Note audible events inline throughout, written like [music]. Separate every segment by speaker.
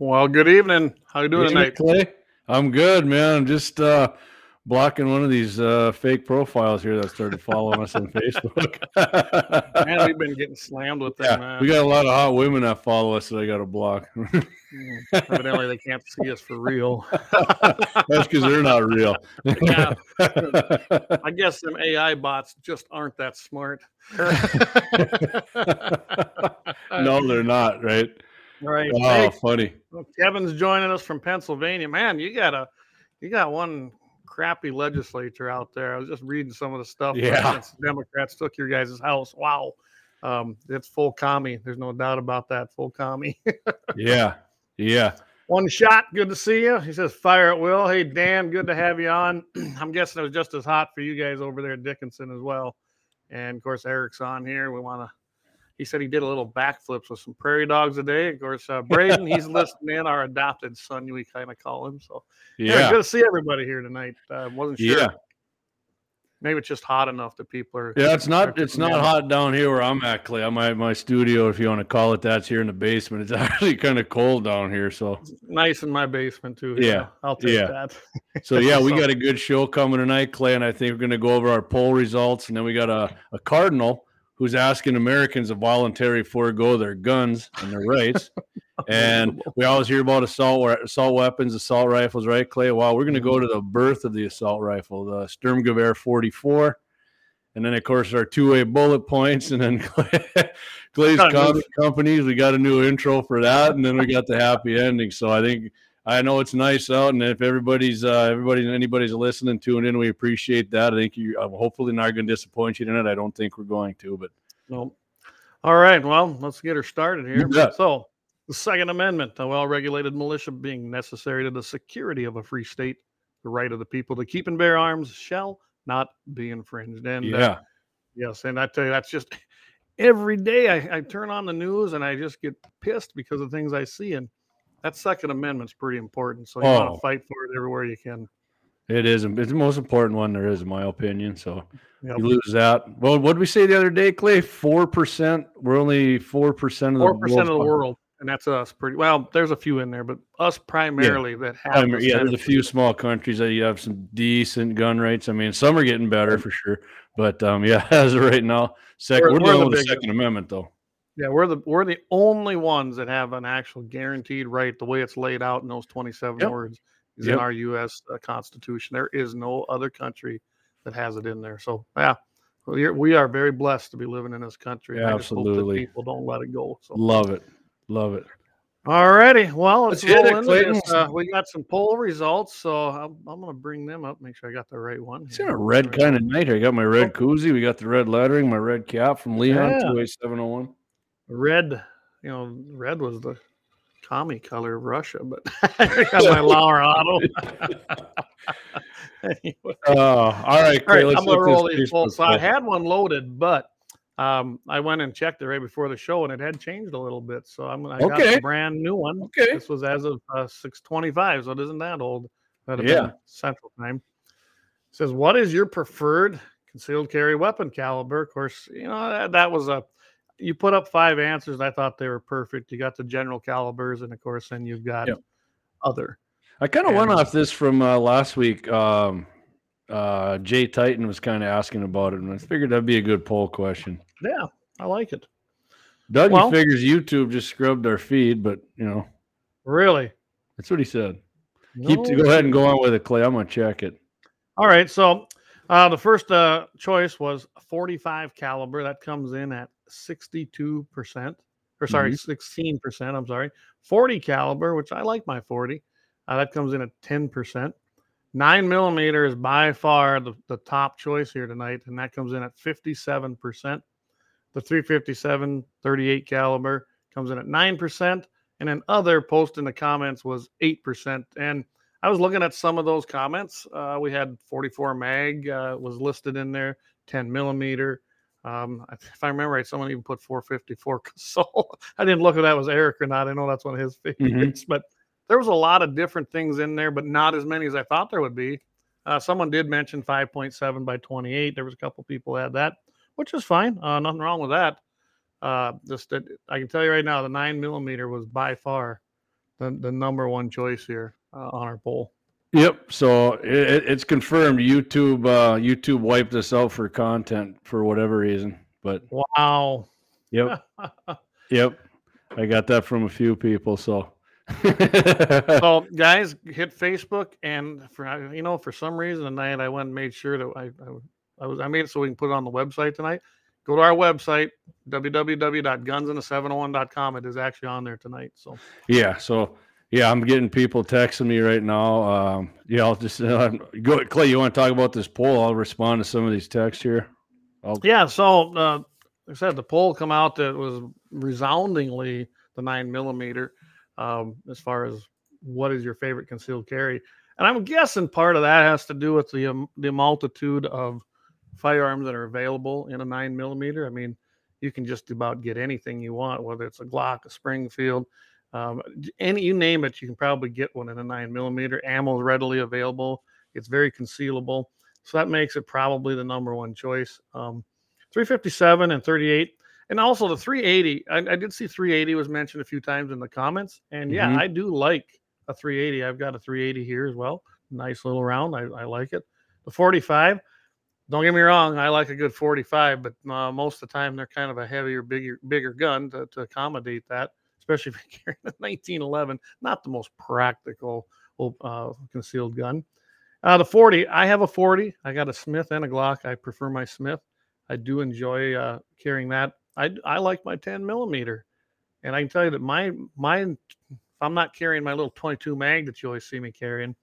Speaker 1: Well, good evening. How you doing tonight,
Speaker 2: Clay? I'm good, man. I'm just uh, blocking one of these uh, fake profiles here that started following us on Facebook. [laughs]
Speaker 1: man, we've been getting slammed with them.
Speaker 2: Yeah, we got a lot of hot women that follow us that I got to block. [laughs]
Speaker 1: Mm, evidently, they can't see us for real. [laughs]
Speaker 2: That's because they're not real.
Speaker 1: yeah. I guess them AI bots just aren't that smart.
Speaker 2: no, they're not, right?
Speaker 1: Right.
Speaker 2: Oh, hey, funny.
Speaker 1: Kevin's joining us from Pennsylvania. Man, you got a you got one crappy legislature out there. I was just reading some of the stuff.
Speaker 2: Yeah.
Speaker 1: Democrats took your guys' house. Wow. Um, it's full commie. There's no doubt about that. Full commie. [laughs]
Speaker 2: yeah. Yeah.
Speaker 1: One shot. Good to see you. He says, fire at will. Hey, Dan, good to have you on. [clears throat] I'm guessing it was just as hot for you guys over there at Dickinson as well. And of course, Eric's on here. We want to he said he did a little backflips with some prairie dogs a day. Of course, uh, Braden, he's [laughs] listening in, our adopted son, we kind of call him. So, yeah, yeah good to see everybody here tonight. Uh, wasn't sure. Yeah. Maybe it's just hot enough that people are.
Speaker 2: Yeah, it's not. It's not hot down here where I'm at, Clay. I'm at my studio, if you want to call it that. It's here in the basement. It's [laughs] actually kind of cold down here, so
Speaker 1: it's nice in my basement too.
Speaker 2: Yeah,
Speaker 1: I'll take
Speaker 2: yeah.
Speaker 1: that.
Speaker 2: so yeah, we [laughs] got a good show coming tonight, Clay, and I think we're going to go over our poll results, and then we got a, a cardinal who's asking Americans to voluntarily forego their guns and their rights. [laughs] and we always hear about assault assault weapons, assault rifles, right, Clay? Well, we're going to go to the birth of the assault rifle, the Sturmgewehr 44. And then, of course, our 2A bullet points, and then [laughs] Clay's com- companies. We got a new intro for that, and then we got the happy ending. So I think I know it's nice out, and if everybody's uh, everybody anybody's listening, tune in. We appreciate that. I think you uh, hopefully not going to disappoint you in it. I don't think we're going to, but
Speaker 1: no. All right, well, let's get her started here. Yeah. So, the Second Amendment, the well-regulated militia being necessary to the security of a free state, the right of the people to keep and bear arms shall not be infringed. And
Speaker 2: uh, yeah,
Speaker 1: uh, yes, and I tell you, that's just every day I, I turn on the news and I just get pissed because of things I see and that Second Amendment's pretty important. So you oh. want to fight for it everywhere you can.
Speaker 2: It is. It's the most important one there is, in my opinion. So yep. you lose that. Well, what did we say the other day, Clay? Four percent. We're only four percent of the
Speaker 1: four percent of the world, and that's us. Pretty well. There's a few in there, but us primarily
Speaker 2: yeah.
Speaker 1: that have.
Speaker 2: yeah, there's a few small countries that you have some decent gun rates. I mean, some are getting better for sure, but um, yeah, [laughs] as of right now, 2nd we're, we're, we're dealing with the Second Amendment though.
Speaker 1: Yeah, we're the we're the only ones that have an actual guaranteed right the way it's laid out in those 27 yep. words is yep. in our U.S. Uh, Constitution. There is no other country that has it in there. So yeah, we're, very blessed to be living in this country.
Speaker 2: Yeah, absolutely.
Speaker 1: people don't let it go. So
Speaker 2: love it, love it.
Speaker 1: All righty. Well, let's, let's roll into this. Uh, we got some poll results, so I'm, I'm going to bring them up. Make sure I got the right one.
Speaker 2: It's a red kind of night. I got my red oh. koozie. We got the red lettering, my red cap from Leon yeah. 28701
Speaker 1: red, you know, red was the commie color of Russia, but [laughs] I [laughs] got my Colorado. [laughs]
Speaker 2: anyway. Uh, all right,
Speaker 1: all right I'm gonna roll these full. So I had one loaded, but um, I went and checked it right before the show, and it had changed a little bit. So I'm I got okay. a brand new one.
Speaker 2: Okay,
Speaker 1: this was as of uh, 6:25, so it isn't that old. That yeah, Central Time. It says, "What is your preferred concealed carry weapon caliber?" Of course, you know that, that was a you put up five answers. I thought they were perfect. You got the general calibers, and of course, then you've got yep. other.
Speaker 2: I kind of went off this from uh, last week. Um, uh, Jay Titan was kind of asking about it, and I figured that'd be a good poll question.
Speaker 1: Yeah, I like it.
Speaker 2: Dougie well, figures YouTube just scrubbed our feed, but you know,
Speaker 1: really,
Speaker 2: that's what he said. No. Keep to go ahead and go on with it, Clay. I'm gonna check it.
Speaker 1: All right, so uh, the first uh, choice was 45 caliber. That comes in at 62%, or sorry, mm-hmm. 16%. I'm sorry. 40 caliber, which I like my 40. Uh, that comes in at 10%. Nine millimeter is by far the, the top choice here tonight, and that comes in at 57%. The 357 38 caliber comes in at 9%. And then other post in the comments was 8%. And I was looking at some of those comments. Uh, we had 44 mag uh, was listed in there, 10 millimeter, um, if I remember right, someone even put 454. [laughs] So I didn't look at that was Eric or not. I know that's one of his [laughs] mm-hmm. favorites, mm-hmm. but there was a lot of different things in there, but not as many as I thought there would be. Uh, someone did mention 5.7 by 28. There was a couple people had that, which is fine. Uh, nothing wrong with that. Uh, just that I can tell you right now, the nine millimeter was by far the, the number one choice here uh, on our poll.
Speaker 2: Yep. So it, it's confirmed. YouTube uh, YouTube wiped us out for content for whatever reason. But
Speaker 1: wow.
Speaker 2: Yep. [laughs] yep. I got that from a few people. So.
Speaker 1: so [laughs] guys, hit Facebook and for you know for some reason tonight I went and made sure that I, I I was I made it so we can put it on the website tonight. Go to our website www.gunsandthe701.com. It is actually on there tonight. So
Speaker 2: yeah. So yeah, I'm getting people texting me right now. Um, yeah, I'll just uh, go. Clay, you want to talk about this poll? I'll respond to some of these texts here.
Speaker 1: I'll... Yeah. So, uh, like I said, the poll come out that was resoundingly the nine millimeter um, as far as what is your favorite concealed carry, and I'm guessing part of that has to do with the um, the multitude of firearms that are available in a nine millimeter. I mean, you can just about get anything you want, whether it's a Glock, a Springfield um, any you name it, you can probably get one in a nine millimeter. Ammo is readily available. It's very concealable, so that makes it probably the number one choice. Um, 357 and 38, and also the 380. I, I, did see 380 was mentioned a few times in the comments, and yeah, mm-hmm. I do like a 380. I've got a 380 here as well. Nice little round. I, I like it. The 45. Don't get me wrong, I like a good 45, but uh, most of the time they're kind of a heavier, bigger, bigger gun to, to accommodate that especially if you're [laughs] carrying a 1911. Not the most practical uh, concealed gun. Uh, the 40, I have a 40. I got a Smith and a Glock. I prefer my Smith. I do enjoy uh, carrying that. I, I like my 10 millimeter, and I can tell you that my mine. If I'm not carrying my little 22 mag that you always see me carrying,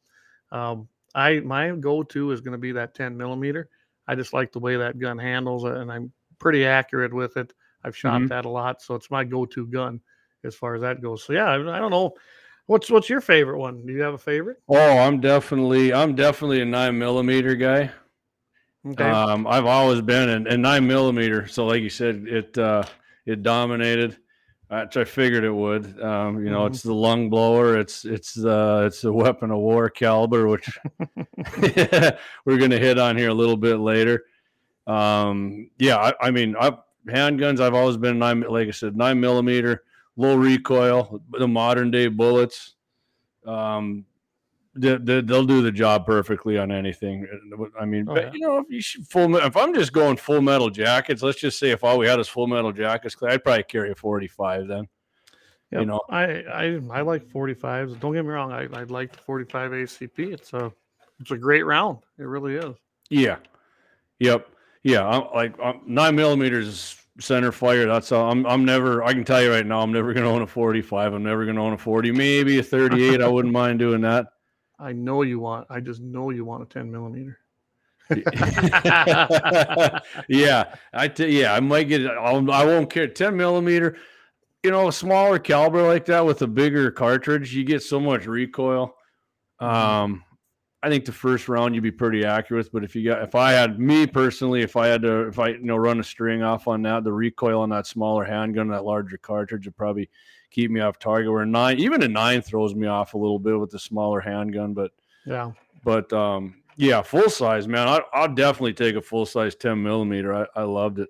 Speaker 1: um, I my go-to is going to be that 10 millimeter. I just like the way that gun handles, it, and I'm pretty accurate with it. I've shot mm-hmm. that a lot, so it's my go-to gun as far as that goes. So yeah, I, I don't know. What's what's your favorite one? Do you have a favorite?
Speaker 2: Oh, I'm definitely I'm definitely a nine millimeter guy. Okay. Um, I've always been in, in nine millimeter. So like you said, it uh, it dominated. Which I figured it would. Um, you know, mm-hmm. it's the lung blower. It's it's uh, it's a weapon of war caliber, which [laughs] [laughs] we're going to hit on here a little bit later. Um, yeah, I, I mean, I've, handguns. I've always been nine, like I said, nine millimeter low recoil, the modern day bullets. Um, they, they, will do the job perfectly on anything. I mean, oh, yeah. you know, if you should full, if I'm just going full metal jackets, let's just say if all we had is full metal jackets, I'd probably carry a 45 then.
Speaker 1: Yep. You know, I, I I like 45s. Don't get me wrong, I, I like the 45 ACP. It's a it's a great round. It really is.
Speaker 2: Yeah. Yep. Yeah. I'm like I'm, nine millimeters center fire. That's all. I'm I'm never. I can tell you right now, I'm never going to own a 45. I'm never going to own a 40. Maybe a 38. I wouldn't mind doing that. [laughs]
Speaker 1: I know you want. I just know you want a 10 millimeter. [laughs]
Speaker 2: yeah, I t- yeah, I might get. I'll, I won't care. 10 millimeter. You know, a smaller caliber like that with a bigger cartridge, you get so much recoil. Mm-hmm. Um, I think the first round you'd be pretty accurate. But if you got, if I had me personally, if I had to, if I you know run a string off on that, the recoil on that smaller handgun, that larger cartridge would probably keep me off target. Where nine, even a nine, throws me off a little bit with the smaller handgun. But
Speaker 1: yeah,
Speaker 2: but um, yeah, full size, man. I, I'll definitely take a full size ten millimeter. I, I loved it.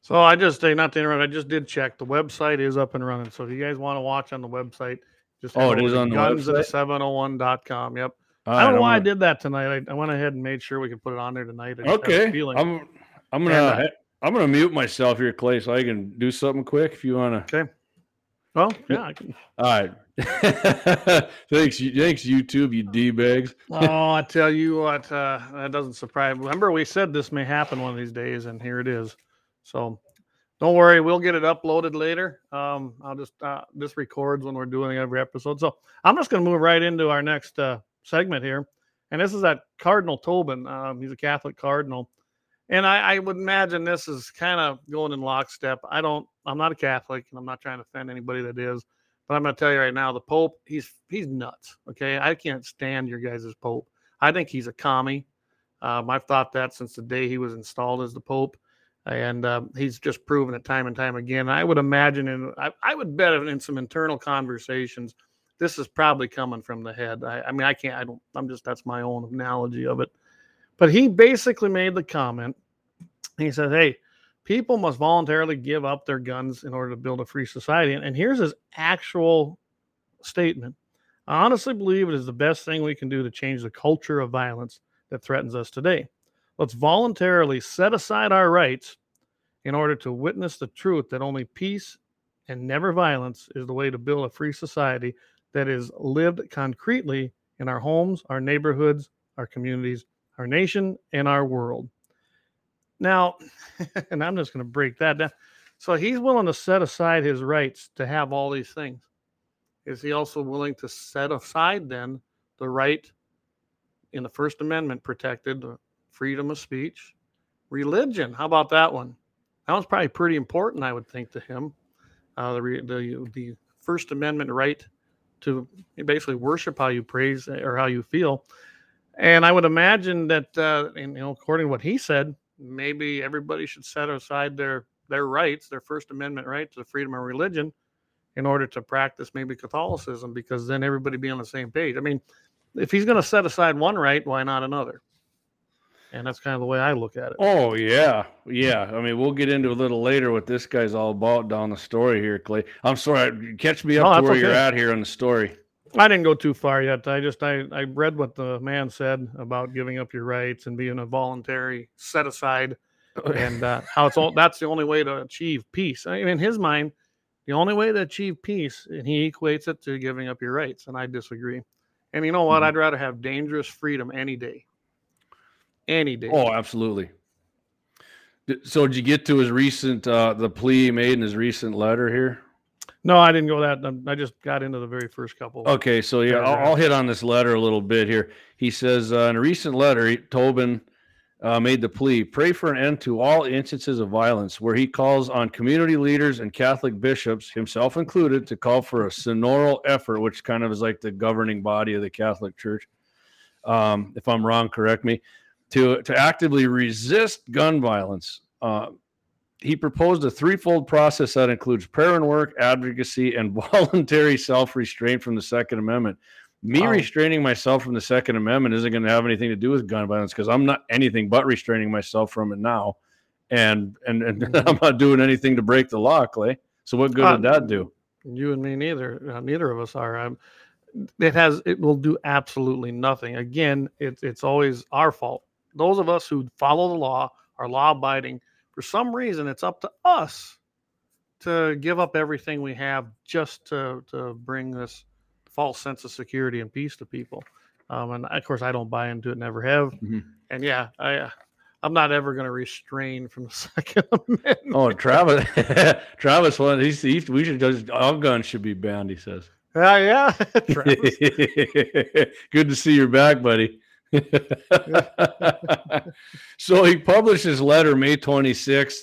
Speaker 1: So I just say, not to interrupt. I just did check. The website is up and running. So if you guys want to watch on the website, just
Speaker 2: oh, it is on the guns
Speaker 1: website. 701.com. Yep. I don't know why I did that tonight. I, I, went ahead and made sure we could put it on there tonight.
Speaker 2: okay. I'm I'm gonna and, uh, I'm gonna mute myself here, Clay, so I can do something quick if you wanna.
Speaker 1: Okay. Well, yeah, I.
Speaker 2: All right. [laughs] thanks, thanks, YouTube, you d bags. [laughs]
Speaker 1: oh, I tell you what, uh, that doesn't surprise. Remember, we said this may happen one of these days, and here it is. So, don't worry, we'll get it uploaded later. Um, I'll just uh, this records when we're doing every episode. So, I'm just going to move right into our next uh, segment here. And this is that Cardinal Tobin. Um, he's a Catholic cardinal. And I, I would imagine this is kind of going in lockstep. I don't, I'm not a Catholic and I'm not trying to offend anybody that is, but I'm going to tell you right now, the Pope, he's, he's nuts. Okay. I can't stand your guys' Pope. I think he's a commie. Um, I've thought that since the day he was installed as the Pope. And um, he's just proven it time and time again. I would imagine, and I, I would bet in some internal conversations, this is probably coming from the head. I, I, mean, I can't, I don't, I'm just, that's my own analogy of it. But he basically made the comment. He said, Hey, people must voluntarily give up their guns in order to build a free society. And, and here's his actual statement. I honestly believe it is the best thing we can do to change the culture of violence that threatens us today. Let's voluntarily set aside our rights in order to witness the truth that only peace and never violence is the way to build a free society that is lived concretely in our homes, our neighborhoods, our communities, our nation, and our world. Now, [laughs] and I'm just going to break that down. So he's willing to set aside his rights to have all these things. Is he also willing to set aside then the right in the First Amendment protected freedom of speech, religion? How about that one? That was probably pretty important, I would think, to him. Uh, the, the the First Amendment right to basically worship how you praise or how you feel. And I would imagine that, uh, and, you know, according to what he said, maybe everybody should set aside their their rights, their First Amendment right to the freedom of religion, in order to practice maybe Catholicism, because then everybody be on the same page. I mean, if he's going to set aside one right, why not another? And that's kind of the way I look at it.
Speaker 2: Oh yeah, yeah. I mean, we'll get into a little later what this guy's all about down the story here, Clay. I'm sorry, catch me up no, to where okay. you're at here on the story.
Speaker 1: I didn't go too far yet. I just I, I read what the man said about giving up your rights and being a voluntary set aside, [laughs] and uh, how it's all that's the only way to achieve peace. I mean, in his mind, the only way to achieve peace, and he equates it to giving up your rights, and I disagree. And you know what? Mm-hmm. I'd rather have dangerous freedom any day. Any day.
Speaker 2: Oh, absolutely. So did you get to his recent uh the plea he made in his recent letter here?
Speaker 1: No, I didn't go that. Um, I just got into the very first couple.
Speaker 2: Okay, so yeah, I'll, I'll, hit on this letter a little bit here. He says uh, in a recent letter, Tobin uh, made the plea: pray for an end to all instances of violence, where he calls on community leaders and Catholic bishops, himself included, to call for a synodal effort, which kind of is like the governing body of the Catholic Church. Um, if I'm wrong, correct me. To to actively resist gun violence. Uh, he proposed a threefold process that includes prayer and work, advocacy, and [laughs] voluntary self restraint from the Second Amendment. Me wow. restraining myself from the Second Amendment isn't going to have anything to do with gun violence because I'm not anything but restraining myself from it now, and and, and [laughs] mm-hmm. I'm not doing anything to break the law, Clay. So what good uh, did that do?
Speaker 1: You and me neither. Uh, neither of us are. I'm, it has. It will do absolutely nothing. Again, it's it's always our fault. Those of us who follow the law are law abiding for some reason, it's up to us to give up everything we have just to, to bring this false sense of security and peace to people. Um, and of course, I don't buy into it, never have. Mm-hmm. And yeah, I, I'm not ever going to restrain from the [laughs] Second Amendment.
Speaker 2: Oh, Travis, [laughs] Travis, one, he's, he's, we should just all guns should be banned. He says.
Speaker 1: Uh, yeah, [laughs]
Speaker 2: Good to see you're back, buddy. [laughs] so he published his letter May 26th,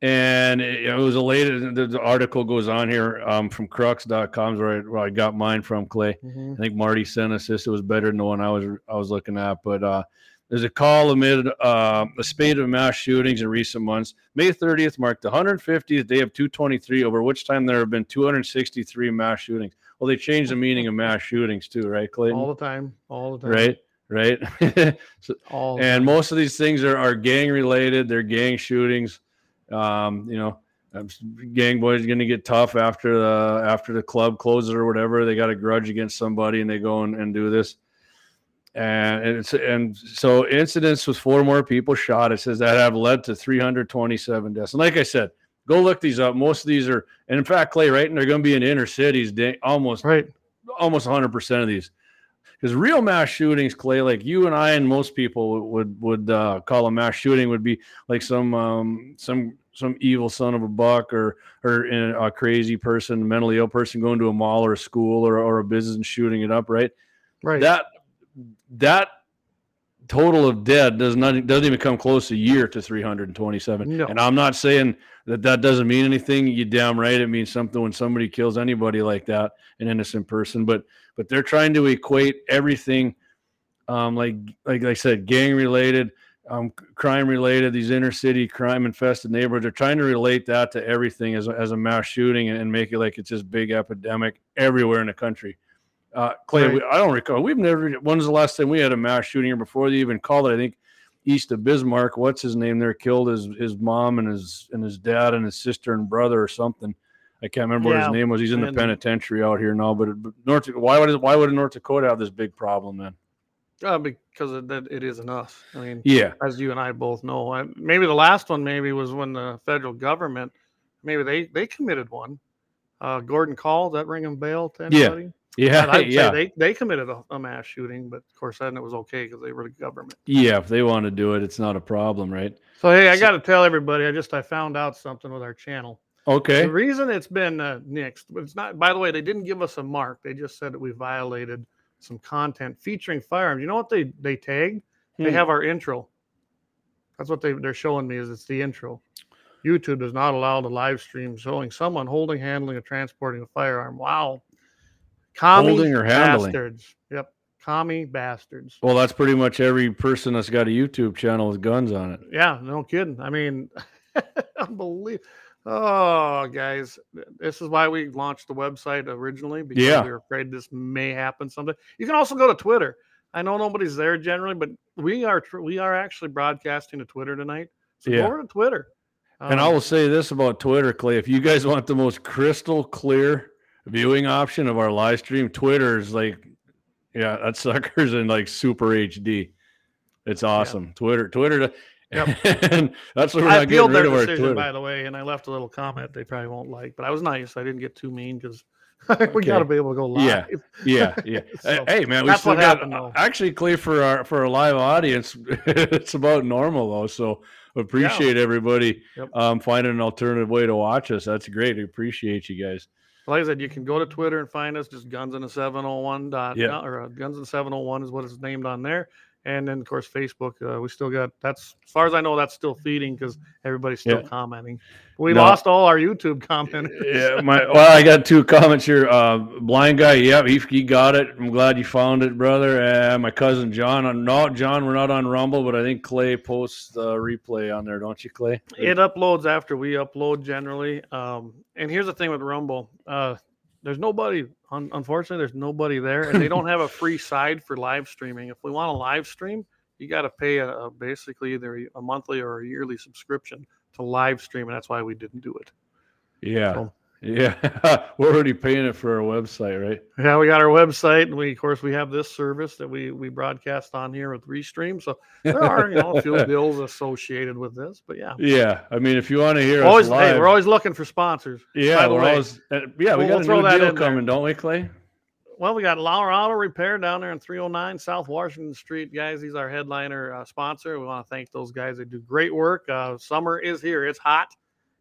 Speaker 2: and it, was a late. The, article goes on here um, from Crux.com, where I, where I got mine from. Clay, mm-hmm. I think Marty sent us this. It was better than the one I was I was looking at, but uh, there's a call amid uh, a spate of mass shootings in recent months. May 30th marked the 150th day of 223, over which time there have been 263 mass shootings. Well, they changed the meaning of mass shootings too, right, Clay?
Speaker 1: All the time, all the time.
Speaker 2: Right right? [laughs] so, and most of these things are, are gang related. They're gang shootings. Um, you know, um, gang boys are going to get tough after the after the club closes or whatever. They got a grudge against somebody and they go and, and do this. And it's and so incidents with four more people shot. It says that have led to 327 deaths. And like I said, go look these up. Most of these are, and in fact, Clay, right? And they're going to be in inner cities. Almost
Speaker 1: right.
Speaker 2: Almost 100 percent of these because real mass shootings, Clay, like you and I and most people would would uh, call a mass shooting would be like some um, some some evil son of a buck or or a crazy person, mentally ill person going to a mall or a school or, or a business and shooting it up, right?
Speaker 1: Right.
Speaker 2: That that total of dead does not doesn't even come close a year to 327. No. And I'm not saying that that doesn't mean anything. You damn right it means something when somebody kills anybody like that, an innocent person. But but they're trying to equate everything, um, like like I said, gang related, um, crime related, these inner city crime infested neighborhoods. They're trying to relate that to everything as a, as a mass shooting and, and make it like it's this big epidemic everywhere in the country. Uh, Clay, right. we, I don't recall. We've never. When was the last time we had a mass shooting here before they even called it? I think east of Bismarck. What's his name? There killed his his mom and his and his dad and his sister and brother or something. I can't remember what his name was. He's in the penitentiary out here now. But, but North why would why would North Dakota have this big problem then?
Speaker 1: Uh, because it, it isn't us. I mean,
Speaker 2: Yeah,
Speaker 1: as you and I both know, I, maybe the last one maybe was when the federal government, maybe they they committed one. Uh, Gordon Kahl, does that ring a bell to
Speaker 2: Yeah.
Speaker 1: anybody?
Speaker 2: yeah,
Speaker 1: I'd [laughs]
Speaker 2: yeah,
Speaker 1: say they, they committed a, a mass shooting, but of course then it was okay because they were the government.
Speaker 2: yeah. If they want to do it, it's not a problem, right?
Speaker 1: So hey, I
Speaker 2: So-
Speaker 1: got to tell everybody, I just I found out something with our channel.
Speaker 2: Okay.
Speaker 1: The reason it's been uh, nixed, but it's not. By the way, they didn't give us a mark. They just said that we violated some content featuring firearms. You know what they they tagged? They
Speaker 2: Hmm.
Speaker 1: have our intro. That's what they they're showing me is it's the intro. YouTube does not allow the live stream showing someone holding, handling, or transporting a firearm. Wow. Commie
Speaker 2: Holding or handling?
Speaker 1: bastards. Yep. Commie bastards.
Speaker 2: Well, that's pretty much every person that's got a YouTube channel with guns on it.
Speaker 1: Yeah, no kidding. I mean, [laughs] unbelievable. Oh, guys, this is why we launched the website originally because
Speaker 2: Yeah.
Speaker 1: we were afraid this may happen someday. You can also go to Twitter. I know nobody's there generally, but we are we are actually broadcasting to Twitter tonight. So
Speaker 2: Yeah.
Speaker 1: go over to Twitter.
Speaker 2: And I
Speaker 1: Um,
Speaker 2: will say this about Twitter, Clay. If you guys want the most crystal clear viewing option of our live stream, Twitter is like, yeah, that [laughs] sucker's in like super HD. It's awesome. Twitter, Twitter,
Speaker 1: Yep. [laughs]
Speaker 2: and that's what we're
Speaker 1: I
Speaker 2: not
Speaker 1: appealed
Speaker 2: getting
Speaker 1: their
Speaker 2: rid of our
Speaker 1: decision,
Speaker 2: Twitter.
Speaker 1: by the way, and I left a little comment they probably won't like, but I was nice. I didn't get too mean because [laughs] we
Speaker 2: Okay.
Speaker 1: got to be able to go live.
Speaker 2: Yeah. Yeah, yeah.
Speaker 1: So,
Speaker 2: hey, man, we still got
Speaker 1: happened,
Speaker 2: actually Clay for our for our live audience. it's about normal though, so appreciate everybody
Speaker 1: Yep.
Speaker 2: um, finding an alternative way to watch us. That's great. We appreciate you guys.
Speaker 1: Like I said, you can go to Twitter and find us just guns in the 701 dot
Speaker 2: Yeah.
Speaker 1: or uh, guns in 701 is what it's named on there. And then of course Facebook, uh, we still got that's as far as I know, that's still feeding because everybody's still
Speaker 2: Yeah.
Speaker 1: commenting. We
Speaker 2: No.
Speaker 1: lost all our YouTube comment.
Speaker 2: yeah, my well, I got two comments here. Uh, blind guy, yeah, he, he got it. I'm glad you found it, brother. And my cousin John, uh, no, John, we're not on Rumble, but I think Clay posts the replay on there, don't you, Clay?
Speaker 1: it uploads after we upload generally. Um, and here's the thing with Rumble. Uh, there's nobody, un- unfortunately, there's nobody there, and they don't have a free side for live streaming. If we want to live stream, you got to pay a, a basically either a monthly or a yearly subscription to live stream, and that's why we didn't do it.
Speaker 2: Yeah,
Speaker 1: So-
Speaker 2: yeah, [laughs] we're already paying it for our website, right?
Speaker 1: Yeah, we got our website, and we, of course, we have this service that we we broadcast on here with Restream. So there are, you know, a few [laughs] bills associated with this, but yeah.
Speaker 2: Yeah, I mean, if you want to hear
Speaker 1: Always,
Speaker 2: us live,
Speaker 1: hey, we're always looking for sponsors.
Speaker 2: yeah, we're
Speaker 1: way.
Speaker 2: always, uh, yeah, we
Speaker 1: We'll-
Speaker 2: got
Speaker 1: we'll throw
Speaker 2: a
Speaker 1: that
Speaker 2: new deal
Speaker 1: in there.
Speaker 2: coming, don't we, Clay?
Speaker 1: Well, we got Lauer Auto Repair down there in 309 South Washington Street, guys. He's our headliner uh, sponsor. We want to thank those guys. They do great work. Uh, summer is here. It's hot.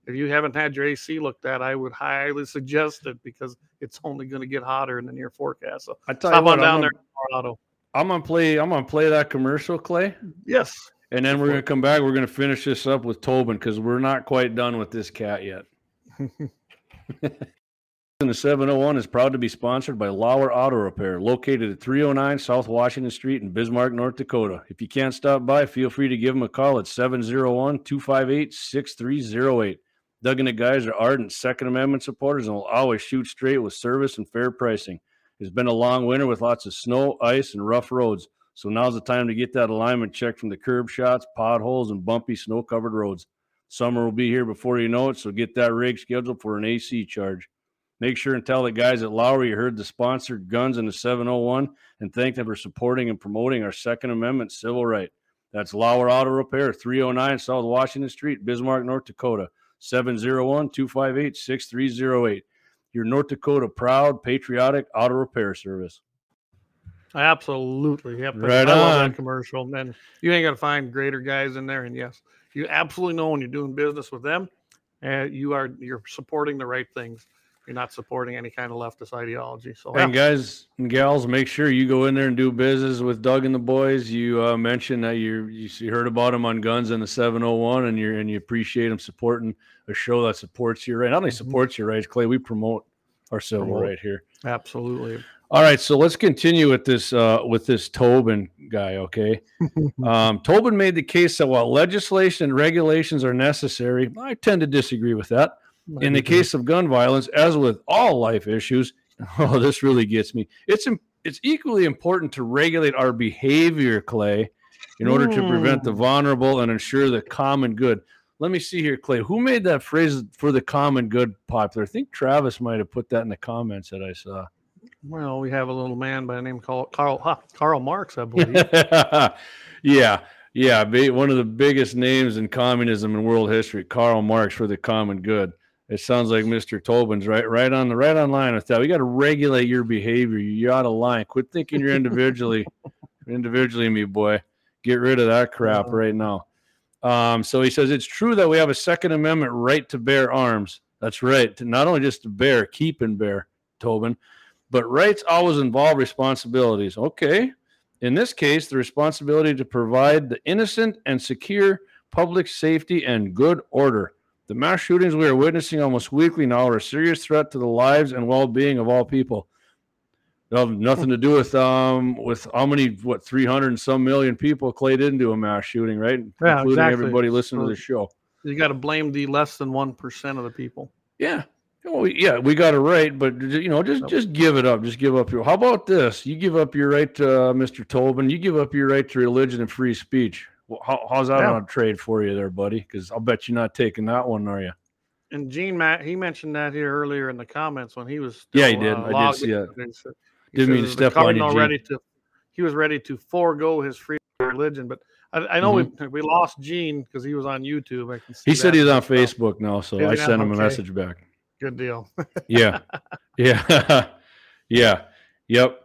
Speaker 1: If you haven't had your AC looked at, I would highly suggest it because it's only going to get hotter in the near forecast. So
Speaker 2: I tell you what,
Speaker 1: on down
Speaker 2: I'm
Speaker 1: there,
Speaker 2: gonna,
Speaker 1: to Lauer
Speaker 2: I'm gonna play, I'm gonna play that commercial, Clay.
Speaker 1: Yes.
Speaker 2: And then we're going to come back. We're going to finish this up with Tobin because we're not quite done with this cat yet. [laughs] and the 701 is proud to be sponsored by Lauer Auto Repair, located at 309 South Washington Street in Bismarck, North Dakota. If you can't stop by, feel free to give them a call at 701 258 6308. Doug and the guys are ardent Second Amendment supporters and will always shoot straight with service and fair pricing. It's been a long winter with lots of snow, ice, and rough roads. So now's the time to get that alignment checked from the curb shots, potholes, and bumpy snow covered roads. Summer will be here before you know it, so get that rig scheduled for an AC charge. Make sure and tell the guys at Lauer you heard the sponsored guns in the 701 and thank them for supporting and promoting our Second Amendment civil right. That's Lauer Auto Repair, 309 South Washington Street, Bismarck, North Dakota, 701 258 6308. Your North Dakota proud, patriotic auto repair service.
Speaker 1: Absolutely. Yep.
Speaker 2: Right
Speaker 1: I love
Speaker 2: on.
Speaker 1: that commercial. And you ain't got to find greater guys in there. And yes, you absolutely know when you're doing business with them, and you are you're supporting the right things. You're not supporting any kind of leftist ideology. So
Speaker 2: And
Speaker 1: yeah,
Speaker 2: guys and gals, make sure you go in there and do business with Doug and the boys. You uh, mentioned that you you heard about him on Guns and the 701, and you and you appreciate him supporting a show that supports your right. Not only
Speaker 1: Mhm.
Speaker 2: supports your rights, Clay, we promote our civil
Speaker 1: Promote.
Speaker 2: right here.
Speaker 1: absolutely.
Speaker 2: All right, so let's continue with this uh, with this Tobin guy. Okay, [laughs] um, Tobin made the case that while legislation and regulations are necessary, I tend to disagree with that. In the case of gun violence, as with all life issues, [laughs] oh, this really gets me. It's it's equally important to regulate our behavior, Clay, in order to prevent the
Speaker 1: Mm.
Speaker 2: vulnerable and ensure the common good. let me see here, Clay. Who made that phrase for the common good popular? I think Travis might have put that in the comments that I saw.
Speaker 1: Well, we have a little man by the name called Karl huh, Karl Marx, I believe. [laughs]
Speaker 2: yeah, yeah. One of the biggest names in communism in world history, Karl Marx for the common good. It sounds like Mr. Tobin's right, right on the right on line with that. We got to regulate your behavior. You're out of line. Quit thinking you're individually, [laughs] individually, me boy. Get rid of that crap right now. Um, so he says it's true that we have a Second Amendment right to bear arms. That's right. Not only just to bear, keep and bear, Tobin, but rights always involve responsibilities. Okay. In this case, the responsibility to provide the innocent and secure public safety and good order. The mass shootings we are witnessing almost weekly now are a serious threat to the lives and well-being of all people. They have nothing to do with um with how many what 300 and some million people Clay didn't do a mass shooting, right?
Speaker 1: Yeah,
Speaker 2: Including
Speaker 1: exactly.
Speaker 2: everybody listening
Speaker 1: So-
Speaker 2: to the show.
Speaker 1: You got to blame the less than one percent of the people.
Speaker 2: Yeah. Oh, yeah, we got it right, but you know, just just give it up. Just give up your. How about this? You give up your right to uh, Mr. Tobin. You give up your right to religion and free speech. How, how's that
Speaker 1: Yeah.
Speaker 2: on a trade for you, there, buddy? Because I'll bet you're not taking that one, are you?
Speaker 1: And Gene Matt, he mentioned that here earlier in the comments when he was.
Speaker 2: Yeah, he did.
Speaker 1: uh,
Speaker 2: I did see
Speaker 1: in.
Speaker 2: that.
Speaker 1: He said- he
Speaker 2: Didn't mean to step on you,
Speaker 1: ready to. He was ready to forego his free religion, but I, I know we we lost Gene because he was on YouTube. I can see
Speaker 2: Mm-hmm. He said he's on. Facebook now, so I sent him a message back.
Speaker 1: Good deal. [laughs]
Speaker 2: Yeah, yeah, [laughs] yeah, yep.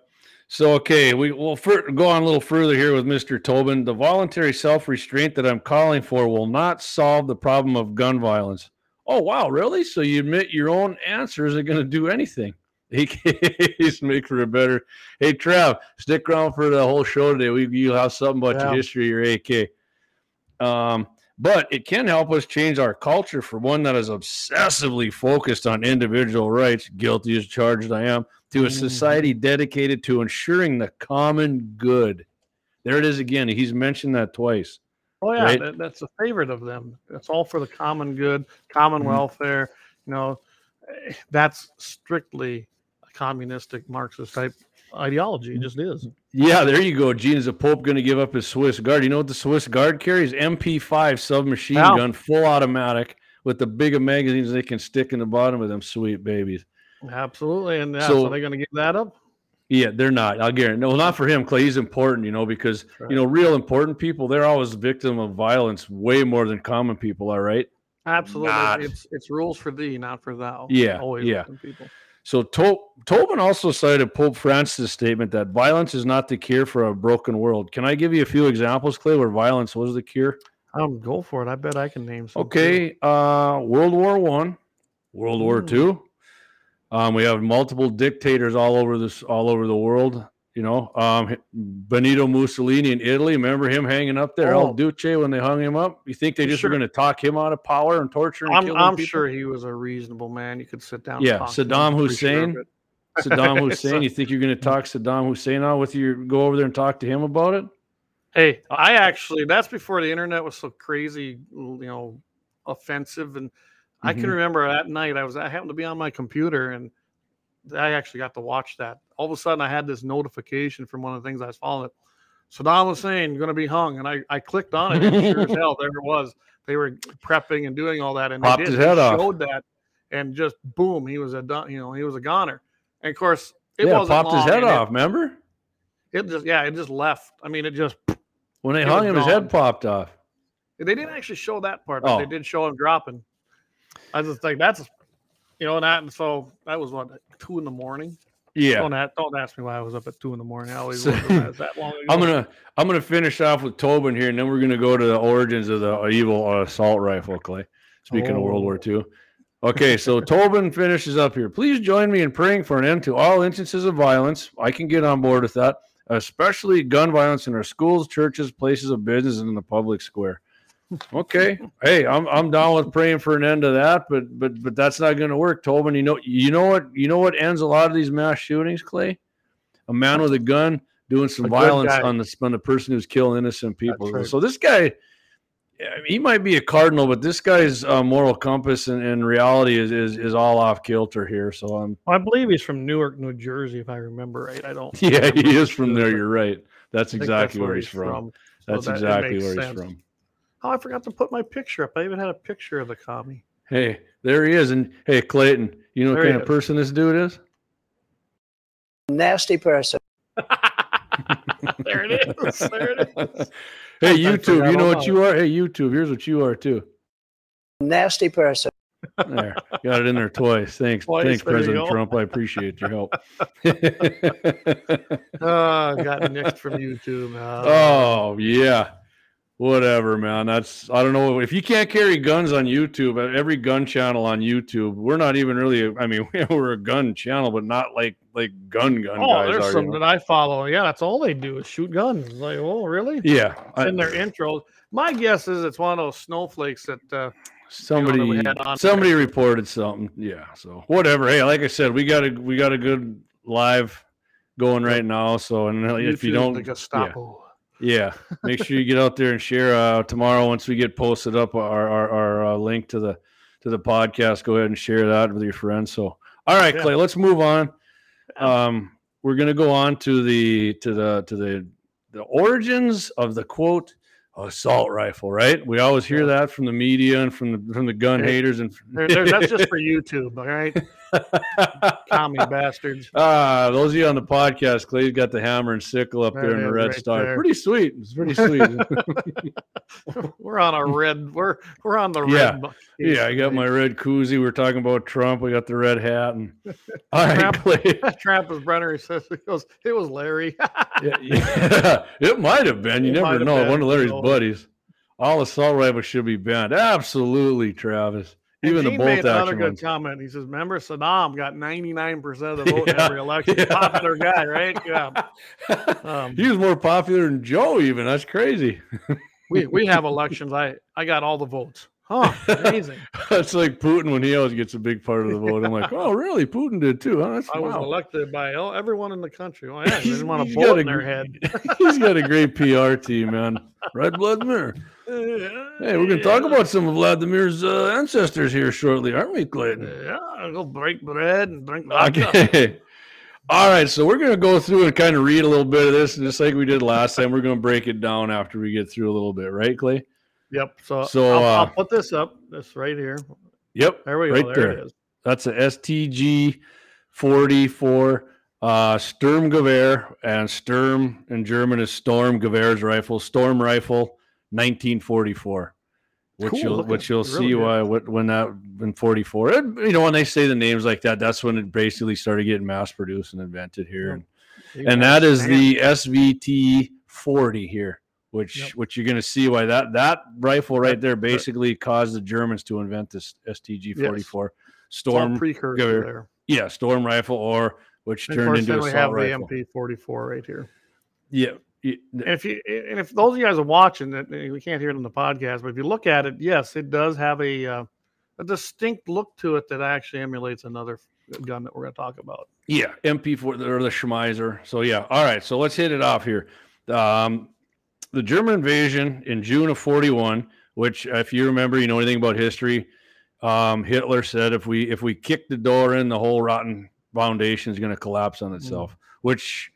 Speaker 2: So okay, we will fur- go on a little further here with Mr. Tobin. The voluntary self-restraint that I'm calling for will not solve the problem of gun violence. Oh wow, really? So you admit your own answers are going to do anything? [laughs] AKs make for a better. Hey Trav, stick around for the whole show today. We you have something about your history, your AK. Um, but it can help us change our culture for one that is obsessively focused on individual rights, guilty as charged I am, to a
Speaker 1: Mhm.
Speaker 2: society dedicated to ensuring the common good. There it is again. He's mentioned that twice.
Speaker 1: Oh yeah,
Speaker 2: Right?
Speaker 1: that, that's a favorite of them. That's all for the common good, common
Speaker 2: Mhm.
Speaker 1: welfare. You know, that's strictly a communistic Marxist type ideology. It just is.
Speaker 2: Yeah, there you go. Gene, is the Pope going to give up his Swiss Guard? You know what the Swiss Guard carries? MP5 submachine
Speaker 1: Wow.
Speaker 2: gun, full automatic, with the bigger magazines they can stick in the bottom of them sweet babies.
Speaker 1: Absolutely. And yeah, so,
Speaker 2: So-
Speaker 1: they're going to give that up.
Speaker 2: Yeah, they're not. I'll guarantee. No, not for him. Clay, he's important, you know, because
Speaker 1: Right.
Speaker 2: you know, real important people, they're always victim of violence way more than common people are, right?
Speaker 1: Absolutely.
Speaker 2: Not-
Speaker 1: It's it's rules for thee, not for thou.
Speaker 2: Yeah,
Speaker 1: Always
Speaker 2: yeah.
Speaker 1: people.
Speaker 2: So to- Tobin also cited Pope Francis' statement that violence is not the cure for a broken world. Can I give you a few examples, Clay, where violence was the cure?
Speaker 1: Um, go for it. I bet I can name some.
Speaker 2: Okay, uh, World War One, World War
Speaker 1: Mm.
Speaker 2: Two. Um, we have multiple dictators all over this, all over the world. You know, um, Benito Mussolini in Italy. Remember him hanging up there, El
Speaker 1: Oh.
Speaker 2: Duce, when they hung him up? You think they just
Speaker 1: Sure.
Speaker 2: were going to talk him out of power and torture? And
Speaker 1: I'm, I'm sure he was a reasonable man. You could sit down.
Speaker 2: Yeah,
Speaker 1: and talk to him,
Speaker 2: Saddam
Speaker 1: I'm sure
Speaker 2: Hussein. [laughs] Saddam Hussein. You think you're going to talk Saddam Hussein out with you? Go over there and talk to him about it?
Speaker 1: Hey, I actually that's before the internet was so crazy, you know, offensive. And I can
Speaker 2: Mhm.
Speaker 1: remember that night I was I happened to be on my computer and I actually got to watch that. All of a sudden I had this notification from one of the things I was following. Saddam Hussein going to be hung, and I, I clicked on it. And sure as [laughs] hell, there it was. They were prepping and doing all that, and they did.
Speaker 2: his head off.
Speaker 1: Showed that, and just boom, he was a done. You know, he was a goner. And of course, it
Speaker 2: yeah,
Speaker 1: wasn't
Speaker 2: popped his head
Speaker 1: and it-
Speaker 2: off. Remember
Speaker 1: It, just yeah, it just left. I mean, it just
Speaker 2: when they hung him, his head popped off.
Speaker 1: They didn't actually show that part, but
Speaker 2: Oh.
Speaker 1: they did show him dropping. I just like, that's, you know, and that, and so that was what two in the morning.
Speaker 2: Yeah,
Speaker 1: Don't, a- don't ask me why I was up at two in the morning. I always that. Long [laughs] ago?
Speaker 2: I'm gonna I'm gonna finish off with Tobin here, and then we're gonna go to the origins of the evil assault rifle. Clay, speaking of World War
Speaker 1: Oh.
Speaker 2: II. Okay, so [laughs] Tobin finishes up here. Please join me in praying for an end to all instances of violence. I can get on board with that, especially gun violence in our schools, churches, places of business, and in the public square. Okay, hey, I'm I'm down with praying for an end to that, but but but that's not going to work, Tobin. You know you know what you know what ends a lot of these mass shootings, Clay? A man with a gun doing some violence
Speaker 1: guy.
Speaker 2: on the on the person who's killing innocent people.
Speaker 1: right.
Speaker 2: So this guy, he might be a cardinal, but this guy's uh, moral compass and, and reality is, is is all off kilter here. So I'm
Speaker 1: I believe he's from Newark, New Jersey, if I remember right. I don't. [laughs]
Speaker 2: yeah, he is from there. [laughs] You're right. That's
Speaker 1: I think
Speaker 2: exactly where he's from. That's
Speaker 1: that-
Speaker 2: exactly where he's from.
Speaker 1: Oh, I forgot to put my picture up. I even had a picture of the commie.
Speaker 2: Hey, there he is. And hey, Clayton, you know what
Speaker 1: There he
Speaker 2: kind of
Speaker 1: is.
Speaker 2: person this dude is?
Speaker 3: nasty person. [laughs]
Speaker 1: there it is. There it is. [laughs]
Speaker 2: hey, YouTube, you know what you are? Hey, YouTube, here's what you are too.
Speaker 3: Nasty person.
Speaker 2: There, got it in there twice. Thanks,
Speaker 1: Twice,
Speaker 2: thanks, President. Trump. I appreciate your help. [laughs]
Speaker 1: Oh, got nicked from YouTube. Oh,
Speaker 2: oh yeah, whatever, man. That's I don't know if you can't carry guns on YouTube. Every gun channel on YouTube, we're not even really. I mean, [laughs] we're a gun channel, but not like like gun gun
Speaker 1: oh
Speaker 2: guys.
Speaker 1: there's
Speaker 2: are, you
Speaker 1: some
Speaker 2: know?
Speaker 1: that I follow. Yeah, that's all they do is shoot guns. Like, oh, really?
Speaker 2: yeah,
Speaker 1: It's
Speaker 2: I-
Speaker 1: in their intro. My guess is it's one of those snowflakes that uh,
Speaker 2: somebody
Speaker 1: we had on
Speaker 2: somebody reported something yeah so whatever hey like i said we got a we got a good live going right now so and uh, if you don't
Speaker 1: the Gestapo.
Speaker 2: Yeah make sure you get out there and share uh tomorrow once we get posted up our our, our uh, link to the to the podcast go ahead and share that with your friends. So all right
Speaker 1: Yeah.
Speaker 2: clay let's move on. Um we're gonna go on to the to the to the the origins of the quote assault rifle right? We always hear that from the media and from the from the gun haters and
Speaker 1: There- there- that's just for YouTube, all right? [laughs] Commie bastards. [laughs]
Speaker 2: Ah, those of you on the podcast, Clay's got the hammer and sickle up there,
Speaker 1: There
Speaker 2: in the red
Speaker 1: right
Speaker 2: star.
Speaker 1: there.
Speaker 2: Pretty sweet. It's pretty sweet. [laughs] [laughs]
Speaker 1: We're on a red. We're we're on the
Speaker 2: Yeah.
Speaker 1: red.
Speaker 2: yeah, I got my red koozie. We're talking about Trump. We got the red hat. And all right,
Speaker 1: Trump.
Speaker 2: Clay.
Speaker 1: Travis Brenner he says he goes. It was Larry.
Speaker 2: Yeah, yeah. it might have been. You
Speaker 1: It
Speaker 2: never know.
Speaker 1: been,
Speaker 2: One of Larry's
Speaker 1: you know.
Speaker 2: buddies. All assault rifles should be banned. Absolutely, Travis. Even the bolt
Speaker 1: made another good
Speaker 2: ones.
Speaker 1: comment. He says, "Remember Saddam got 99 percent of the vote in [laughs] every election.
Speaker 2: yeah.
Speaker 1: Popular guy, right? Yeah. [laughs] Um,
Speaker 2: he was more popular than Joe. Even that's crazy. [laughs]
Speaker 1: we we have elections. I I got all the votes. Huh? Amazing.
Speaker 2: That's like Putin when he always gets a big part of the vote. I'm like, oh, really? Putin did too? Huh? That's
Speaker 1: I was
Speaker 2: wow.
Speaker 1: elected by everyone in the country. Oh, yeah, they
Speaker 2: He's-
Speaker 1: didn't want a bullet
Speaker 2: a
Speaker 1: in their head.
Speaker 2: He's got a great PR team, man. Red Vladimir. Hey, we're going to talk about some of Vladimir's uh, ancestors here shortly, aren't we, Clayton?
Speaker 1: Yeah, I'll go break bread and drink vodka.
Speaker 2: Okay. [laughs] All right, so we're going to go through and kind of read a little bit of this, and just like we did last time, we're going to break it down after we get through a little bit, right, Clay?
Speaker 1: Yep. So,
Speaker 2: So,
Speaker 1: I'll, I'll
Speaker 2: uh,
Speaker 1: put this up. This right here.
Speaker 2: Yep.
Speaker 1: There we go.
Speaker 2: right
Speaker 1: there,
Speaker 2: there.
Speaker 1: it is.
Speaker 2: That's a STG 44 uh, Sturmgewehr, and Sturm in German is Storm Gewehr's rifle, Storm rifle, 1944. Which
Speaker 1: Cool,
Speaker 2: you'll
Speaker 1: looking
Speaker 2: which you'll
Speaker 1: really
Speaker 2: see
Speaker 1: good.
Speaker 2: why what, when that in 44 and, you know when they say the names like that that's when it basically started getting mass produced and invented here and, and that is the SVT 40 here which
Speaker 1: Yep.
Speaker 2: which you're going to see why that that rifle right there basically caused the Germans to invent this STG 44
Speaker 1: It's all
Speaker 2: storm
Speaker 1: precursor there.
Speaker 2: yeah, storm rifle or which
Speaker 1: And
Speaker 2: turned into
Speaker 1: then we have
Speaker 2: rifle.
Speaker 1: the MP44 right here.
Speaker 2: Yeah,
Speaker 1: And if you and if those of you guys are watching that we can't hear it on the podcast, but if you look at it, yes, it does have a uh, a distinct look to it that actually emulates another gun that we're going to talk about.
Speaker 2: yeah, MP4 or the Schmeisser. So yeah, all right. So let's hit it off here. Um, the German invasion in June of 41, which if you remember, you know anything about history, um, Hitler said if we if we kick the door in, the whole rotten foundation is going to collapse on itself, which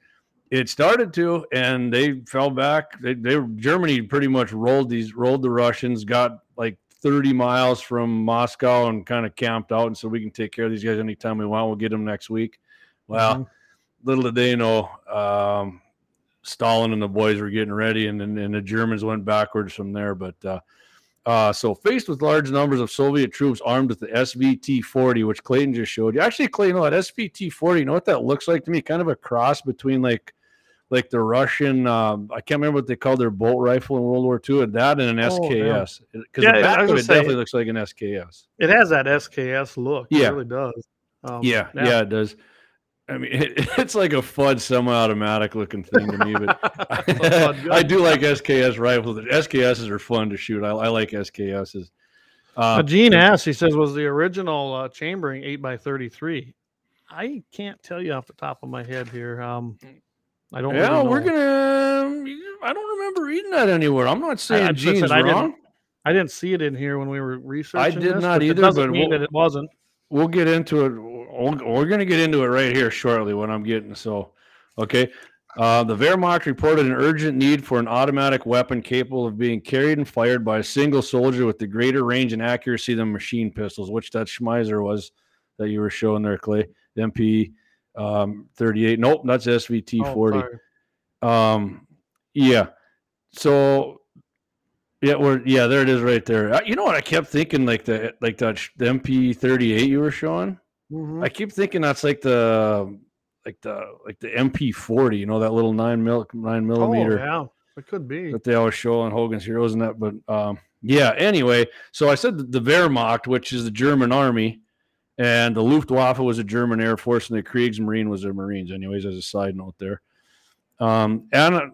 Speaker 2: it started to, and they fell back. They, they Germany pretty much rolled these rolled the Russians, got like 30 miles from Moscow, and kind of camped out, and so we can take care of these guys anytime we want. We'll get them next week. Well,
Speaker 1: Mhm.
Speaker 2: little did they know, um, Stalin and the boys were getting ready, and then and the Germans went backwards from there. But uh, uh, so, faced with large numbers of Soviet troops armed with the SVT 40, which Clayton just showed you. Actually, Clayton, you know, that SVT 40, you know what that looks like to me? Kind of a cross between like like the Russian, um, I can't remember what they called their bolt rifle in World War II, and that and an
Speaker 1: Oh.
Speaker 2: SKS. Because
Speaker 1: Yeah,
Speaker 2: the back of it
Speaker 1: say-
Speaker 2: definitely looks like an SKS.
Speaker 1: it has that SKS look.
Speaker 2: Yeah.
Speaker 1: It really does. Um,
Speaker 2: yeah, yeah, it does. I mean, [laughs] it, it's like a FUD semi-automatic looking thing to me, but [laughs]
Speaker 1: It's a fun gun. [laughs]
Speaker 2: I do like SKS rifles. SKSs are fun to shoot. I, I like SKSs. Uh,
Speaker 1: Uh, Gene asks, he says, was the original uh, chambering 8 by 33 I can't tell you off the top of my head here. Um, I don't.
Speaker 2: yeah,
Speaker 1: really
Speaker 2: we're gonna. I don't remember reading that anywhere. I'm not saying
Speaker 1: I
Speaker 2: Gene's
Speaker 1: I didn't-
Speaker 2: wrong.
Speaker 1: I didn't see it in here when we were researching.
Speaker 2: I did
Speaker 1: this,
Speaker 2: not
Speaker 1: but it
Speaker 2: either,
Speaker 1: doesn't
Speaker 2: but
Speaker 1: mean
Speaker 2: we'll-
Speaker 1: that it wasn't.
Speaker 2: We'll get into it. We're gonna get into it right here shortly. What I'm getting. So, okay. Uh, the Wehrmacht reported an urgent need for an automatic weapon capable of being carried and fired by a single soldier with the greater range and accuracy than machine pistols, which that Schmeisser was that you were showing there, Clay. The MP um, 38. Nope, that's SVT
Speaker 1: Oh,
Speaker 2: 40.
Speaker 1: sorry.
Speaker 2: Um, yeah. So, yeah, we're yeah, there it is, right there. You know what? I kept thinking like the like that the MP thirty eight you were showing.
Speaker 1: Mhm.
Speaker 2: I keep thinking that's like the like the like the MP forty. You know that little nine mil nine millimeter
Speaker 1: Oh, yeah, it could be.
Speaker 2: that they always show on Hogan's Heroes and that. But um, yeah. Anyway, so I said the Wehrmacht, which is the German army, and the Luftwaffe was a German Air Force, and the Kriegsmarine was the Marines. Anyways, as a side note there. Um, and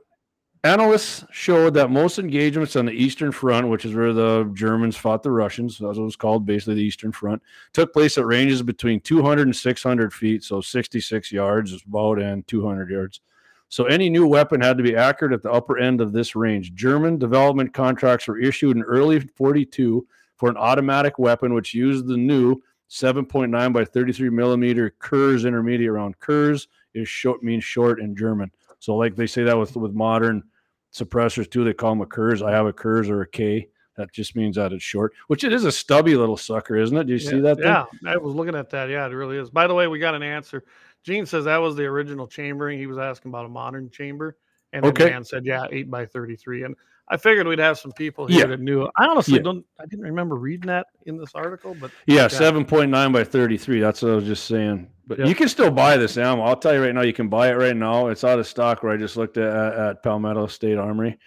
Speaker 2: analysts showed that most engagements on the Eastern Front, which is where the Germans fought the Russians, what it was called, basically the Eastern Front, took place at ranges between 200 and 600 feet, so 66 yards is about and 200 yards. So any new weapon had to be accurate at the upper end of this range. German development contracts were issued in early 42 for an automatic weapon which used the new 7.9 by 33 millimeter Kurz intermediate round. Kurz is short means short in German. So like they say that with with modern suppressors too, they call them a Kurz. I have a Kurz or a K. That just means that it's short, which it is a stubby little sucker, isn't it? Do you see that? Thing?
Speaker 1: Yeah, I was looking at that. Yeah, it really is. By the way, we got an answer. Gene says that was the original chambering. He was asking about a modern chamber, and
Speaker 2: Okay.
Speaker 1: Dan said, "Yeah, eight by thirty-three. And I figured we'd have some people here
Speaker 2: Yeah.
Speaker 1: that knew. I honestly
Speaker 2: Yeah.
Speaker 1: don't. I didn't remember reading that in this article, but
Speaker 2: Yeah, seven point nine by thirty three. That's what I was just saying. But
Speaker 1: Yeah.
Speaker 2: you can still buy this ammo. I'll tell you right now, you can buy it right now. It's out of stock. Where I just looked at at Palmetto State Armory.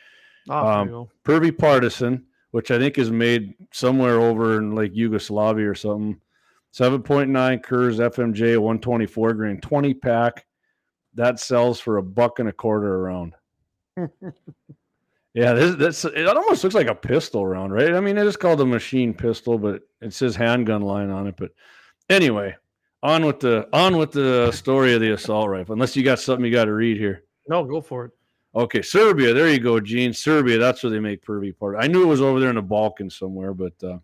Speaker 1: oh,
Speaker 2: Um. Prvi Partizan, which I think is made somewhere over in like Yugoslavia or something. Seven point nine Kurz FMJ one twenty four grain twenty pack. That sells for a buck and a quarter a round. [laughs] Yeah, this that's it almost looks like a pistol round, right? I mean, it is called a machine pistol, but it says handgun line on it. But anyway, on with the on with the story of the assault rifle. Unless you got something you got to read here.
Speaker 1: no, go for it.
Speaker 2: Okay, Serbia. There you go, Gene. Serbia. That's where they make Prvi part. I knew it was over there in the Balkans somewhere, but uh,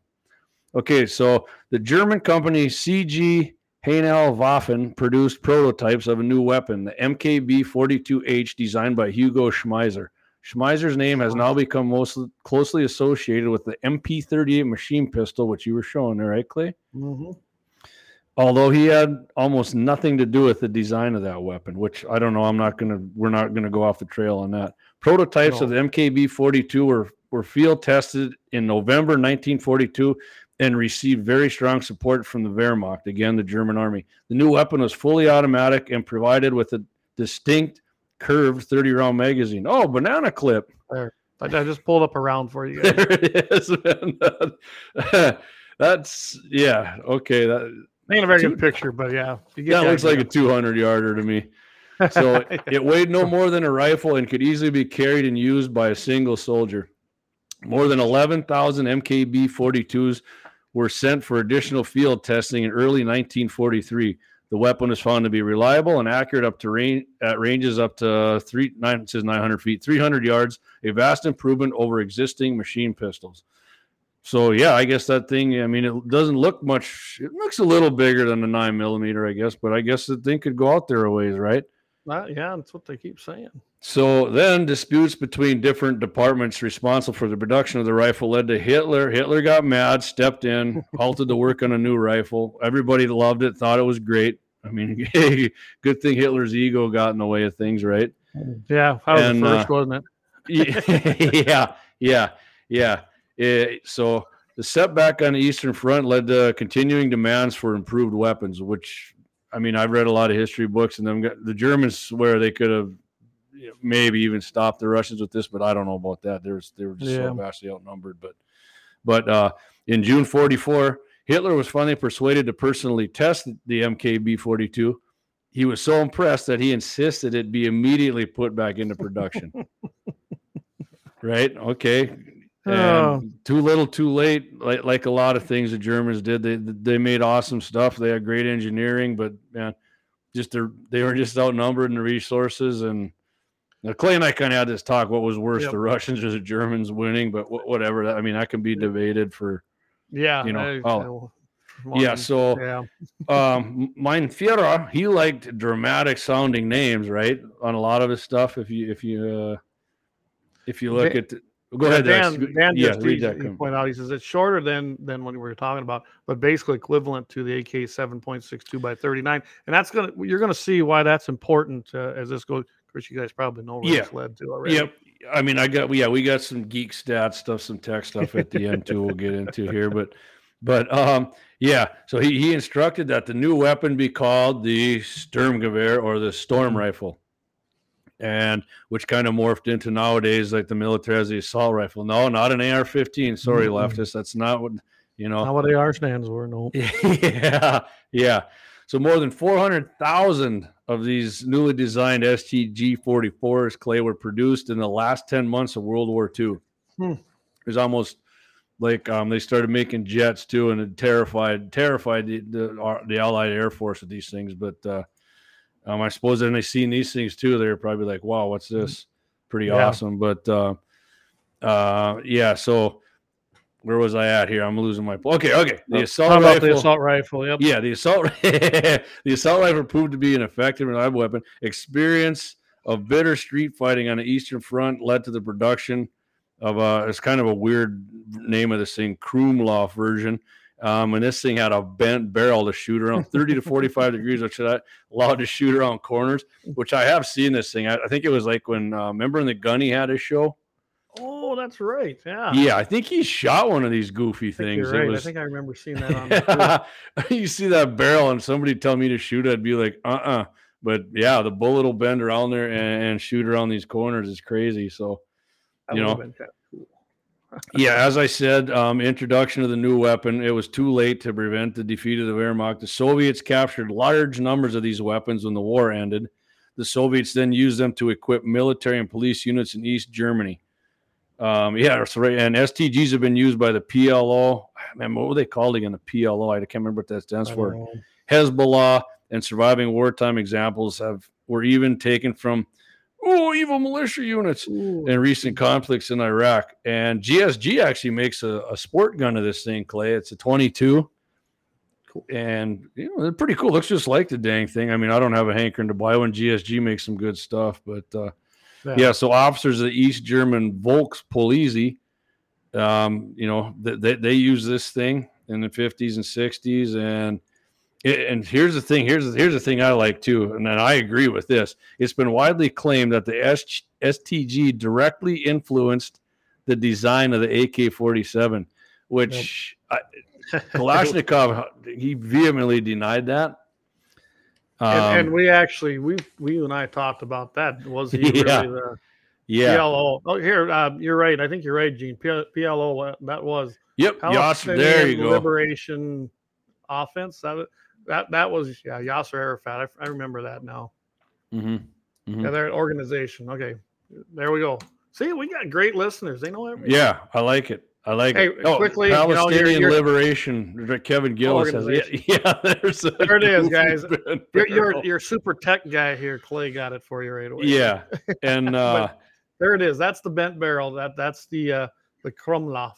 Speaker 2: okay. So the German company CG Haenel Waffen produced prototypes of a new weapon, the MKB 42H, designed by Hugo Schmeisser. Schmeisser's name has now become most closely associated with the MP38 machine pistol, which you were showing there, right, Clay?
Speaker 1: hmm
Speaker 2: although he had almost nothing to do with the design of that weapon which i don't know i'm not gonna we're not gonna go off the trail on that. Prototypes of the mkb 42 were were field tested in november 1942 and received very strong support from the wehrmacht again the german army. The new weapon was fully automatic and provided with a distinct curved 30 round magazine oh banana clip
Speaker 1: I, I just pulled up a round for you. Guys. [laughs]
Speaker 2: there it is man. [laughs] that's yeah okay that
Speaker 1: Ain't a very
Speaker 2: Two-
Speaker 1: good picture, but yeah, you get
Speaker 2: that
Speaker 1: the
Speaker 2: looks like a 200 yarder to me. So [laughs] it- it weighed no more than a rifle and could easily be carried and used by a single soldier. More than 11,000 MKB 42s were sent for additional field testing in early 1943. The weapon is found to be reliable and accurate up to range at ranges up to three nine says 900 feet, 300 yards, a vast improvement over existing machine pistols. So yeah, I guess that thing. I mean, it doesn't look much. It looks a little bigger than the nine millimeter, I guess, but I guess the thing could go out there a ways, right?
Speaker 1: Uh, yeah, that's what they keep saying.
Speaker 2: So then disputes between different departments responsible for the production of the rifle led to Hitler. Hitler got mad, stepped in, [laughs] halted the work on a new rifle. Everybody loved it, thought it was great. I mean, [laughs] good thing Hitler's ego got in the way of things, right?
Speaker 1: Yeah, that was
Speaker 2: And,
Speaker 1: the first,
Speaker 2: uh,
Speaker 1: wasn't it? [laughs]
Speaker 2: yeah, yeah, yeah. Eh, so the setback on the Eastern Front led to continuing demands for improved weapons, which I mean, I've read a lot of history books, and them got- the Germans swear they could have you know, maybe even stopped the Russians with this, but I don't know about that. They were they were just
Speaker 1: Yeah.
Speaker 2: so vastly outnumbered. But but uh, in June '44, Hitler was finally persuaded to personally test the MKB 42. He was so impressed that he insisted it be immediately put back into production. [laughs] right? Okay. And
Speaker 1: Oh.
Speaker 2: too little, too late. Like like a lot of things the Germans did. They they made awesome stuff. They had great engineering, but man, just their, they were just outnumbered in the resources. And now Clay and I kind of had this talk. What was worse,
Speaker 1: Yep.
Speaker 2: the Russians or the Germans winning? But wh- whatever. I mean, that can be debated for
Speaker 1: Yeah,
Speaker 2: you know,
Speaker 1: I-
Speaker 2: oh,
Speaker 1: I
Speaker 2: Yeah, so
Speaker 1: yeah, [laughs]
Speaker 2: um mein Führer, he liked dramatic sounding names, right? On a lot of his stuff. If you if you uh if you look at go ahead, Dex.
Speaker 1: Dan, Dan
Speaker 2: yeah,
Speaker 1: just
Speaker 2: read
Speaker 1: he,
Speaker 2: that. Kim.
Speaker 1: out. He says it's shorter than than what we were talking about, but basically equivalent to the AK seven point six two by thirty nine, and that's gonna you're gonna see why that's important uh, as this goes. Of course, you guys probably know where
Speaker 2: Yeah.
Speaker 1: this led to already.
Speaker 2: Yep. I mean, I got yeah, we got some geek stats stuff, some tech stuff at the end too. We'll get into here, but but um yeah. So he he instructed that the new weapon be called the Sturmgewehr or the Storm
Speaker 1: Mhm.
Speaker 2: Rifle, and which kind of morphed into nowadays like the military has the assault rifle. No, not an AR-15. Sorry,
Speaker 1: Mhm.
Speaker 2: leftist. That's not what you know.
Speaker 1: Not what AR stands for. No. [laughs]
Speaker 2: yeah, yeah. So more than 400,000 of these newly designed STG 44s, Clay, were produced in the last 10 months of World War II.
Speaker 1: Hmm.
Speaker 2: It was almost like um, they started making jets too, and it terrified terrified the the, the Allied Air Force with these things. But uh, um, I suppose then they seen these things too, they're probably like, "Wow, what's this? Pretty
Speaker 1: Yeah.
Speaker 2: awesome!" But uh, uh, yeah, so where was I at here? I'm losing my. Okay, okay. The assault
Speaker 1: How about
Speaker 2: rifle.
Speaker 1: the assault rifle? Yep.
Speaker 2: Yeah, the assault [laughs] the assault rifle proved to be an effective and reliable weapon. Experience of bitter street fighting on the Eastern Front led to the production of a it's kind of a weird name of this thing, Krummlauf version. Um, and this thing had a bent barrel to shoot around 30 to 45 [laughs] degrees, which I allowed to shoot around corners, which I have seen this thing. I, I think it was like when uh, remember when the Gunny had his show?
Speaker 1: Oh, that's right. Yeah.
Speaker 2: Yeah, I think he shot one of these goofy things.
Speaker 1: right.
Speaker 2: was-
Speaker 1: I think I remember seeing that on. the [laughs] [laughs]
Speaker 2: you see that barrel and somebody tell me to shoot, I'd be like, uh uh But yeah, the bullet will bend around there and, and shoot around these corners is crazy. So,
Speaker 1: That
Speaker 2: You know.
Speaker 1: Been kinda cool.
Speaker 2: yeah, as I said, um, introduction of the new weapon, it was too late to prevent the defeat of the Wehrmacht. The Soviets captured large numbers of these weapons when the war ended. The Soviets then used them to equip military and police units in East Germany. Um, yeah, that's right. And STGs have been used by the PLO. Man, what were they called again? The PLO. I can't remember what that stands for.
Speaker 1: know.
Speaker 2: Hezbollah and surviving wartime examples have were even taken from oh evil militia units
Speaker 1: Ooh.
Speaker 2: in recent conflicts in Iraq. And GSG actually makes a, a sport gun of this thing, Clay. It's a 22. And you know, they're pretty cool. Looks just like the dang thing. I mean, I don't have a hankering to buy one. GSG makes some good stuff, but uh, yeah. So officers of the East German Volkspolizei, um, you know, they, they, they use this thing in the 50s and 60s. And and here's the thing. Here's the, here's the thing I like too, and then I agree with this. It's been widely claimed that the S, STG directly influenced the design of the AK-47, which I, [laughs] Kalashnikov he vehemently denied that.
Speaker 1: and, and
Speaker 2: Um,
Speaker 1: we actually we we you and I talked about that. Was he [laughs]
Speaker 2: Yeah.
Speaker 1: really the
Speaker 2: yeah.
Speaker 1: PLO? Oh, here uh, you're right. I think you're right, Gene. P- PLO. uh, That was
Speaker 2: Yep. There you go.
Speaker 1: Liberation Offense. That that that was yeah Yasser Arafat. I, I remember that now.
Speaker 2: Mm-hmm.
Speaker 1: Yeah, their organization. Okay, there we go. See, we got great listeners. They know everything.
Speaker 2: Yeah, I like it. I like
Speaker 1: Hey,
Speaker 2: it. Oh,
Speaker 1: quickly, you know, you're-
Speaker 2: Palestinian
Speaker 1: you're-
Speaker 2: Liberation. Kevin Gillis says, yeah, [laughs] yeah, there's a
Speaker 1: There it is, [laughs] guys. You're you're super tech guy here. Clay got it for you right away.
Speaker 2: yeah, [laughs] and uh,
Speaker 1: there it is. That's the bent barrel. That that's the uh the Krummlauf.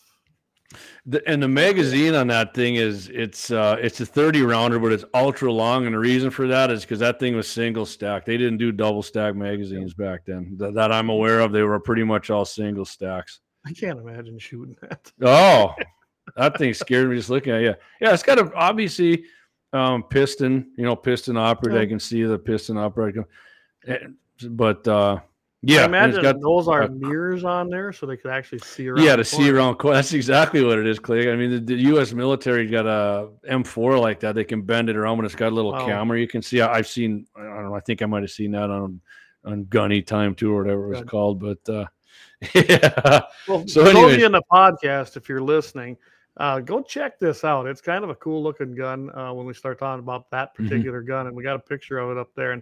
Speaker 2: The, and the magazine on that thing is it's uh, it's a 30 rounder, but it's ultra long, and the reason for that is because that thing was single stack. They didn't do double stack magazines back then that, that I'm aware of. They were pretty much all single stacks.
Speaker 1: I can't imagine shooting that.
Speaker 2: Oh, [laughs] that thing scared me just looking at it. Yeah, yeah. It's got a obviously um, piston, you know, piston operated. I can see the piston operated, And- but uh, yeah, and it's
Speaker 1: imagine
Speaker 2: got
Speaker 1: those are
Speaker 2: uh,
Speaker 1: mirrors on there, so they could actually see around.
Speaker 2: yeah to see around. That's exactly what it is, Clay. I mean, the, the U.S. military got a M4 like that. They can bend it around, but it's got a little
Speaker 1: Wow.
Speaker 2: camera you can see. I, I've seen. I don't know. I think I might have seen that on on Gunny Time too, or whatever it was called. But uh, [laughs] yeah,
Speaker 1: Well,
Speaker 2: So
Speaker 1: those of
Speaker 2: anyways-
Speaker 1: you in the podcast, if you're listening, uh, go check this out. It's kind of a cool looking gun. Uh, when we start talking about that
Speaker 2: Mhm.
Speaker 1: particular gun, and we got a picture of it up there, and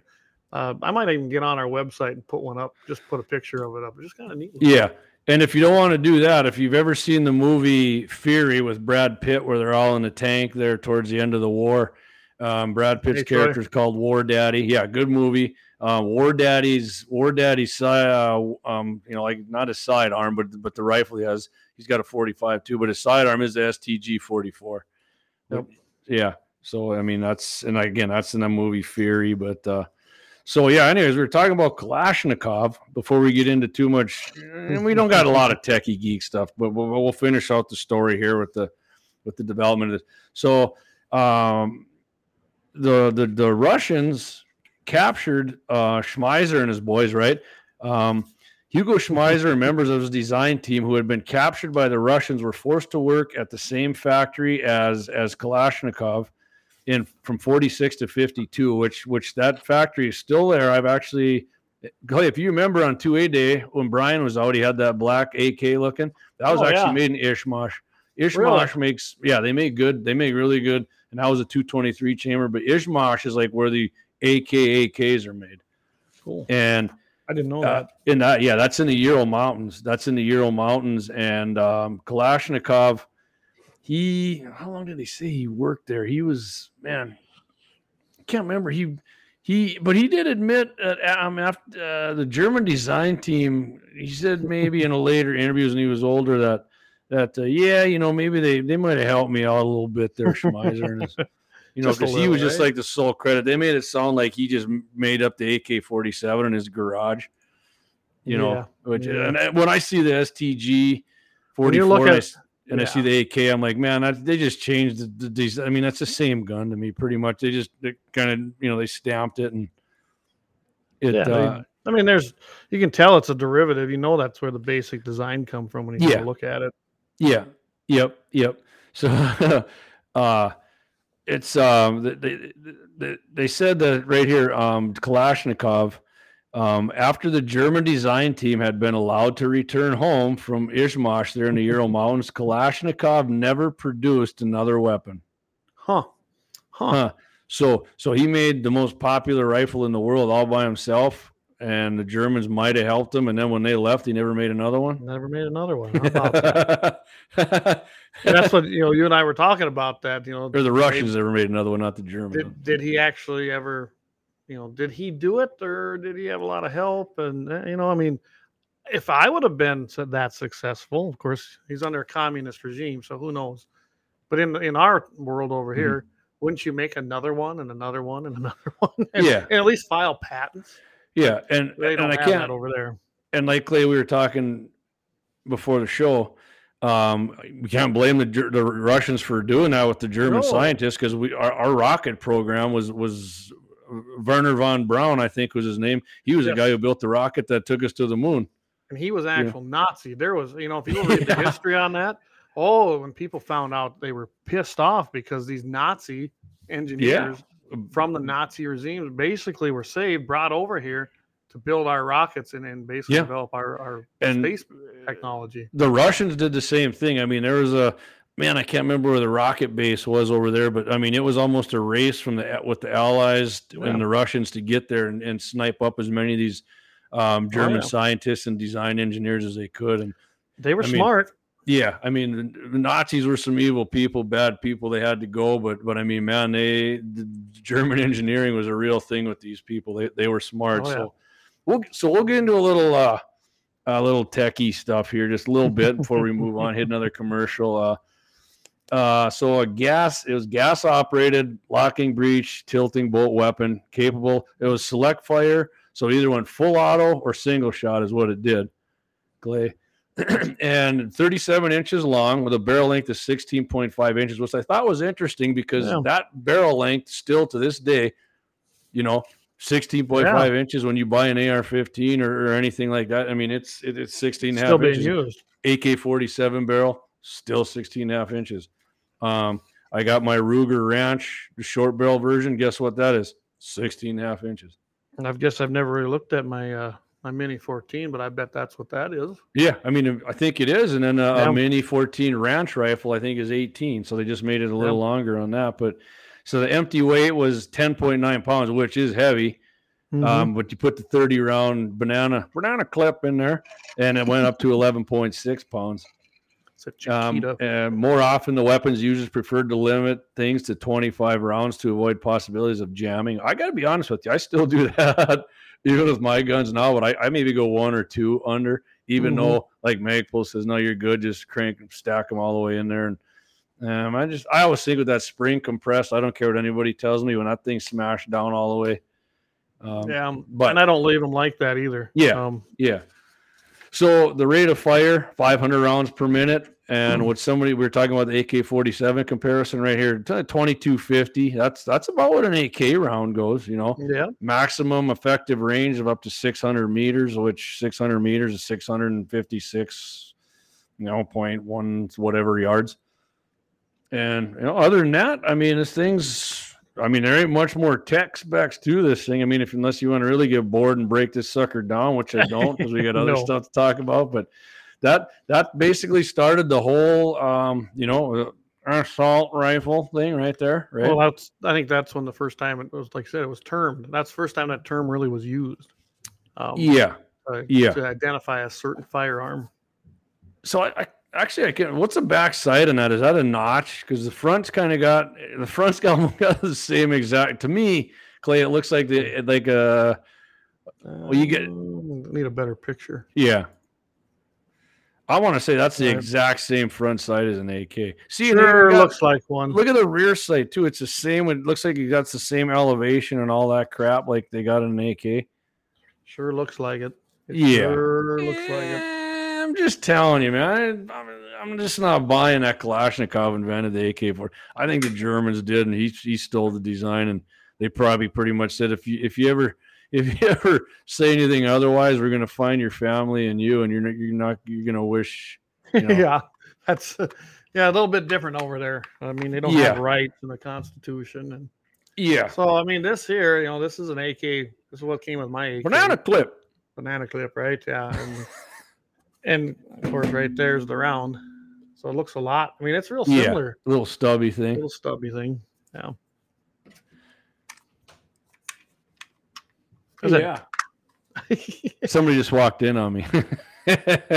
Speaker 1: uh, I might even get on our website and put one up. Just put a picture of it up. It's just kind of neat.
Speaker 2: Yeah. And if you don't want to do that, if you've ever seen the movie Fury with Brad Pitt, where they're all in the tank there towards the end of the war, um, Brad Pitt's
Speaker 1: Hey,
Speaker 2: character is called War Daddy. Yeah, good movie. Um, War Daddy's War Daddy's side, uh, um, you know, like not his sidearm, but but the rifle he has, he's got a 45 too, but his sidearm is the STG 44.
Speaker 1: Yep.
Speaker 2: yeah. So I mean that's and again that's in the movie Fury, but uh so yeah. Anyways, we were talking about Kalashnikov before we get into too much, and we don't got a lot of techie geek stuff, but we'll, we'll finish out the story here with the with the development of this. So um, the the the Russians captured uh, Schmeisser and his boys, right? Um, Hugo Schmeisser and members of his design team who had been captured by the Russians were forced to work at the same factory as as Kalashnikov in from 46 to 52, which which that factory is still there. I've actually if you remember on 2A day when Brian was out, he had that black AK looking. That was
Speaker 1: Oh,
Speaker 2: actually
Speaker 1: yeah.
Speaker 2: made in Izhmash. Izhmash makes yeah, they make good, they make really good, and that was a 223 chamber, but Izhmash is like where the AK AKs are made.
Speaker 1: Cool.
Speaker 2: And
Speaker 1: I didn't know
Speaker 2: uh,
Speaker 1: that.
Speaker 2: in that, yeah, that's in the Ural Mountains. That's in the Ural Mountains. And um, Kalashnikov, he, how long did they say he worked there? He was, man, I can't remember. He, he, but he did admit that um, after uh, the German design team, he said maybe in a later interviews when he was older that, that uh, yeah, you know, maybe they they might have helped me out a little bit there, Schmeisser, [laughs] you know, because he was just like the sole credit. They made it sound like he just made up the AK forty seven in his garage, you know.
Speaker 1: Yeah,
Speaker 2: Which
Speaker 1: yeah.
Speaker 2: and when I see the STG forty four and, I and I see the AK, I'm like, man, that, they just changed the, the design. I mean, that's the same gun to me, pretty much. They just kind of you know they stamped it and it.
Speaker 1: Yeah,
Speaker 2: uh,
Speaker 1: I mean, there's you can tell it's a derivative. You know that's where the basic design come from when you
Speaker 2: Yeah.
Speaker 1: look at it.
Speaker 2: Yeah. Yep. Yep. So, [laughs] uh, it's um they, they they they said that right here um Kalashnikov um after the German design team had been allowed to return home from Izhmash there in the Ural Mountains, Kalashnikov never produced another weapon.
Speaker 1: Huh. Huh.
Speaker 2: Huh. So so he made the most popular rifle in the world all by himself, and the Germans might have helped him. And then when they left, he never made another one.
Speaker 1: Never made another one. That? [laughs] That's what you know. You and I were talking about that. You know,
Speaker 2: or the Russians never made another one, not the Germans.
Speaker 1: did did he actually ever? You know, did he do it or did he have a lot of help? And uh, you know, I mean, if I would have been that successful, of course, he's under a communist regime, so who knows? But in in our world over
Speaker 2: Mhm.
Speaker 1: here, wouldn't you make another one and another one and [laughs] another one? And,
Speaker 2: Yeah.
Speaker 1: and at least file patents.
Speaker 2: Yeah, and
Speaker 1: They don't
Speaker 2: and I
Speaker 1: have that
Speaker 2: can't
Speaker 1: over there.
Speaker 2: and like Clay, we were talking before the show. Um, we can't blame the the Russians for doing that with the German
Speaker 1: No.
Speaker 2: scientists because we our, our rocket program was was Wernher von Braun, I think was his name. He was the guy who built the rocket that took us to the moon.
Speaker 1: and he was actual Nazi. There was, you know, if you read the [laughs] history on that, oh, when people found out, they were pissed off because these Nazi engineers um, from the Nazi regimes basically were saved, brought over here to build our rockets and, and basically
Speaker 2: Yeah.
Speaker 1: develop our, our
Speaker 2: And
Speaker 1: space technology.
Speaker 2: the Russians did the same thing. I mean, there was a man I can't remember where the rocket base was over there, but I mean, it was almost a race from the with the Allies
Speaker 1: Yeah.
Speaker 2: and the Russians to get there and, and snipe up as many of these um, German
Speaker 1: yeah.
Speaker 2: scientists and design engineers as they could. And
Speaker 1: They were
Speaker 2: I mean,
Speaker 1: smart.
Speaker 2: yeah, I mean, the, the Nazis were some evil people, bad people. They had to go, but but I mean, man, they the German [laughs] engineering was a real thing with these people. They they were smart.
Speaker 1: Oh, yeah.
Speaker 2: So we'll so we'll get into a little uh a little techie stuff here, just a little bit before we move on. Hit another commercial. Uh, uh, so a gas, it was gas operated locking breech tilting bolt weapon capable. It was select fire, so it either went full auto or single shot is what it did. Clay. [clears throat] and 37 inches long with a barrel length of 16.5 inches, which I thought was interesting because
Speaker 1: Yeah.
Speaker 2: that barrel length still to this day, you know, 16.5 inches when you buy an AR-15 or, or anything like that. I mean, it's it, it's 16 and a half
Speaker 1: Still being
Speaker 2: inches.
Speaker 1: used.
Speaker 2: AK-47 barrel, still 16 and a half inches. Um, I got my Ruger Ranch short barrel version. Guess what that is? 16 and a half inches.
Speaker 1: And I guess I've never really looked at my uh, my Mini 14, but I bet that's what that is.
Speaker 2: Yeah, I mean, I think it is. And then a,
Speaker 1: Yeah.
Speaker 2: a Mini 14 Ranch rifle, I think, is 18. So they just made it a little
Speaker 1: Yeah.
Speaker 2: longer on that. But so the empty weight was 10.9 pounds, which is heavy.
Speaker 1: Mhm.
Speaker 2: Um, but you put the 30 round banana banana clip in there, and it went up to 11.6 pounds. Um, uh, more often, the weapons users preferred to limit things to 25 rounds to avoid possibilities of jamming. I got to be honest with you, I still [laughs] do that even with my guns now, but I, I maybe go one or two under, even
Speaker 1: Mhm.
Speaker 2: though like Magpul says, no, you're good, just crank, and stack them all the way in there. And Um, I just I always think with that spring compressed, I don't care what anybody tells me when that thing smashed down all the way. Um,
Speaker 1: yeah,
Speaker 2: but-
Speaker 1: and I don't leave them like that either.
Speaker 2: Yeah.
Speaker 1: Um,
Speaker 2: Yeah. So the rate of fire, 500 rounds per minute. And
Speaker 1: Hmm.
Speaker 2: what somebody we were talking about the AK 47 comparison right here, 2250. That's that's about what an AK round goes, you know.
Speaker 1: yeah.
Speaker 2: Maximum effective range of up to 600 meters, which 600 meters is 656, you know, point one whatever yards. And you know, other than that, I mean, this thing's I mean, there ain't much more tech specs to this thing. I mean, if unless you want to really get bored and break this sucker down, which I don't, because we got [laughs] other
Speaker 1: No.
Speaker 2: stuff to talk about. But that that basically started the whole, um, you know, uh, assault rifle thing right there, right?
Speaker 1: Well, that's I think that's when the first time it was like I said it was termed. That's the first time that term really was used. Um,
Speaker 2: yeah.
Speaker 1: uh,
Speaker 2: yeah.
Speaker 1: To identify a certain firearm.
Speaker 2: So I, I actually I can't. What's the back side on that? Is that a notch? Because the front's kind of got the front's got, [laughs] got the same exact. To me, Clay, it looks like the like a
Speaker 1: Well,
Speaker 2: you get- uh,
Speaker 1: need a better picture.
Speaker 2: yeah. I want to say that's the exact same front side as an AK. See, it
Speaker 1: Sure,
Speaker 2: got-
Speaker 1: looks like one.
Speaker 2: Look at the rear sight too. It's the same. It looks like it got the same elevation and all that crap like they got in an AK.
Speaker 1: Sure looks like it. It
Speaker 2: Yeah.
Speaker 1: Sure looks like it.
Speaker 2: I'm just telling you, man. I, I'm, I'm just not buying that Kalashnikov invented the AK-4. I think the Germans did, and he he stole the design, and they probably pretty much said if you if you ever [laughs] if you ever say anything otherwise, we're gonna find your family and you, and you're not you're not you're gonna wish. You [laughs] know,
Speaker 1: yeah, that's yeah a little bit different over there. I mean, they don't
Speaker 2: Yeah.
Speaker 1: have rights in the Constitution, and
Speaker 2: yeah.
Speaker 1: so I mean, this here, you know, this is an AK. This is what came with my AK.
Speaker 2: Banana clip.
Speaker 1: banana clip, right? Yeah, and [laughs] and of course, right there's the round. So it looks a lot. I mean, it's real similar.
Speaker 2: Yeah.
Speaker 1: similar.
Speaker 2: Little stubby thing.
Speaker 1: Little stubby thing. Yeah. Is it-
Speaker 2: Yeah. [laughs] Somebody just walked in on me.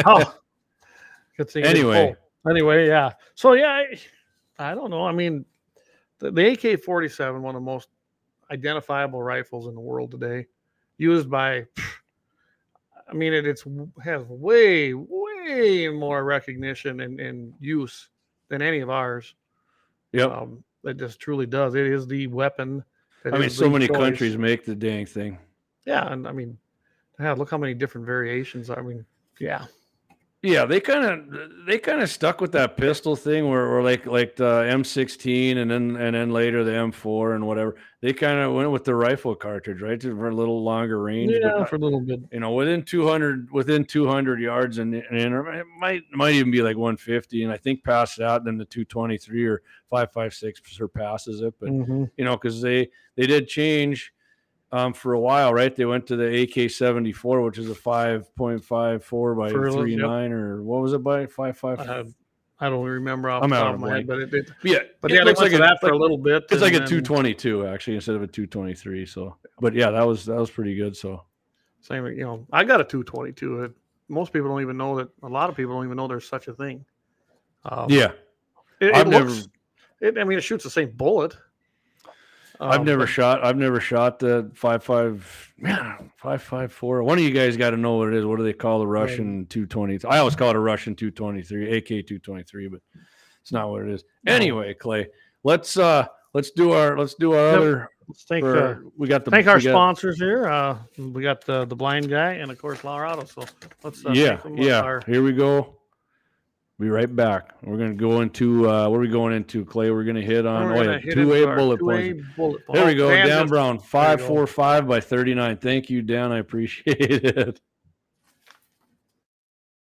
Speaker 1: oh, [laughs] good thing.
Speaker 2: Anyway.
Speaker 1: pull. anyway, yeah. So yeah, I, I don't know. I mean, the, the AK forty seven, one of the most identifiable rifles in the world today, used by. I mean, it it's has way way more recognition and, and use than any of ours.
Speaker 2: Yeah,
Speaker 1: Um, it just truly does. It is the weapon. that
Speaker 2: I mean, so many
Speaker 1: choice.
Speaker 2: countries make the dang thing.
Speaker 1: Yeah, and I mean, yeah, look how many different variations. I mean, yeah.
Speaker 2: Yeah, they kind of they kind of stuck with that pistol thing where, where like like the M16 and then and then later the M4 and whatever. They kind of went with the rifle cartridge, right, for a little longer range.
Speaker 1: Yeah,
Speaker 2: not-
Speaker 1: for a little bit.
Speaker 2: you know, within 200 within 200 yards and, and it might might even be like 150 and I think past that then the 223 or 556 surpasses it, but
Speaker 1: Mhm.
Speaker 2: you know, because they they did change um, for a while, right? They went to the AK seventy four, which is a five point five four by
Speaker 1: For
Speaker 2: three
Speaker 1: yep.
Speaker 2: nine, or what was it by five five?
Speaker 1: Uh, I don't remember off
Speaker 2: I'm
Speaker 1: the top
Speaker 2: of
Speaker 1: my head, but it, it
Speaker 2: yeah,
Speaker 1: but
Speaker 2: it
Speaker 1: yeah,
Speaker 2: looks like
Speaker 1: that for
Speaker 2: like-
Speaker 1: a little bit.
Speaker 2: It's like a two twenty two actually instead of a two twenty three. So, but yeah, that was that was pretty good. So
Speaker 1: Same, you know, I got a two twenty two. Most people don't even know that. A lot of people don't even know there's such a thing. Um,
Speaker 2: yeah,
Speaker 1: it,
Speaker 2: I've
Speaker 1: it
Speaker 2: never-
Speaker 1: looks. It, I mean, it shoots the same bullet.
Speaker 2: I've
Speaker 1: Um,
Speaker 2: never
Speaker 1: but-
Speaker 2: shot. I've never shot the five five five five four. One of you guys got to know what it is. What do they call the Russian two twenty? I always call it a Russian two twenty three, AK two twenty three, but it's not what it is.
Speaker 1: No.
Speaker 2: Anyway, Clay, let's uh let's do our let's do our
Speaker 1: Yep.
Speaker 2: other.
Speaker 1: Let's thank,
Speaker 2: for-
Speaker 1: uh,
Speaker 2: we got the
Speaker 1: thank our
Speaker 2: got-
Speaker 1: sponsors here. Uh, we got the the blind guy and of course Colorado. So let's uh,
Speaker 2: yeah,
Speaker 1: thank them with
Speaker 2: yeah.
Speaker 1: our-
Speaker 2: Here we go. Be right back. We're gonna go into uh what are we going into, Clay? We're gonna hit on oh, yeah,
Speaker 1: hit
Speaker 2: two A bullet
Speaker 1: 2A
Speaker 2: points.
Speaker 1: bullet.
Speaker 2: There we
Speaker 1: Oh,
Speaker 2: go.
Speaker 1: Dan
Speaker 2: Dan Brown, five four five by thirty nine. Thank you, Dan. I [laughs] appreciate it.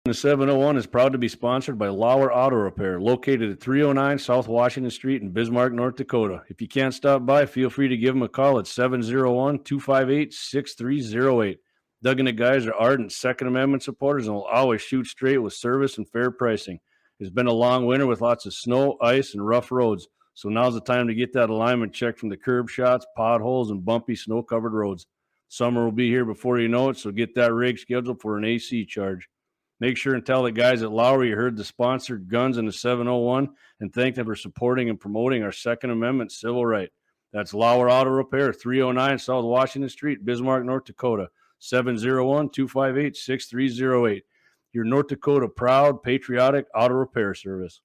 Speaker 2: The 701 is proud to be sponsored by Lauer Auto Repair, located at 309 South Washington Street in Bismarck, North Dakota. If you can't stop by, feel free to give them a call at 701 258 6308. Doug and the guys are ardent Second Amendment supporters and will always shoot straight with service and fair pricing. It's been a long winter with lots of snow, ice, and rough roads. So now's the time to get that alignment checked from the curb shots, potholes, and bumpy snow covered roads. Summer will be here before you know it, so get that rig scheduled for an AC charge. Make sure and tell the guys at Lauer you heard the sponsored guns in the 701 and thank them for supporting and promoting our Second Amendment civil right. That's Lauer Auto Repair, 309 South Washington Street, Bismarck, North Dakota, 701 258 6308. Your North Dakota proud, patriotic auto repair service.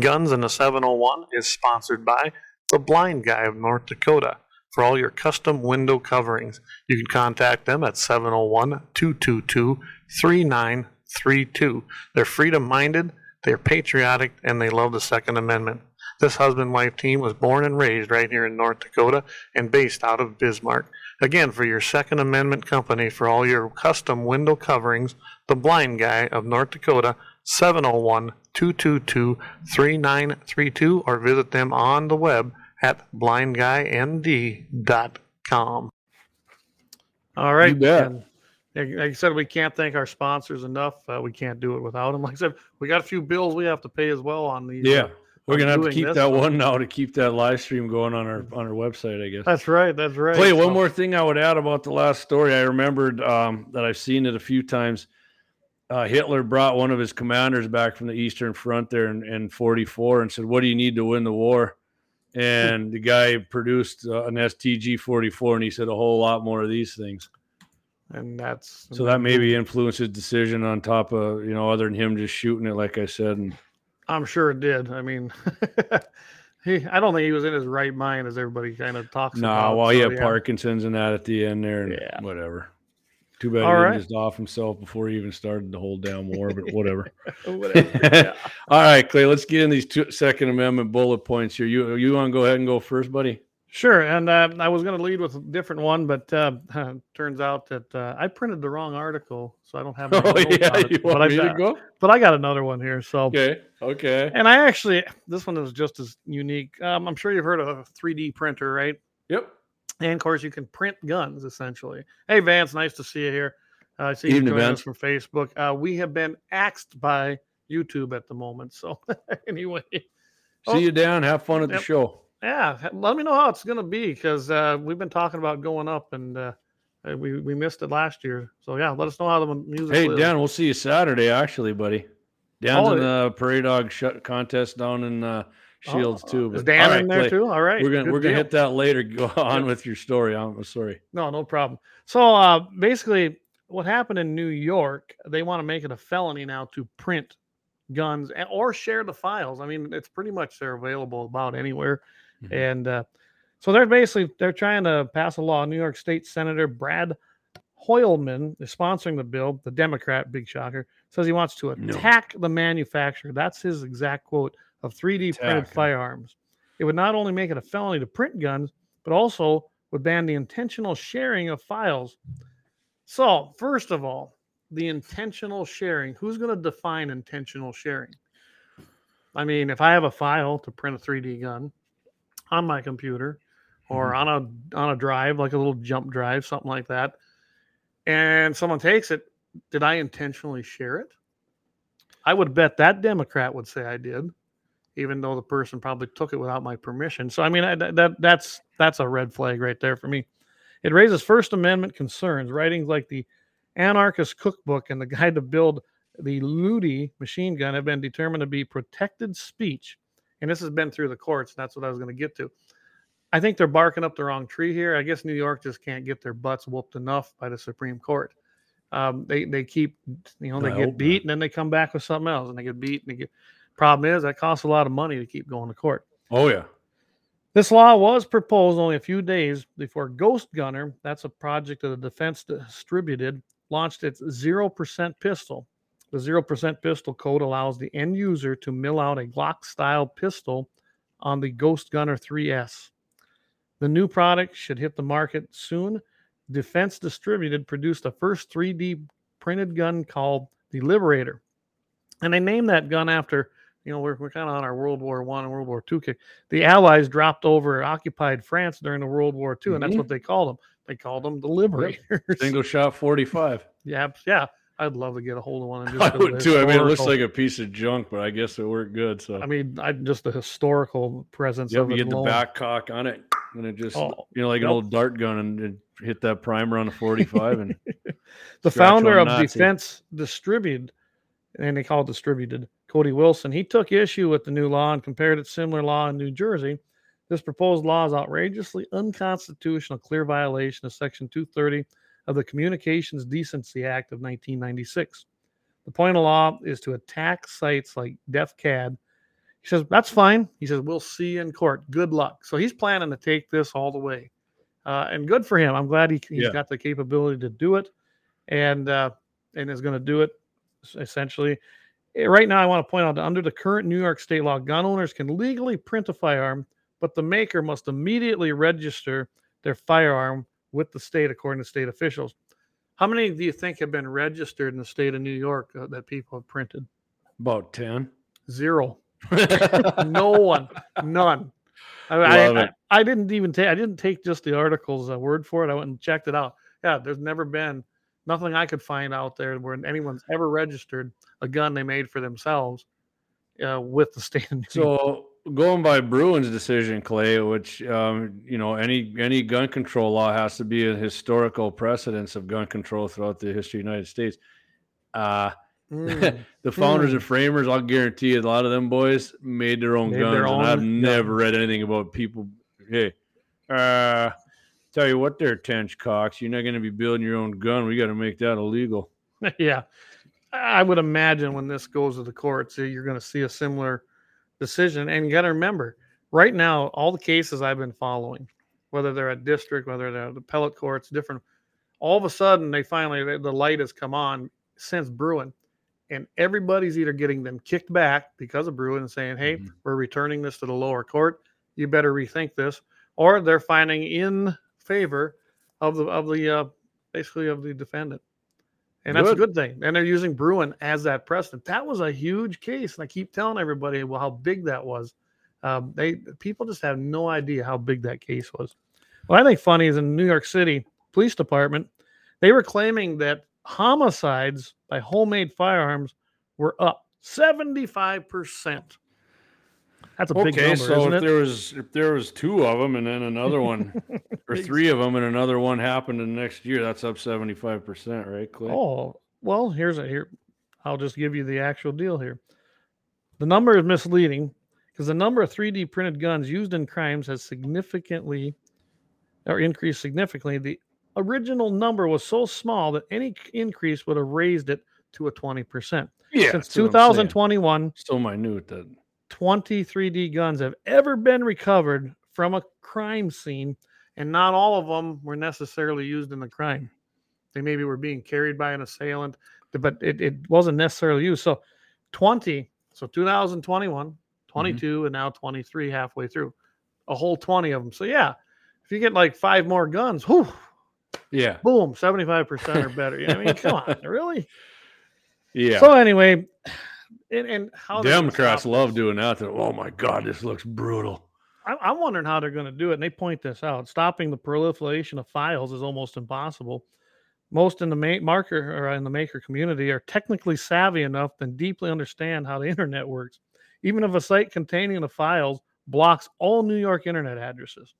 Speaker 1: Guns in the 701 is sponsored by The Blind Guy of North Dakota. For all your custom window coverings, you can contact them at 701 222 3932. They're freedom minded, they're patriotic, and they love the Second Amendment. This husband wife team was born and raised right here in North Dakota and based out of Bismarck. Again, for your Second Amendment company, for all your custom window coverings, The Blind Guy of North Dakota, 701 222 3932, or visit them on the web at blindguynd.com. All right.
Speaker 2: You bet.
Speaker 1: Like like I said, we can't thank our sponsors enough. Uh, we can't do it without them. Like I said, we got a few bills we have to pay as well on these. uh,
Speaker 2: Yeah. We're gonna have to keep that one now to keep that live stream going on our on our website, I guess.
Speaker 1: That's right. That's right.
Speaker 2: Clay, one more thing I would add about the last story. I remembered um, that I've seen it a few times. Uh, Hitler brought one of his commanders back from the Eastern Front there in, in 44 and said, What do you need to win the war? And the guy produced uh, an STG 44 and he said, A whole lot more of these things.
Speaker 1: and that's
Speaker 2: So that maybe influenced his decision on top of, you know, other than him just shooting it, like I said. And
Speaker 1: I'm sure it did. I mean, [laughs] he. I don't think he was in his right mind, as everybody kind of talks
Speaker 2: no,
Speaker 1: about.
Speaker 2: No, well, he had
Speaker 1: yeah.
Speaker 2: Parkinson's and that at the end there, and
Speaker 1: Yeah.
Speaker 2: whatever. Too bad
Speaker 1: All
Speaker 2: he
Speaker 1: right.
Speaker 2: didn't just off himself before he even started the whole damn war, but whatever. [laughs]
Speaker 1: Whatever. yeah. [laughs]
Speaker 2: All right, Clay, let's get in these two Second Amendment bullet points here. You you want to go ahead and go first, buddy?
Speaker 1: Sure, and uh, I was going to lead with a different one, but uh, turns out that uh, I printed the wrong article, so I don't have. [laughs]
Speaker 2: Oh yeah,
Speaker 1: on it,
Speaker 2: you
Speaker 1: but,
Speaker 2: want
Speaker 1: I
Speaker 2: me to
Speaker 1: got,
Speaker 2: go?
Speaker 1: but I got another one here. So,
Speaker 2: Okay, okay.
Speaker 1: and I actually this one is just as unique. Um, I'm sure you've heard of a 3D printer, right?
Speaker 2: Yep.
Speaker 1: And of course, you can print guns essentially. Hey, Vance, nice to see you here. Uh, I see you
Speaker 2: Evening,
Speaker 1: joining
Speaker 2: Vance.
Speaker 1: us from Facebook. Uh, we have been axed by YouTube at the moment. So, [laughs] anyway, Oh.
Speaker 2: See you down. Have fun at the show.
Speaker 1: Yeah, let me know how it's going to be because uh, we've been talking about going up and uh, uh, we, we missed it last year. So, yeah, let us know how the music
Speaker 2: Hey,
Speaker 1: is.
Speaker 2: Dan, we'll see you Saturday, actually, buddy. Dan's
Speaker 1: Oh,
Speaker 2: in the prairie dog shut contest down in uh, Shields
Speaker 1: Oh,
Speaker 2: too.
Speaker 1: Is Dan
Speaker 2: right,
Speaker 1: in there too? All right.
Speaker 2: We're gonna
Speaker 1: good
Speaker 2: we're gonna hit that later. Go [laughs] on with your story. I'm sorry.
Speaker 1: No, no problem. So uh, basically, what happened in New York, they want to make it a felony now to print guns and, or share the files. I mean, it's pretty much they're available about anywhere.
Speaker 2: Mhm.
Speaker 1: And uh, so they're basically they're trying to pass a law. New York State Senator Brad Hoylman is sponsoring the bill. The Democrat, big shocker, says he wants to
Speaker 2: No.
Speaker 1: attack the manufacturer. That's his exact quote of 3D printed firearms. It would not only make it a felony to print guns, but also would ban the intentional sharing of files. So, first of all, the intentional sharing. Who's going to define intentional sharing? I mean, if I have a file to print a 3D gun on my computer or mm-hmm. on a on a drive, like a little jump drive, something like that, and someone takes it, did I intentionally share it? I would bet that Democrat would say I did, even though the person probably took it without my permission. So I mean, I, that that's that's a red flag right there for me. It raises First Amendment concerns. Writings like the Anarchist Cookbook and the Guide to Build the Luty machine gun have been determined to be protected speech, and this has been through the courts. That's what I was going to get to. I think they're barking up the wrong tree here. I guess New York just can't get their butts whooped enough by the Supreme Court. Um, they they keep you know they
Speaker 2: I
Speaker 1: get
Speaker 2: hope not.
Speaker 1: beat and then they come back with something else and they get beat and they get. Problem is that costs a lot of money to keep going to court.
Speaker 2: Oh yeah.
Speaker 1: This law was proposed only a few days before Ghost Gunner, that's a project that the Defense Distributed, launched its 0% pistol. The 0% pistol code allows the end user to mill out a Glock style pistol on the Ghost Gunner 3S. The new product should hit the market soon. Defense Distributed produced the first 3D printed gun called the Liberator. And they named that gun after, you know, we're, we're kind of on our World War One and World War Two kick the Allies dropped over occupied France during the World War II, and that's
Speaker 2: Mhm.
Speaker 1: what they called them. They called them the Liberators.
Speaker 2: Single shot 45. [laughs]
Speaker 1: yeah, yeah. I'd love to get a hold of one. And [laughs]
Speaker 2: I
Speaker 1: just the
Speaker 2: would too. I mean, it looks like a piece of junk, but I guess it worked good. So
Speaker 1: I mean, I just the historical presence
Speaker 2: Yep,
Speaker 1: of
Speaker 2: you get the back cock on it, and it just
Speaker 1: Oh,
Speaker 2: you know like an old dart gun, and it hit that primer on the forty-five, and [laughs]
Speaker 1: the founder of
Speaker 2: Nazi.
Speaker 1: Defense Distributed, and they call it Distributed, Cody Wilson, he took issue with the new law and compared it to similar law in New Jersey. This proposed law is outrageously unconstitutional, clear violation of Section 230 of the Communications Decency Act of 1996. The point of law is to attack sites like DefCAD He says, That's fine. He says, We'll see you in court. Good luck. So he's planning to take this all the way. Uh, and good for him. I'm glad he, he's
Speaker 2: Yeah.
Speaker 1: got the capability to do it and uh, and is going to do it essentially. Eh, Right now, I want to point out that under the current New York state law, gun owners can legally print a firearm, but the maker must immediately register their firearm with the state, according to state officials. How many do you think have been registered in the state of New York uh, that people have printed?
Speaker 2: About 10.
Speaker 1: Zero. [laughs] no one. None. I, I, I. I didn't even take. I didn't take just the article's uh, word for it. I went and checked it out. Yeah, there's never been nothing I could find out there where anyone's ever registered a gun they made for themselves uh, with the state of New York.
Speaker 2: So going by Bruen's decision, Clay, which um, you know, any any gun control law has to be a historical precedence of gun control throughout the history of the United States. Uh,
Speaker 1: Mm. [laughs]
Speaker 2: the founders
Speaker 1: Hmm.
Speaker 2: and framers, I'll guarantee you, a lot of them boys made their own
Speaker 1: Made
Speaker 2: guns,
Speaker 1: their
Speaker 2: and I've
Speaker 1: own
Speaker 2: never read anything about people. Hey, uh, tell you what, there, Tench Coxe, you're not going to be building your own gun. We got to make that illegal. [laughs]
Speaker 1: yeah, I would imagine when this goes to the courts, you're going to see a similar decision. And you got to remember, right now, all the cases I've been following, whether they're at district, whether they're at the appellate courts, different, all of a sudden they finally the light has come on since Bruen, and everybody's either getting them kicked back because of Bruen and saying, "Hey,
Speaker 2: Mhm.
Speaker 1: we're returning this to the lower court. You better rethink this," or they're finding in favor of the of the uh, basically of the defendant. And that's a
Speaker 2: Good.
Speaker 1: thing. And they're using Bruen as that precedent. That was a huge case. And I keep telling everybody well how big that was. Um, they people just have no idea how big that case was. What I think funny is in New York City Police Department, they were claiming that homicides by homemade firearms were up 75%. That's a big
Speaker 2: Okay,
Speaker 1: number,
Speaker 2: so
Speaker 1: isn't
Speaker 2: if
Speaker 1: it?
Speaker 2: there was if there was two of them and then another one [laughs] or three of them and another one happened in the next year, that's up seventy five percent, right, Clay?
Speaker 1: Oh, well, here's a here. I'll just give you the actual deal here. The number is misleading because the number of 3D printed guns used in crimes has significantly or increased significantly. The original number was so small that any increase would have raised it to a 20%.
Speaker 2: yeah,
Speaker 1: Since
Speaker 2: that's what I'm saying.
Speaker 1: 2021,
Speaker 2: so minute that
Speaker 1: 20 3D guns have ever been recovered from a crime scene, and not all of them were necessarily used in the crime. They maybe were being carried by an assailant, but it, it wasn't necessarily used. So 20, so 2021, mm-hmm. 22, and now 23 halfway through, a whole 20 of them. So yeah, if you get like five more guns, whew,
Speaker 2: yeah,
Speaker 1: boom, 75% or better. You know, I mean, come on, [laughs] really?
Speaker 2: yeah.
Speaker 1: So anyway, and, and how
Speaker 2: Democrats love doing that. They're, oh my God, this looks brutal.
Speaker 1: I- I'm wondering how they're going to do it. And they point this out. Stopping the proliferation of files is almost impossible. Most in the ma- marker or in the maker community are technically savvy enough and deeply understand how the [laughs] internet works. Even if a site containing the files blocks all New York internet addresses,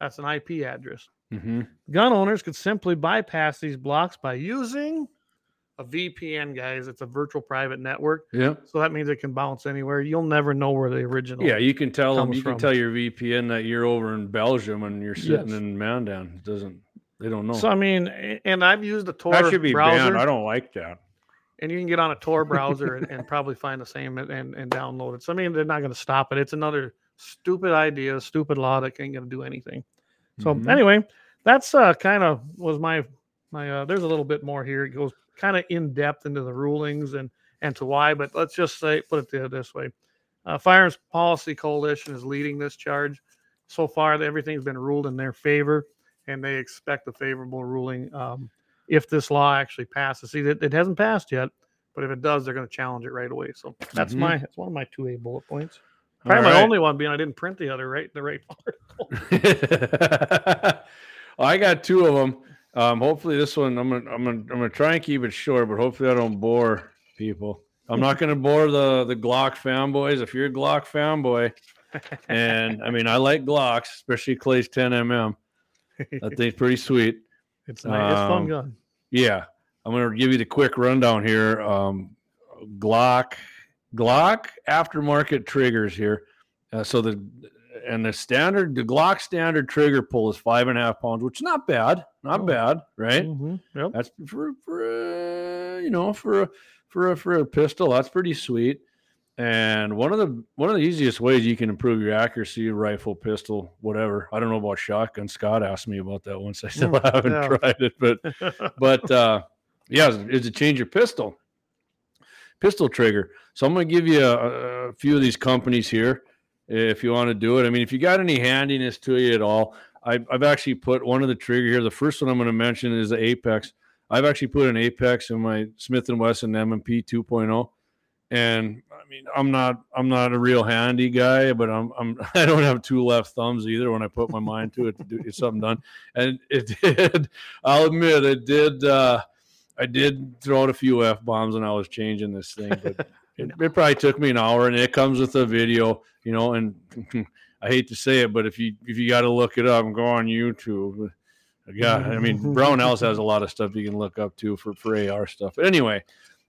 Speaker 1: that's an IP address.
Speaker 2: hmm
Speaker 1: Gun owners could simply bypass these blocks by using a VPN, guys. It's a virtual private network.
Speaker 2: Yeah,
Speaker 1: So that means it can bounce anywhere. You'll never know where the original.
Speaker 2: yeah. You can tell them. You can tell your VPN that you're over in Belgium and you're sitting
Speaker 1: Yes.
Speaker 2: in Mandan. It doesn't. They don't know.
Speaker 1: So I mean, and I've used the Tor
Speaker 2: that should be
Speaker 1: browser,
Speaker 2: banned. I don't like that.
Speaker 1: and you can get on a Tor browser and, and probably find the same and, and, and download it. So I mean, they're not going to stop it. It's another stupid idea, stupid law that ain't going to do anything. So
Speaker 2: Mhm.
Speaker 1: anyway, that's uh kind of was my my. uh There's a little bit more here. It goes kind of in depth into the rulings and and to why. But let's just say put it this way: uh, Firearms Policy Coalition is leading this charge. So far, everything's been ruled in their favor, and they expect a favorable ruling um, if this law actually passes. See, it, it hasn't passed yet, but if it does, they're going to challenge it right away. So that's
Speaker 2: Mhm.
Speaker 1: my that's one of my two A bullet points. Probably my only one being I didn't print the other right the right [laughs] article. [laughs]
Speaker 2: well, I got two of them. Um, hopefully, this one I'm gonna I'm gonna I'm gonna try and keep it short, but hopefully I don't bore people. I'm not gonna bore the the Glock fanboys. If you're a Glock fanboy, and I mean I like Glocks, especially Clay's 10 mm. [laughs] That thing's pretty sweet.
Speaker 1: It's nice. it's fun
Speaker 2: Um,
Speaker 1: gun.
Speaker 2: Yeah, I'm gonna give you the quick rundown here. Um, Glock, Glock aftermarket triggers here. Uh, so the and the standard, the Glock standard trigger pull is five and a half pounds, which is not bad, not
Speaker 1: Oh.
Speaker 2: bad, right?
Speaker 1: Mhm, Yep.
Speaker 2: That's for for uh, you know for a for a for a pistol. That's pretty sweet. And one of the one of the easiest ways you can improve your accuracy, rifle, pistol, whatever. I don't know about shotgun. Scott asked me about that once. I still
Speaker 1: Mm,
Speaker 2: haven't
Speaker 1: yeah.
Speaker 2: tried it, but [laughs] but uh, yeah, is, is to change your pistol, pistol trigger. So I'm going to give you a, a few of these companies here if you want to do it. I mean, if you got any handiness to you at all, I, I've actually put one of the trigger here. The first one I'm going to mention is the Apex. I've actually put an Apex in my Smith and Wesson M&P 2.0, oh. and I mean, I'm not I'm not a real handy guy, but I'm I'm [laughs] I don't have two left thumbs either. When I put my mind to it to do something done, and it [laughs] did. I'll admit it did. Uh, I did throw out a few f bombs when I was changing this thing, but [laughs] it, it probably took me an hour. And it comes with a video, you know. And [laughs] I hate to say it, but if you if you got to look it up and go on YouTube, yeah, I mean [laughs] Brownells has a lot of stuff you can look up too for for AR stuff. But anyway,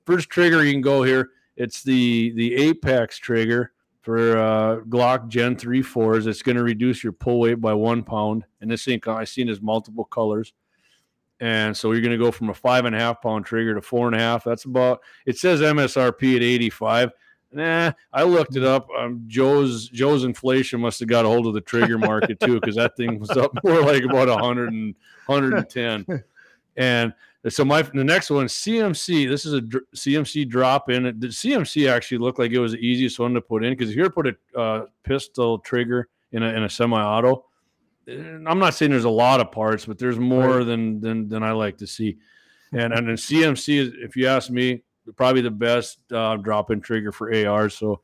Speaker 2: first trigger you can go here. It's the the Apex trigger for uh, Glock Gen 3 fours. It's going to reduce your pull weight by one pound. And this thing I've seen is multiple colors. And so you're going to go from a five and a half pound trigger to four and a half. That's about, it says MSRP at 85. Nah, I looked it up. Um, Joe's Joe's inflation must have got a hold of the trigger market too, because that thing was up more like about 100 and 110. And so my the next one CMC. This is a dr- CMC drop in. The CMC actually looked like it was the easiest one to put in because if you were to put a uh, pistol trigger in a in a semi-auto, I'm not saying there's a lot of parts, but there's more
Speaker 1: Right.
Speaker 2: than than than I like to see. And and then CMC is, if you ask me, probably the best uh, drop-in trigger for AR. So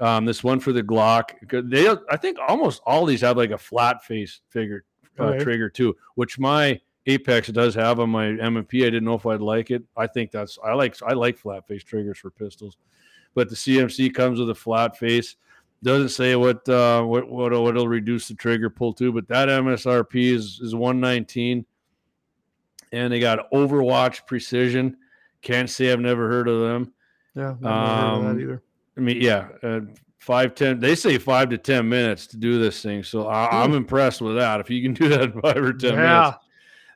Speaker 2: um, this one for the Glock, they I think almost all these have like a flat face figure uh,
Speaker 1: Okay.
Speaker 2: trigger too, which my Apex does have on my M&P. I didn't know if I'd like it. I think that's I like I like flat face triggers for pistols, but the CMC comes with a flat face. Doesn't say what uh, what what it'll reduce the trigger pull to, but that MSRP is is 119, and they got Overwatch Precision. Can't say I've never heard of them.
Speaker 1: Yeah, I've never heard of
Speaker 2: Um,
Speaker 1: that either.
Speaker 2: I mean, yeah, uh, five ten. They say five to ten minutes to do this thing, so I, I'm impressed with that. If you can do that in five or ten.
Speaker 1: Yeah.
Speaker 2: minutes,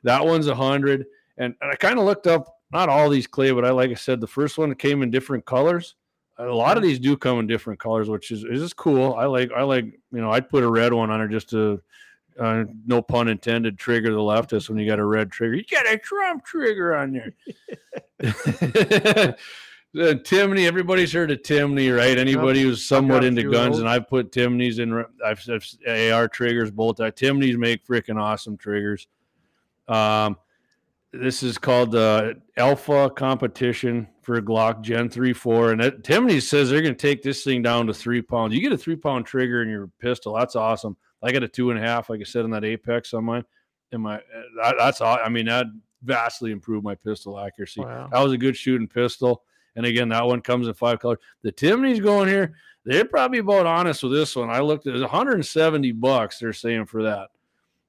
Speaker 2: that one's a hundred. And, and I kind of looked up not all these clay, but I like I said, the first one came in different colors. A lot of these do come in different colors, which is is just cool. I like I like you know I'd put a red one on it just to uh, no pun intended trigger the leftist when you got a red trigger. You got a Trump trigger on there. [laughs] The Timney, everybody's heard of Timney, right? Anybody who's somewhat into guns,
Speaker 1: those.
Speaker 2: and I've put Timneys in. I've, I've AR triggers, bolt. Uh, Timneys make freaking awesome triggers. Um, this is called the Alpha Competition for a Glock Gen 3 4. And it, Timney says they're going to take this thing down to three pounds. You get a three pound trigger in your pistol. That's awesome. I got a two and a half, like I said, on that Apex on mine. And my, uh, that, that's all. I mean, that vastly improved my pistol accuracy.
Speaker 1: Wow.
Speaker 2: That was a good shooting pistol. And again, that one comes in five colors. The Timneys going here, they're probably about honest with this one. I looked at 170 bucks they're saying for that.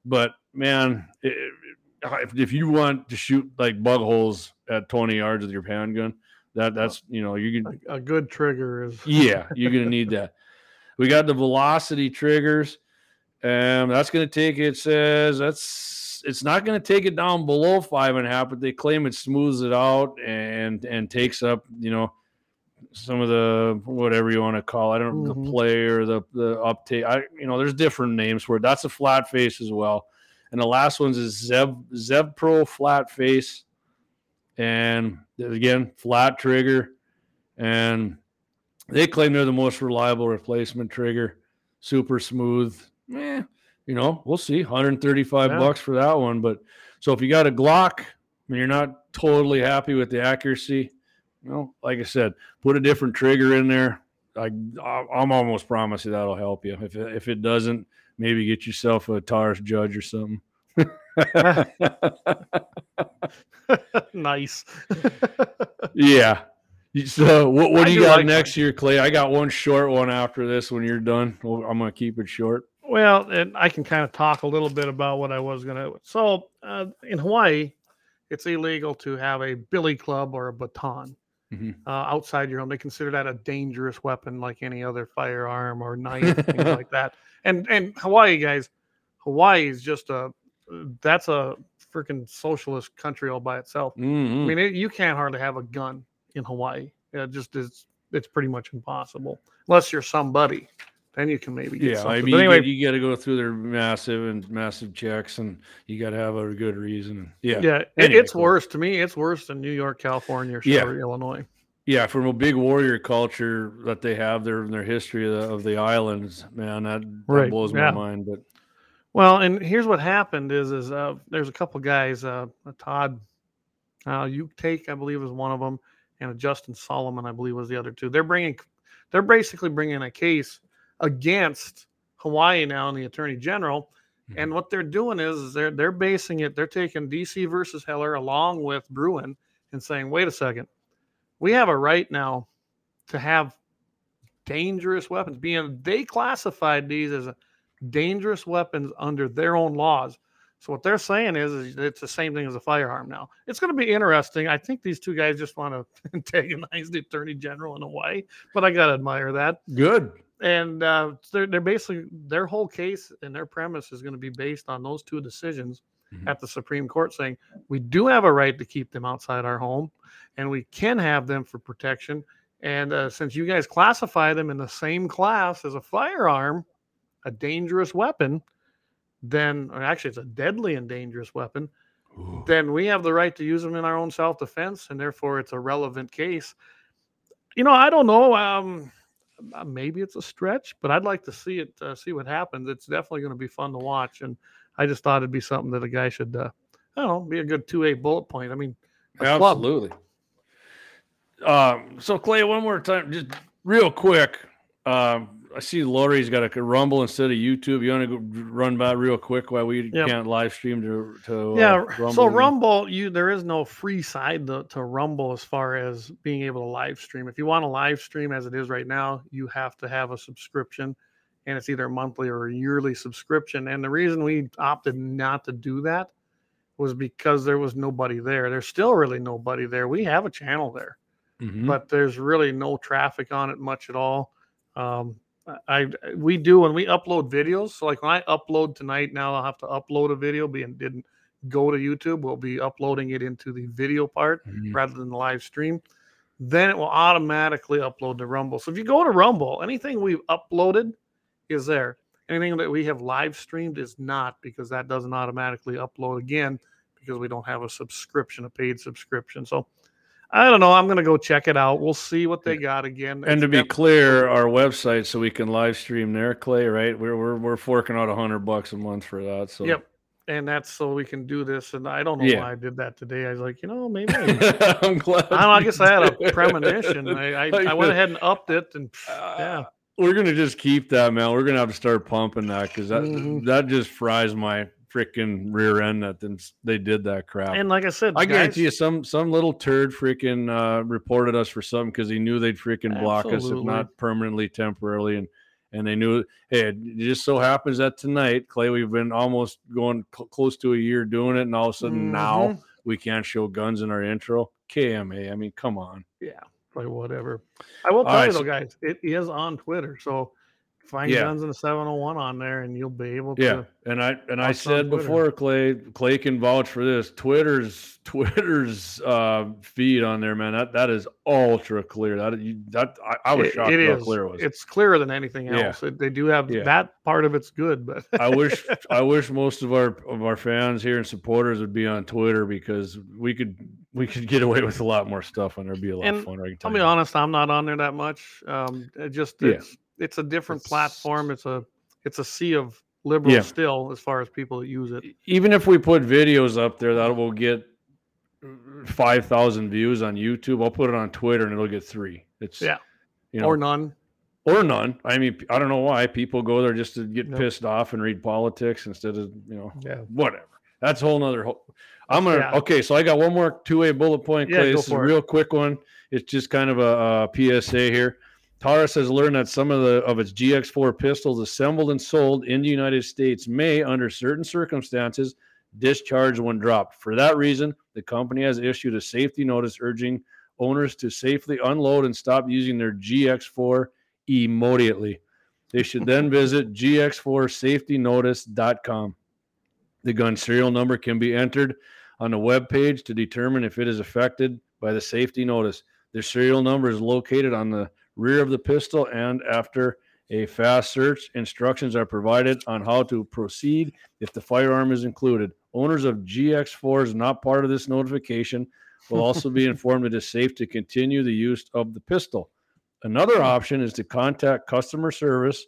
Speaker 2: But man, it, if, if you want to shoot like bug holes at 20 yards with your handgun, that that's you know you can
Speaker 1: A, good trigger is [laughs]
Speaker 2: yeah you're gonna need that. We got the velocity triggers, and that's gonna take it says that's it's not gonna take it down below five and a half, but they claim it smooths it out and and takes up you know some of the whatever you want to call it. I don't know
Speaker 1: Mhm.
Speaker 2: the play or the the uptake. I you know there's different names for it. That's a flat face as well. And the last one's is Zev Zev Pro flat face, and again flat trigger, and they claim they're the most reliable replacement trigger. Super smooth. Eh, you know, we'll see. 135
Speaker 1: Yeah.
Speaker 2: bucks for that one. But so if you got a Glock and you're not totally happy with the accuracy, you know, like I said, put a different trigger in there. I I'm almost promise you that'll help you. If it, if it doesn't, maybe get yourself a Taurus judge or something. [laughs]
Speaker 1: nice.
Speaker 2: yeah. So what, what do you
Speaker 1: do
Speaker 2: got
Speaker 1: like
Speaker 2: next year, Clay? I got one short one after this when you're done. Well, I'm gonna keep it short.
Speaker 1: Well, and I can kind of talk a little bit about what I was going to. So, uh, in Hawaii, it's illegal to have a billy club or a baton
Speaker 2: Mhm.
Speaker 1: uh, outside your home. They consider that a dangerous weapon, like any other firearm or knife, things [laughs] like that. And and Hawaii, guys, Hawaii is just a that's a freaking socialist country all by itself. I
Speaker 2: Mhm.
Speaker 1: mean, it, you can't hardly have a gun in Hawaii. It just is. it's pretty much impossible unless you're somebody. Then you can maybe get
Speaker 2: Yeah,
Speaker 1: something.
Speaker 2: I
Speaker 1: But
Speaker 2: mean,
Speaker 1: anyway,
Speaker 2: you, got to go through their massive and massive checks, and you got to have a good reason. Yeah,
Speaker 1: yeah,
Speaker 2: Anyway,
Speaker 1: it's
Speaker 2: cool.
Speaker 1: worse to me. It's worse than New York, California, or
Speaker 2: Yeah.
Speaker 1: Illinois.
Speaker 2: yeah. From a big warrior culture that they have there in their history of the, of the islands, man, that, that blows
Speaker 1: yeah.
Speaker 2: my mind. But
Speaker 1: Well, and here's what happened: is is uh, there's a couple guys, uh, a Todd, uh, Yukutake, I believe, was one of them, and a Justin Solomon, I believe, was the other two. They're bringing, they're basically bringing a case against Hawaii now and the Attorney General. And what they're doing is, is they're they're basing it. They're taking DC versus Heller along with Bruen and saying, wait a second, we have a right now to have dangerous weapons. Being they classified these as dangerous weapons under their own laws. So what they're saying is, is it's the same thing as a firearm now. It's going to be interesting. I think these two guys just want to [laughs] antagonize the attorney general in a way, but I got to admire that.
Speaker 2: good.
Speaker 1: And uh, they're, they're basically their whole case and their premise is going to be based on those two decisions
Speaker 2: Mhm.
Speaker 1: at the Supreme Court saying we do have a right to keep them outside our home and we can have them for protection. And uh, since you guys classify them in the same class as a firearm, a dangerous weapon, then or actually it's a deadly and dangerous weapon,
Speaker 2: Ooh.
Speaker 1: then we have the right to use them in our own self defense, and therefore it's a relevant case. You know, I don't know. Um, uh, maybe it's a stretch, but I'd like to see it, uh, see what happens. It's definitely going to be fun to watch, and I just thought it'd be something that a guy should, uh, I don't know, be a good two A bullet point. I mean.
Speaker 2: Absolutely. Um, so Clay, one more time, just real quick. Um, I see Lori's got a Rumble instead of YouTube. You want to go run by real quick while we
Speaker 1: Yep.
Speaker 2: can't live stream to to uh,
Speaker 1: yeah.
Speaker 2: Rumble
Speaker 1: so? Rumble, you there is no free side to, to Rumble as far as being able to live stream. If you want to live stream as it is right now, you have to have a subscription, and it's either a monthly or a yearly subscription. And the reason we opted not to do that was because there was nobody there. There's still really nobody there. We have a channel there.
Speaker 2: Mhm.
Speaker 1: but there's really no traffic on it much at all. Um, I I- we do when we upload videos. So like when I upload tonight, now I'll have to upload a video. Being didn't go to YouTube, we'll be uploading it into the video part
Speaker 2: Mhm.
Speaker 1: rather than the live stream. Then it will automatically upload to Rumble. So if you go to Rumble, anything we've uploaded is there. Anything that we have live streamed is not because that doesn't automatically upload again because we don't have a subscription, a paid subscription. So I don't know. I'm gonna go check it out. We'll see what they got again.
Speaker 2: And
Speaker 1: It's
Speaker 2: to be
Speaker 1: def-
Speaker 2: clear, our website so we can live stream there, Clay. Right? We're we're we're forking out a hundred bucks a month for that. So
Speaker 1: Yep. And that's so we can do this. And I don't know
Speaker 2: Yeah.
Speaker 1: why I did that today. I was like, you know, maybe I, [laughs]
Speaker 2: I'm glad.
Speaker 1: I, know, I guess I had a [laughs] premonition. I, I, I went ahead and upped it, and yeah,
Speaker 2: Uh, we're gonna just keep that, man. We're gonna have to start pumping that because that
Speaker 1: Mhm.
Speaker 2: that just fries my freaking rear end that them- they did that crap.
Speaker 1: and like I said,
Speaker 2: I
Speaker 1: guys,
Speaker 2: guarantee you, some some little turd freaking uh, reported us for something because he knew they'd freaking block us, if not permanently, temporarily, and and they knew. Hey, it just so happens that tonight, Clay, we've been almost going cl- close to a year doing it, and all of a sudden now
Speaker 1: Mhm.
Speaker 2: we can't show guns in our intro. KMA, I mean, come on.
Speaker 1: yeah, like whatever. I will
Speaker 2: All
Speaker 1: tell
Speaker 2: right,
Speaker 1: you though, guys, it is on Twitter. So find
Speaker 2: Yeah.
Speaker 1: guns in the 701 on there, and you'll be able to.
Speaker 2: Yeah, and I and I said before, Clay, Clay can vouch for this. Twitter's Twitter's uh, feed on there, man. That that is ultra clear. That you, that I, I was
Speaker 1: It-
Speaker 2: shocked
Speaker 1: it
Speaker 2: how
Speaker 1: is.
Speaker 2: clear it was.
Speaker 1: It's clearer than anything
Speaker 2: Yeah.
Speaker 1: else. It- they do have
Speaker 2: Yeah.
Speaker 1: that part of it's good, but [laughs]
Speaker 2: I wish [laughs] I wish most of our of our fans here and supporters would be on Twitter because we could we could get away with a lot more stuff and there'd be a lot
Speaker 1: And
Speaker 2: of fun.
Speaker 1: I'll be honest, I'm not on there that much. Um, it just
Speaker 2: Yeah.
Speaker 1: it's it's a different
Speaker 2: It's-
Speaker 1: platform. It's a it's a sea of liberals
Speaker 2: Yeah.
Speaker 1: still as far as people that use it.
Speaker 2: Even if we put videos up there that will get five thousand views on YouTube, I'll put it on Twitter and it'll get three. It's
Speaker 1: Yeah.
Speaker 2: you know,
Speaker 1: or none.
Speaker 2: or none. I mean, I don't know why people go there just to get
Speaker 1: Nope.
Speaker 2: pissed off and read politics instead of you know
Speaker 1: Yeah.
Speaker 2: whatever. That's a whole nother. I'm gonna
Speaker 1: Yeah.
Speaker 2: okay. So I got one more two way bullet point.
Speaker 1: Yeah,
Speaker 2: this is a real quick one. It's just kind of a, a PSA here. Taurus has learned that some of the of its GX4 pistols assembled and sold in the United States may, under certain circumstances, discharge when dropped. For that reason, the company has issued a safety notice urging owners to safely unload and stop using their GX4 immediately. They should then [laughs] visit gx4safetynotice.com. The gun serial number can be entered on the web page to determine if it is affected by the safety notice. The serial number is located on the rear of the pistol, and after a fast search, instructions are provided on how to proceed if the firearm is included. Owners of GX4s not part of this notification will also be [laughs] informed it is safe to continue the use of the pistol. Another option is to contact customer service,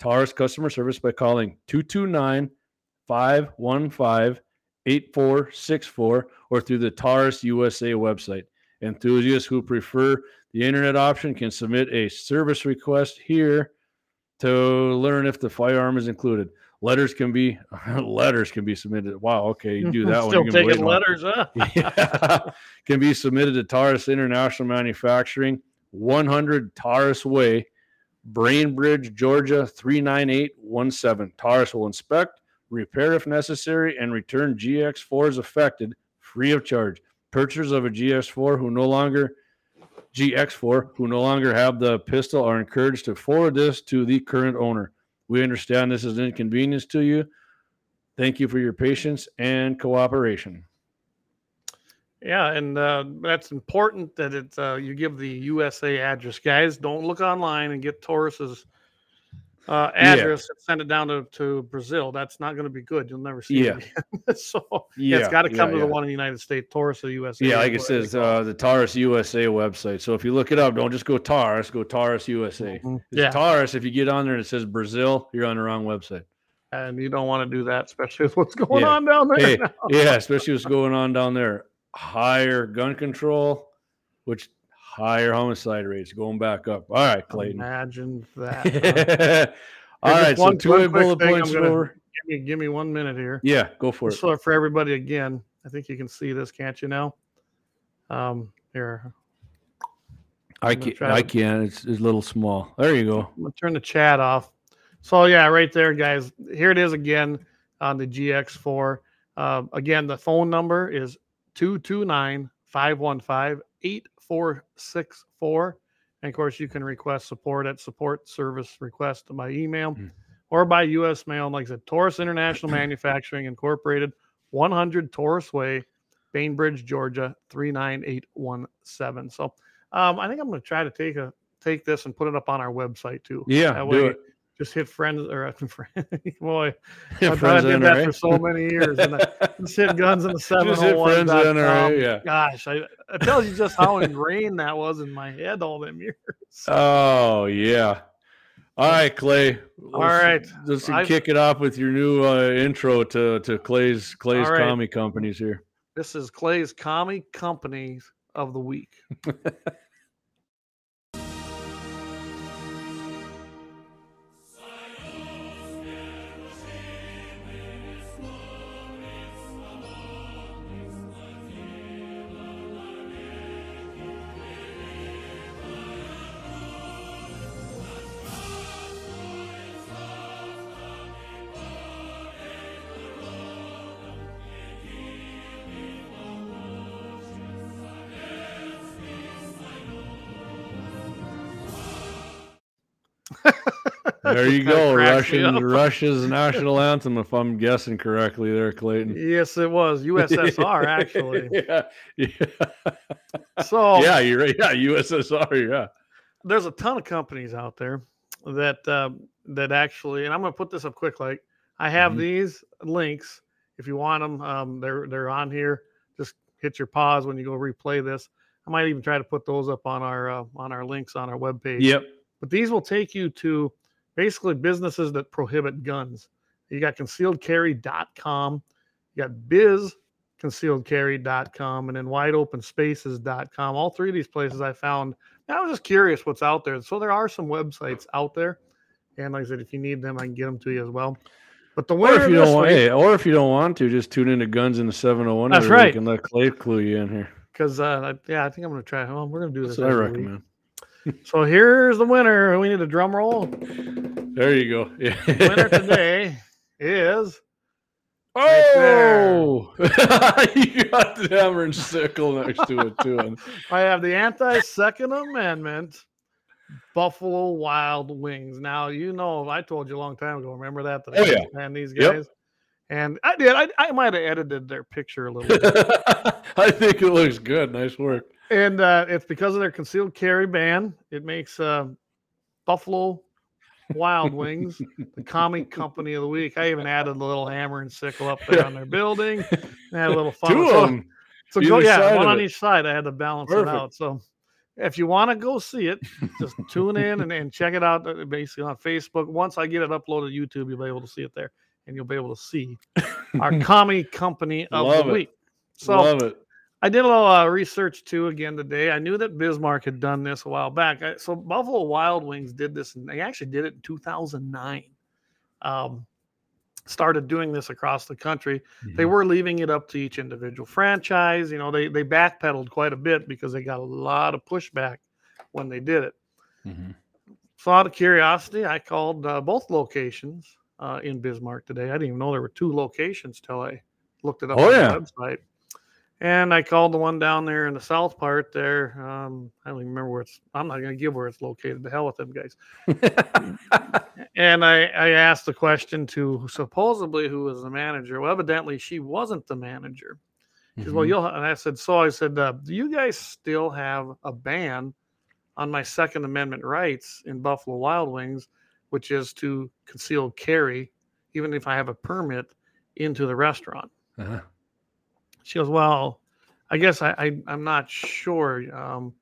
Speaker 2: Taurus customer service, by calling 229 515 8464 or through the Taurus USA website. Enthusiasts who prefer the internet option can submit a service request here to learn if the firearm is included. Letters can be [laughs] letters can be submitted. Wow, okay, you do that one.
Speaker 1: Still
Speaker 2: can
Speaker 1: taking letters, huh? [laughs]
Speaker 2: Yeah. can be submitted to Taurus International Manufacturing, 100 Taurus Way, Bainbridge, Georgia 39817. Taurus will inspect, repair if necessary, and return GX4s affected free of charge. Purchasers of a GX4 who no longer GX4 who no longer have the pistol are encouraged to forward this to the current owner. We understand this is an inconvenience to you. Thank you for your patience and cooperation.
Speaker 1: Yeah, and uh, that's important that it's uh, you give the USA address, guys. Don't look online and get Taurus's uh,
Speaker 2: Yeah.
Speaker 1: address and send it down to, to Brazil. That's not going to be good. You'll never see
Speaker 2: Yeah.
Speaker 1: it again. [laughs] so yeah, it's got to come to the one in the United States, Taurus of USA.
Speaker 2: Yeah, like it says, uh, the Taurus USA website. So if you look it up, don't just go Taurus, go Taurus USA.
Speaker 1: Mhm. Yeah,
Speaker 2: Taurus. If you get on there and it says Brazil, you're on the wrong website.
Speaker 1: and you don't want to do that, especially with what's going
Speaker 2: Yeah.
Speaker 1: on down there.
Speaker 2: Hey, yeah, especially what's going on down there. Higher gun control, which higher homicide rates going back up. All right, Clayton.
Speaker 1: Imagine that. huh? [laughs]
Speaker 2: All
Speaker 1: Hey,
Speaker 2: so
Speaker 1: one-
Speaker 2: two
Speaker 1: one
Speaker 2: way bullet points
Speaker 1: gonna-
Speaker 2: over.
Speaker 1: give, me, give me one minute here.
Speaker 2: Yeah, go for it.
Speaker 1: So for everybody again, I think you can see this, can't you now? Um, here,
Speaker 2: I
Speaker 1: I'm gonna
Speaker 2: can I can. It's, it's a little small. There you go.
Speaker 1: I'm gonna turn the chat off. So yeah, right there, guys. Here it is again on the GX4. Uh, again, the phone number is 229-515-8464. And of course, you can request support at support service request by email
Speaker 2: Mm.
Speaker 1: or by U.S. mail. Like I said, Taurus International [clears throat] Manufacturing Incorporated, 100 Taurus Way, Bainbridge, Georgia, 39817. So um, I think I'm going to try to take a take this and put it up on our website too.
Speaker 2: Yeah,
Speaker 1: That
Speaker 2: do it.
Speaker 1: Just hit friends or [laughs] friend. Boy, [laughs] I, I
Speaker 2: Friends
Speaker 1: did that for so many [laughs] years. And I just hit guns in the
Speaker 2: Just hit
Speaker 1: 701.
Speaker 2: Yeah.
Speaker 1: Gosh, I, it tells you just how ingrained that was in my head all them years.
Speaker 2: Oh yeah. All right, Clay.
Speaker 1: All right.
Speaker 2: Let's
Speaker 1: I-
Speaker 2: kick it off with your new uh, intro to to Clay's Clay's
Speaker 1: right.
Speaker 2: commie companies here.
Speaker 1: This is Clay's Commie Companies of the Week.
Speaker 2: There you go. Russian. Russia's national anthem, if I'm guessing correctly there, Clayton. [laughs]
Speaker 1: Yes, it was [laughs] USSR actually. [laughs]
Speaker 2: yeah. Yeah.
Speaker 1: So
Speaker 2: yeah, you're right. Yeah, USSR, yeah.
Speaker 1: there's a ton of companies out there that um, that actually, and I'm going to put this up quick. Like I have
Speaker 2: Mhm.
Speaker 1: these links. If you want them, um, they're they're on here. Just hit your pause when you go replay this. I might even try to put those up on our uh, on our links on our webpage.
Speaker 2: Yep.
Speaker 1: But these will take you to basically businesses that prohibit guns. You got concealedcarry.com, you got biz concealedcarry.com, and then wideopenspaces.com. All three of these places I found. I was just curious what's out there. So there are some websites out there. And like I said, if you need them, I can get them to you as well. But the
Speaker 2: Or if you don't want,
Speaker 1: week-
Speaker 2: hey, or if you don't want to, just tune into Guns in the 701.
Speaker 1: That's
Speaker 2: every
Speaker 1: right.
Speaker 2: And let Clay clue you in here.
Speaker 1: because uh, yeah, I think I'm going to try. Well, we're going to do
Speaker 2: That's
Speaker 1: this.
Speaker 2: what I
Speaker 1: recommend. week. So here's the winner. We need a drum roll.
Speaker 2: There you go. Yeah. [laughs]
Speaker 1: winner today is Right.
Speaker 2: Oh, [laughs] you got the hammer and sickle next to it too.
Speaker 1: I have the anti Second Amendment Buffalo Wild Wings. Now, you know, I told you a long time ago. Remember that? that
Speaker 2: Oh, yeah.
Speaker 1: stand these
Speaker 2: Yep.
Speaker 1: guys. And I did. I, I might have edited their picture a little bit. [laughs]
Speaker 2: I think it looks good. Nice work.
Speaker 1: And uh, it's because of their concealed carry ban. It makes uh, Buffalo Wild Wings the commie company of the week. I even added a little hammer and sickle up there on their building. And had a little fun.
Speaker 2: Two
Speaker 1: So-
Speaker 2: of them.
Speaker 1: So go, yeah, one on
Speaker 2: it.
Speaker 1: each side. I had to balance
Speaker 2: Perfect.
Speaker 1: it out. So if you want to go see it, just tune in and, and check it out uh, basically on Facebook. Once I get it uploaded to YouTube, you'll be able to see it there. And you'll be able to see our [laughs] commie company of
Speaker 2: Love
Speaker 1: the
Speaker 2: it.
Speaker 1: week. So
Speaker 2: Love it.
Speaker 1: I did a little uh, research too again today. I knew that Bismarck had done this a while back. I, so Buffalo Wild Wings did this, and they actually did it in 2009. Um, started doing this across the country. They
Speaker 2: Mhm.
Speaker 1: were leaving it up to each individual franchise. You know, they they backpedaled quite a bit because they got a lot of pushback when they did it.
Speaker 2: Mhm.
Speaker 1: So out of curiosity, I called uh, both locations uh, in Bismarck today. I didn't even know there were two locations till I looked it up
Speaker 2: Oh,
Speaker 1: on
Speaker 2: yeah.
Speaker 1: the website. And I called the one down there in the south part there. Um, I don't even remember where it's. I'm not going to give where it's located. The hell with them guys. [laughs] And I, I asked the question to supposedly who was the manager. Well, evidently she wasn't the manager. She said, well, you'll. And I said, so I said, uh, do you guys still have a ban on my Second Amendment rights in Buffalo Wild Wings, which is to conceal carry, even if I have a permit, into the restaurant?
Speaker 2: Uh-huh.
Speaker 1: She goes, well, I guess I, I I'm not sure, um,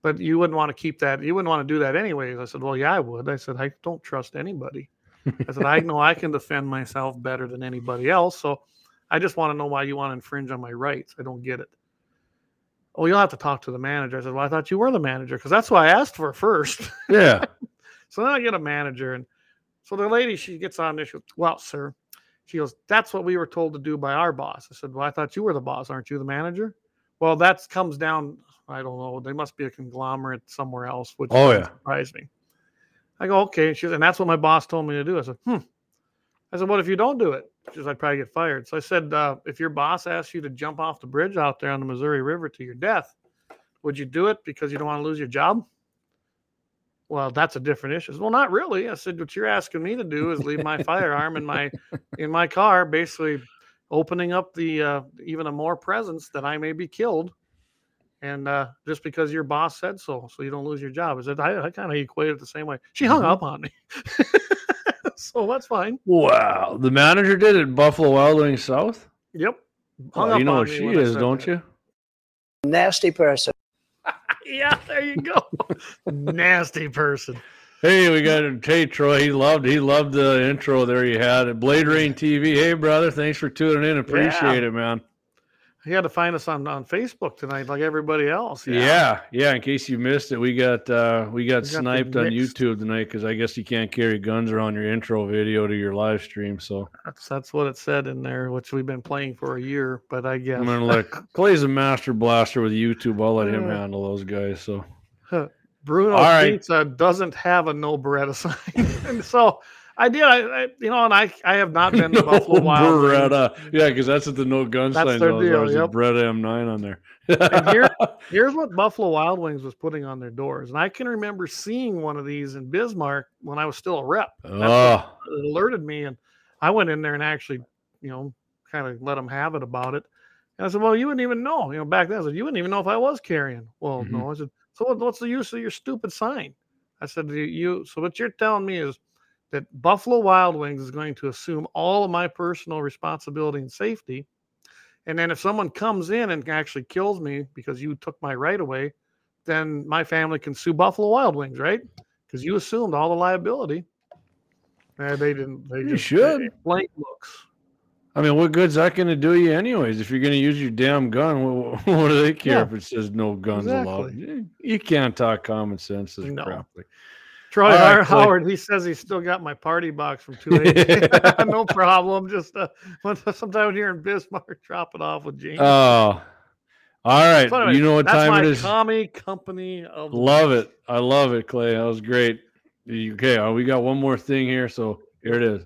Speaker 1: but you wouldn't want to keep that. You wouldn't want to do that anyways. I said, well, yeah, I would. I said, I don't trust anybody. I said, I [laughs] know I can defend myself better than anybody else. So I just want to know why you want to infringe on my rights. I don't get it. Oh, you'll have to talk to the manager. I said, Well, I thought you were the manager because that's why I asked for first.
Speaker 2: Yeah. [laughs]
Speaker 1: so then I get a manager. And so the lady, she gets on there. She goes, Well, sir, she goes, That's what we were told to do by our boss. I said, Well, I thought you were the boss. Aren't you the manager? Well, that comes down, I don't know. They must be a conglomerate somewhere else, which
Speaker 2: Oh, yeah.
Speaker 1: surprise me. I go, Okay. She goes, And that's what my boss told me to do. I said, Hmm. I said, What if you don't do it? She says, I'd probably get fired. So I said, uh, If your boss asks you to jump off the bridge out there on the Missouri River to your death, would you do it because you don't want to lose your job? Well, that's a different issue. Said, Well, not really. I said, What you're asking me to do is leave my firearm in my in my car, basically opening up the uh, even a more presence that I may be killed. And uh, just because your boss said so, so you don't lose your job. I said, I, I kind of equate it the same way. She hung
Speaker 2: Mhm.
Speaker 1: up on me. [laughs] so that's fine.
Speaker 2: Wow. The manager did it at Buffalo Wild Wings South?
Speaker 1: Yep. Hung
Speaker 2: Oh,
Speaker 1: up
Speaker 2: you know
Speaker 1: on
Speaker 2: what
Speaker 1: me
Speaker 2: she is, don't
Speaker 1: that.
Speaker 2: you?
Speaker 3: Nasty person.
Speaker 1: Yeah, there you go. [laughs] Nasty person.
Speaker 2: Hey, we got. Hey, Troy. He loved. He loved the intro there. You had at Blade Rain TV. Hey, brother. Thanks for tuning in. Appreciate it, man.
Speaker 1: You had to find us on, on Facebook tonight, like everybody else.
Speaker 2: Yeah. yeah, In case you missed it, we got uh we got
Speaker 1: We got
Speaker 2: sniped on. YouTube tonight because I guess you can't carry guns around your intro video to your live stream. So
Speaker 1: That's that's what it said in there, which we've been playing for a year. But I guess
Speaker 2: I'm gonna let [laughs] Clay's a master blaster with YouTube. I'll let him
Speaker 1: Uh.
Speaker 2: handle those guys. So
Speaker 1: Bruno
Speaker 2: right.
Speaker 1: Pizza doesn't have a no Beretta sign, and [laughs] so I did. I, I you know, and I I have not been to [laughs] Buffalo Wild. Wings.
Speaker 2: Beretta. Yeah, because that's what the no gun
Speaker 1: That's
Speaker 2: signs
Speaker 1: their deal,
Speaker 2: There's a
Speaker 1: yep.
Speaker 2: Beretta M9 on there.
Speaker 1: And here- [laughs] Here's what Buffalo Wild Wings was putting on their doors, and I can remember seeing one of these in Bismarck when I was still a rep.
Speaker 2: Oh,
Speaker 1: it alerted me, and I went in there and actually, you know, kind of let them have it about it. And I said, "Well, you wouldn't even know, you know." Back then, I said, "You wouldn't even know if I was carrying." Well,
Speaker 2: Mhm.
Speaker 1: no, I said, "So what's the use of your stupid sign?" I said, "You- "You." So what you're telling me is that Buffalo Wild Wings is going to assume all of my personal responsibility and safety, and then if someone comes in and actually kills me because you took my right away, then my family can sue Buffalo Wild Wings, right? Because you assumed all the liability. Uh, they didn't. They
Speaker 2: You
Speaker 1: just
Speaker 2: should.
Speaker 1: blank looks.
Speaker 2: I mean, what good's that going to do you, anyways? If you're going to use your damn gun, what, [laughs] what do they care
Speaker 1: Yeah.
Speaker 2: if it says no guns allowed? You can't talk common sense this
Speaker 1: No.
Speaker 2: craply.
Speaker 1: Troy
Speaker 2: right. Clay.
Speaker 1: Howard, he says he's still got my party box from 280. [laughs] [laughs] no problem. Just uh, [laughs] sometime here in Bismarck, drop it off with James.
Speaker 2: Oh, all right.
Speaker 1: So anyway,
Speaker 2: you know what time it is?
Speaker 1: commie company of
Speaker 2: Love it. I love it, Clay. That was great. Okay, uh, we got one more thing here, so here it is.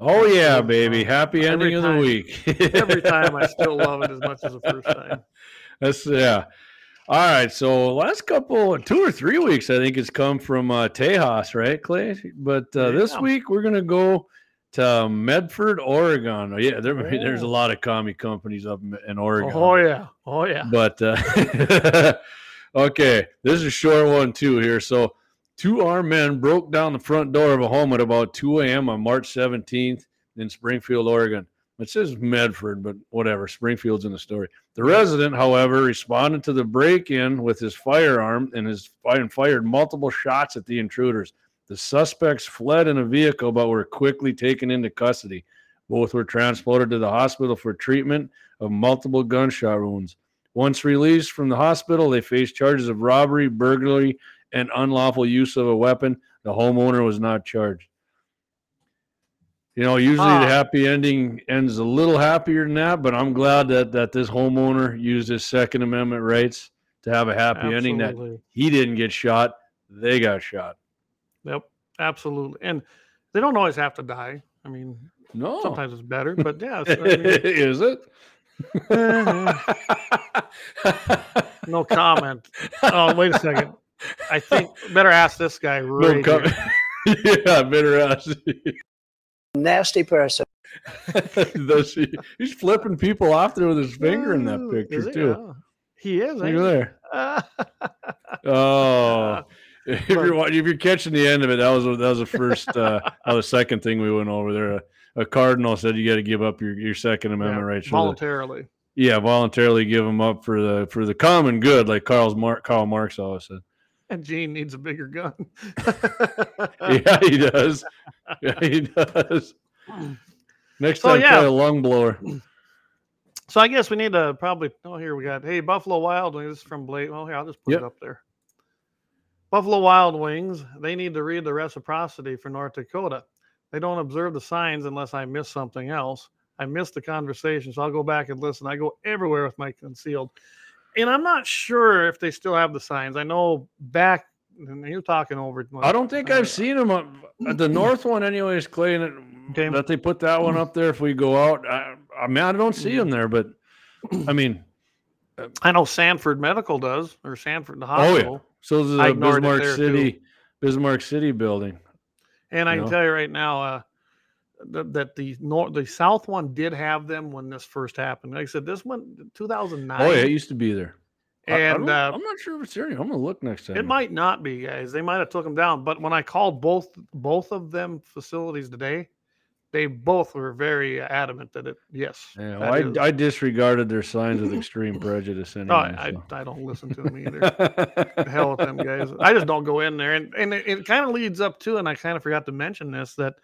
Speaker 2: Oh yeah, baby! Happy
Speaker 1: Every
Speaker 2: ending of the week.
Speaker 1: Every time I still [laughs] love it as much as the first time.
Speaker 2: That's yeah. All right, so last couple, two or three weeks, I think it's come from uh, Tejas, right, Clay? But uh, this
Speaker 1: Yeah.
Speaker 2: week we're gonna go to Medford, Oregon. Oh, yeah, there, [laughs] there's a
Speaker 1: Oh.
Speaker 2: lot of commie companies up in- in Oregon.
Speaker 1: Oh yeah. Oh yeah.
Speaker 2: But uh, [laughs] okay, this is a short one too here. So, two armed men broke down the front door of a home at about 2 a.m. on March 17th in Springfield, Oregon. It says Medford, but whatever. Springfield's in the story. The resident, however, responded to the break-in with his firearm and his and fired multiple shots at the intruders. The suspects fled in a vehicle, but were quickly taken into custody. Both were transported to the hospital for treatment of multiple gunshot wounds. Once released from the hospital, they faced charges of robbery, burglary, and unlawful use of a weapon. The homeowner was not charged. You know, usually
Speaker 1: Ah.
Speaker 2: the happy ending ends a little happier than that, but I'm glad that that this homeowner used his Second Amendment rights to have a happy ending. That he didn't get shot, they got shot.
Speaker 1: Yep. Absolutely. And they don't always have to die. I mean,
Speaker 2: No,
Speaker 1: sometimes it's better, but [laughs] yeah. I mean,
Speaker 2: is it? [laughs]
Speaker 1: no comment. Oh, wait a second. I think better ask this guy [laughs]
Speaker 2: No
Speaker 1: right
Speaker 2: comment.
Speaker 1: here. [laughs]
Speaker 2: yeah, better ask.
Speaker 3: Nasty person. [laughs]
Speaker 2: Does he, he's flipping people off there with his finger in that picture
Speaker 1: he?
Speaker 2: too.
Speaker 1: Oh, He is.
Speaker 2: Look
Speaker 1: ain't
Speaker 2: at
Speaker 1: he?
Speaker 2: there.
Speaker 1: Ah.
Speaker 2: Oh, if you're wa- if you're catching the end of it, that was that was the first, uh, that the second thing we went over there. A, a cardinal said you got to give up your, your Second Amendment
Speaker 1: Yeah,
Speaker 2: rights. For the,
Speaker 1: voluntarily.
Speaker 2: yeah, voluntarily give them up for the for the common good, like Karl's Mark Karl Marx always said.
Speaker 1: And Gene needs a bigger gun. [laughs]
Speaker 2: Yeah, he does. Yeah, he [laughs] does. Next
Speaker 1: So,
Speaker 2: time,
Speaker 1: yeah.
Speaker 2: try a lung blower. [clears throat]
Speaker 1: So I guess we need to probably. Oh, here we got. Hey, Buffalo Wild Wings this is from Blake. Oh, here I'll just put
Speaker 2: Yep.
Speaker 1: it up there. Buffalo Wild Wings. They need to read the reciprocity for North Dakota. They don't observe the signs unless I miss something else. I missed the conversation, so I'll go back and listen. I go everywhere with my concealed, and I'm not sure if they still have the signs. I know back. You're talking over. it,
Speaker 2: I don't think
Speaker 1: uh,
Speaker 2: I've seen them up the [clears throat] north one, anyways, Clay. And
Speaker 1: Okay.
Speaker 2: that they put that one up there if we go out. I, I mean, I don't see them there, but I mean,
Speaker 1: I know Sanford Medical does, or Sanford the hospital.
Speaker 2: Oh, yeah. so is
Speaker 1: I
Speaker 2: the Bismarck
Speaker 1: there, too.
Speaker 2: City, Bismarck City building.
Speaker 1: And I can
Speaker 2: know?
Speaker 1: tell you right now uh, that, that the north, the south one did have them when this first happened. Like I said, this one, 2009.
Speaker 2: Oh yeah, it used to be there. I, I
Speaker 1: uh,
Speaker 2: I'm not sure if it's there. I'm gonna look next time.
Speaker 1: it might not be, guys. They might have took them down. But when I called both both of them facilities today, they both were very adamant that it yes.
Speaker 2: Yeah, well,
Speaker 1: is-
Speaker 2: I, I disregarded their signs of [laughs] extreme prejudice. Anyway,
Speaker 1: no, I,
Speaker 2: so.
Speaker 1: I, I don't listen to them either. [laughs] The hell with them guys. I just don't go in there. And and it, it kind of leads up to, and I kind of forgot to mention this, that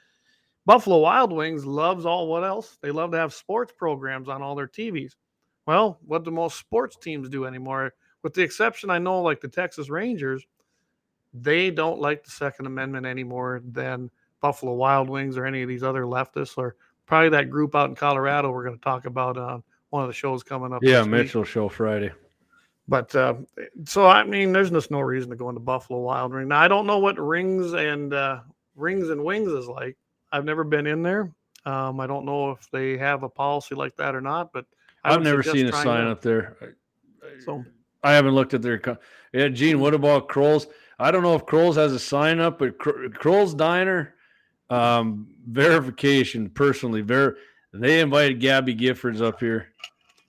Speaker 1: Buffalo Wild Wings loves all what else? They love to have sports programs on all their TVs. Well, what do most sports teams do anymore? With the exception, I know, like the Texas Rangers, they don't like the Second Amendment anymore than Buffalo Wild Wings or any of these other leftists, or probably that group out in Colorado we're going to talk about on one of the shows coming up.
Speaker 2: yeah,
Speaker 1: this week.
Speaker 2: Mitchell show Friday.
Speaker 1: But uh, so I mean, there's just no reason to go into Buffalo Wild Wing. Now I don't know what rings and uh, rings and wings is like. I've never been in there. Um, I don't know if they have a policy like that or not. But I
Speaker 2: I've never seen a sign
Speaker 1: that.
Speaker 2: up there. I- I-
Speaker 1: So
Speaker 2: I haven't looked at their. Co- yeah, Gene. What about Kroll's? I don't know if Kroll's has a sign up, but Kro- Kroll's Diner um, verification personally. Ver- they invited Gabby Giffords up here,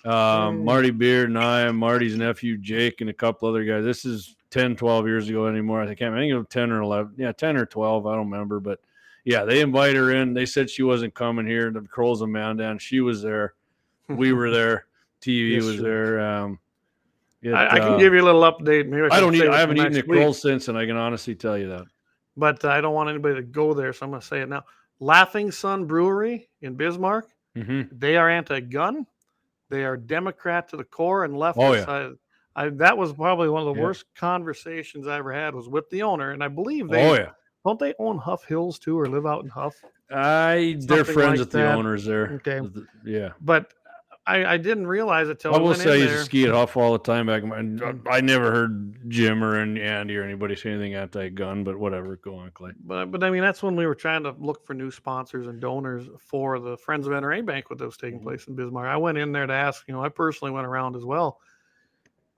Speaker 2: um,
Speaker 1: Mm.
Speaker 2: Marty Beard and I, Marty's nephew Jake, and a couple other guys. This is 10, 12 years ago anymore. I think I think it was ten or eleven. Yeah, ten or twelve. I don't remember, but yeah, they invited her in. They said she wasn't coming here. The Kroll's Amanda, down. she was there. We were [laughs] there. TV
Speaker 1: Yes,
Speaker 2: was there. Um, it,
Speaker 1: I, I can
Speaker 2: uh,
Speaker 1: give you a little update. Maybe
Speaker 2: I
Speaker 1: can
Speaker 2: don't eat. I haven't eaten
Speaker 1: week,
Speaker 2: Kroll's since, and I can honestly tell you that.
Speaker 1: but I don't want anybody to go there, so I'm going to say it now. Laughing Sun Brewery in Bismarck.
Speaker 2: hmm
Speaker 1: They are anti-gun. They are Democrat to the core and leftist.
Speaker 2: Oh, yeah.
Speaker 1: I, I, that was probably one of the
Speaker 2: Yeah.
Speaker 1: worst conversations I ever had was with the owner, and I believe they
Speaker 2: Oh yeah,
Speaker 1: don't they own Huff Hills too, or live out in Huff.
Speaker 2: I they're friends
Speaker 1: like
Speaker 2: with the owners there.
Speaker 1: Okay.
Speaker 2: Yeah,
Speaker 1: But I, I didn't realize it till
Speaker 2: I
Speaker 1: I,
Speaker 2: will
Speaker 1: went
Speaker 2: say I
Speaker 1: in
Speaker 2: used to
Speaker 1: there.
Speaker 2: ski at Huff all the time back. in my- I never heard Jim or any- Andy or anybody say anything anti-gun, but whatever. Go on, Clay.
Speaker 1: But, but I mean, that's when we were trying to look for new sponsors and donors for the Friends of NRA banquet that was taking
Speaker 2: Mhm.
Speaker 1: place in Bismarck. I went in there to ask, you know, I personally went around as well.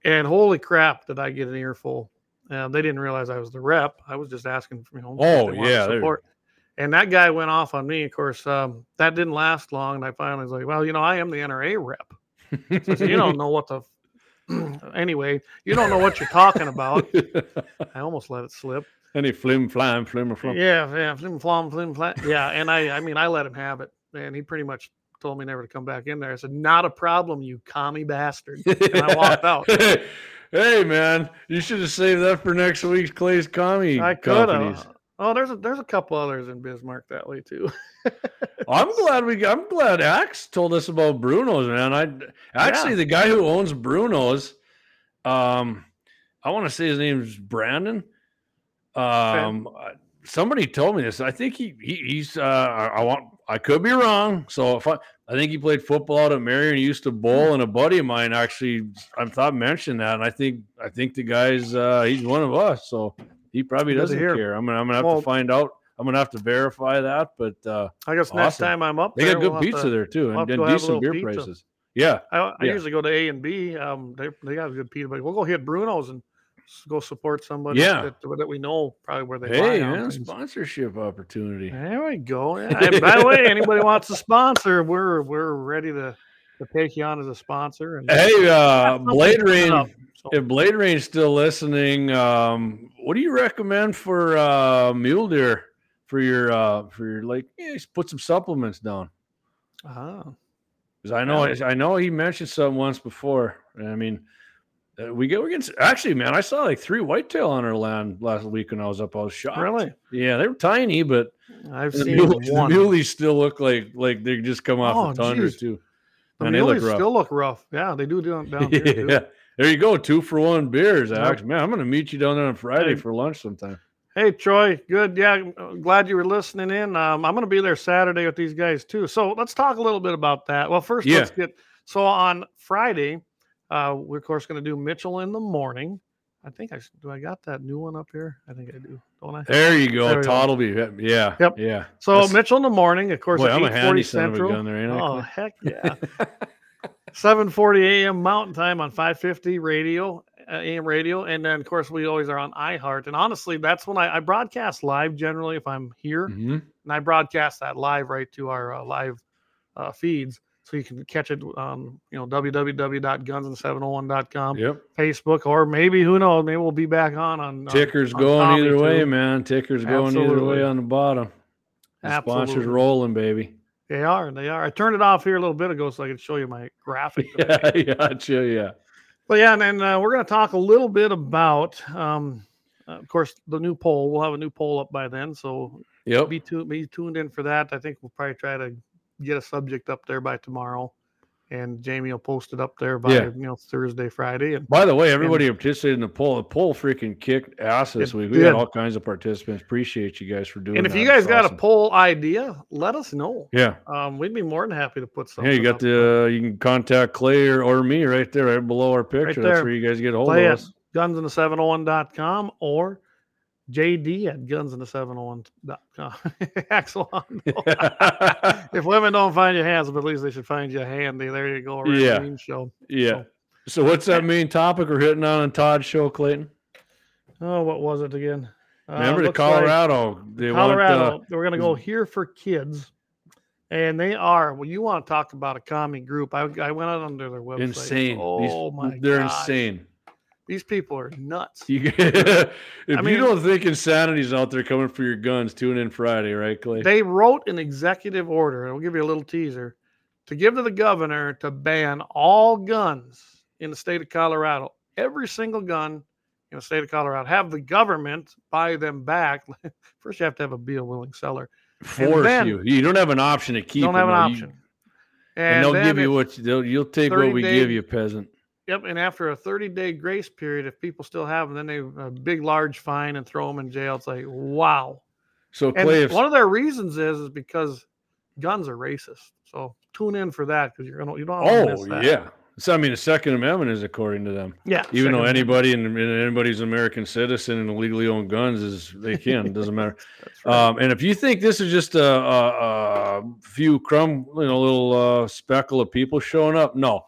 Speaker 1: And holy crap, did I get an earful. Uh, they didn't realize I was the rep. I was just asking, for, you know,
Speaker 2: Oh, yeah,
Speaker 1: support. And that guy went off on me. Of course, um, that didn't last long. And I finally was like, well, you know, I am the NRA rep. So said, you don't know what the. [clears throat] anyway, you don't know what you're talking about. [laughs] I almost let it slip.
Speaker 2: Any flim flam flim flam.
Speaker 1: Yeah, yeah, flim flom, flim flam. Yeah, and I, I mean, I let him have it, and he pretty much told me never to come back in there. I said, "Not a problem, you commie bastard," and I walked out. [laughs]
Speaker 2: hey man, you should have saved that for next week's Clay's Commie.
Speaker 1: I could have. Oh, there's a there's a couple others in Bismarck that way too. [laughs]
Speaker 2: I'm glad we. I'm glad Axe told us about Bruno's, man. I actually
Speaker 1: Yeah.
Speaker 2: the guy who owns Bruno's, um, I want to say his name's Brandon. Um, somebody told me this. I think he, he he's. Uh, I, I want. I could be wrong. So if I, I think he played football out at Marion. He used to bowl, and a buddy of mine actually, I thought mentioned that, and I think I think the guy's uh, he's one of us. So he probably doesn't
Speaker 1: hear.
Speaker 2: care. I'm gonna I'm gonna have
Speaker 1: Well-
Speaker 2: to find out. I'm gonna have to verify that, but. uh
Speaker 1: I guess next time I'm up
Speaker 2: they
Speaker 1: there,
Speaker 2: got good
Speaker 1: we'll
Speaker 2: pizza
Speaker 1: to-
Speaker 2: there too,
Speaker 1: we'll
Speaker 2: and, and
Speaker 1: go have a
Speaker 2: decent beer
Speaker 1: pizza.
Speaker 2: prices. Yeah,
Speaker 1: I, I
Speaker 2: Yeah.
Speaker 1: usually go to A and B. Um, they they got good pizza, but we'll go hit Bruno's and go support somebody
Speaker 2: Yeah.
Speaker 1: that, that we know probably where they
Speaker 2: hey, man,
Speaker 1: them.
Speaker 2: sponsorship opportunity.
Speaker 1: There we go. [laughs] Yeah. And by the way, anybody wants to sponsor, we're we're ready to to take you on as a sponsor. And
Speaker 2: Hey, uh, Blade Rain.
Speaker 1: up, so-
Speaker 2: If Blade Rain's still listening, um, what do you recommend for uh, mule deer for your uh, for your like? Yeah, just put some supplements down.
Speaker 1: Ah,
Speaker 2: Because I know
Speaker 1: Yeah.
Speaker 2: I know he mentioned something once before. I mean, uh, we go against actually, man. I saw like three whitetail on our land last week when I was up. I was shocked.
Speaker 1: really?
Speaker 2: Yeah, they were tiny, but
Speaker 1: I've
Speaker 2: the,
Speaker 1: seen
Speaker 2: muleys, the muleys still look like like they just come off
Speaker 1: Oh,
Speaker 2: the tundra
Speaker 1: geez.
Speaker 2: too.
Speaker 1: The
Speaker 2: Man, they look rough.
Speaker 1: still look rough. Yeah, they do down, down here. [laughs] too.
Speaker 2: yeah. There you go. Two for one beers,
Speaker 1: Yep.
Speaker 2: Alex. Man, I'm going to meet you down there on Friday
Speaker 1: Hey.
Speaker 2: for lunch sometime.
Speaker 1: Hey Troy, good. Yeah, uh, glad you were listening in. Um, I'm going to be there Saturday with these guys too. So let's talk a little bit about that. Well, first
Speaker 2: Yeah.
Speaker 1: let's get. So on Friday, uh, we're of course going to do Mitchell in the morning. I think I do. I got that new one up here. I think I do, don't I?
Speaker 2: There you go.
Speaker 1: There.
Speaker 2: Todd will be. Yeah.
Speaker 1: Yep.
Speaker 2: Yeah.
Speaker 1: So
Speaker 2: That's-
Speaker 1: Mitchell in the morning, of course,
Speaker 2: Boy, I'm a
Speaker 1: 8:40
Speaker 2: handy son of
Speaker 1: Central.
Speaker 2: there, ain't
Speaker 1: Oh heck yeah! [laughs] 7:40 a.m. Mountain Time on 550 radio, uh, AM radio, and then of course we always are on iHeart. And honestly, that's when I, I broadcast live generally if I'm here,
Speaker 2: Mhm.
Speaker 1: and I broadcast that live right to our uh, live uh, feeds, so you can catch it on you know www.gunsand701.com,
Speaker 2: Yep.
Speaker 1: Facebook, or maybe who knows, maybe we'll be back on on on-
Speaker 2: Ticker's
Speaker 1: on
Speaker 2: going
Speaker 1: Tommy,
Speaker 2: either way, man. Ticker's going either way on the bottom. The sponsors rolling, baby.
Speaker 1: They are, they are. I turned it off here a little bit ago so I could show you my graphic. [laughs]
Speaker 2: Yeah, gotcha. Yeah.
Speaker 1: But yeah, and then uh, we're going to talk a little bit about, um, uh, of course, the new poll. We'll have a new poll up by then, so
Speaker 2: Yep.
Speaker 1: be, tu- be tuned in for that. I think we'll probably try to get a subject up there by tomorrow, and Jamie will post it up there by
Speaker 2: Yeah.
Speaker 1: you know Thursday, Friday, and
Speaker 2: By the way, everybody who participated in the poll. The poll freaking kicked ass this week. We
Speaker 1: did.
Speaker 2: got all kinds of participants. Appreciate you guys for doing
Speaker 1: and if
Speaker 2: that.
Speaker 1: you guys
Speaker 2: It's
Speaker 1: got
Speaker 2: awesome.
Speaker 1: a poll idea, let us know.
Speaker 2: yeah.
Speaker 1: Um, we'd be more than happy to put something.
Speaker 2: Yeah, you got the uh, you can contact Clay or, or me right there, right below our picture. That's
Speaker 1: there.
Speaker 2: where you guys get a hold
Speaker 1: Play
Speaker 2: of us.
Speaker 1: gunsand701.com or JD at gunsand701.com. Axel if women don't find you handsome, at least they should find you handy. There you go. Ray
Speaker 2: Yeah.
Speaker 1: Green Show.
Speaker 2: yeah. So what's that main topic we're hitting on on Todd's show, Clayton?
Speaker 1: Oh, what was it again? Uh,
Speaker 2: Remember the
Speaker 1: looks like
Speaker 2: Colorado? they
Speaker 1: Colorado.
Speaker 2: want uh,
Speaker 1: we're going to go here for kids. And they are, well, you want to talk about a commie group. I, I went out under their
Speaker 2: uh,
Speaker 1: website.
Speaker 2: insane.
Speaker 1: Oh,
Speaker 2: These-
Speaker 1: my
Speaker 2: they're
Speaker 1: gosh.
Speaker 2: insane.
Speaker 1: These people are nuts.
Speaker 2: You, [laughs] if
Speaker 1: I mean-
Speaker 2: you don't think insanity's out there coming for your guns, tune in Friday, right, Clay?
Speaker 1: They wrote an executive order. I'll give you a little teaser to give to the governor to ban all guns in the state of Colorado. Every single gun in the state of Colorado. Have the government buy them back. [laughs] First, you have to have a be a willing seller.
Speaker 2: Force
Speaker 1: then-
Speaker 2: you. You don't have an option to keep.
Speaker 1: Don't have an
Speaker 2: though. You-
Speaker 1: option.
Speaker 2: and, they'll give you what you, they'll, you'll take what we
Speaker 1: day-
Speaker 2: give you, peasant.
Speaker 1: Yep, and after a 30 day grace period, if people still have them, then they a big large fine and throw them in jail. It's like wow.
Speaker 2: So Clay, if,
Speaker 1: one of their reasons is is because guns are racist. So tune in for that because you're gonna you don't want to miss
Speaker 2: oh yeah. So I mean, the Second Amendment is according to them.
Speaker 1: yeah.
Speaker 2: Even though
Speaker 1: second-
Speaker 2: anybody and anybody's an American citizen and legally own guns is they can doesn't matter. [laughs]
Speaker 1: Right.
Speaker 2: Um, and if you think this is just a, a, a few crumb, you know, little uh, speckle of people showing up, no,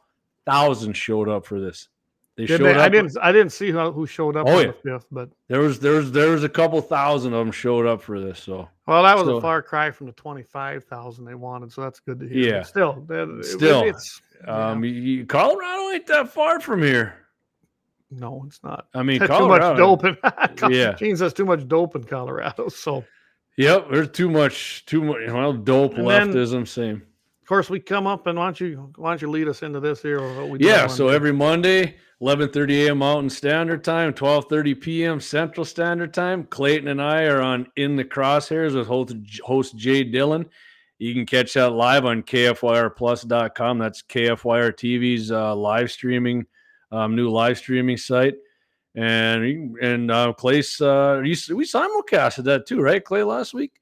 Speaker 2: thousands showed up for this. They
Speaker 1: Did
Speaker 2: showed
Speaker 1: they?
Speaker 2: up.
Speaker 1: I didn't. I didn't see who, who showed up
Speaker 2: Oh,
Speaker 1: on
Speaker 2: yeah.
Speaker 1: the fifth, but
Speaker 2: There was there was there was a couple thousand of them showed up for this. So
Speaker 1: well, that was
Speaker 2: So-
Speaker 1: a far cry from the twenty-five thousand they wanted. So that's good to hear. But
Speaker 2: Yeah.
Speaker 1: still, that- it-
Speaker 2: Still,
Speaker 1: it's
Speaker 2: um, you- Colorado ain't that far from here.
Speaker 1: no, it's not.
Speaker 2: I mean,
Speaker 1: too much dope in. [laughs]
Speaker 2: Yeah.
Speaker 1: Gene says too much dope in Colorado. So
Speaker 2: Yep, there's too much too much. Well, dope
Speaker 1: And then-
Speaker 2: leftism, same.
Speaker 1: Of course we come up and why don't you why don't you lead us into this here? What we do
Speaker 2: Yeah, so every Monday, 11:30 a.m. Mountain Standard Time, 12:30 p.m. Central Standard Time. Clayton and I are on In the Crosshairs with host, host Jay Dylan. You can catch that live on KFYRplus.com. That's KFYR TV's uh, live streaming, um, new live streaming site. And and uh, Clay's uh, you, we simulcasted that too, right, Clay, last week?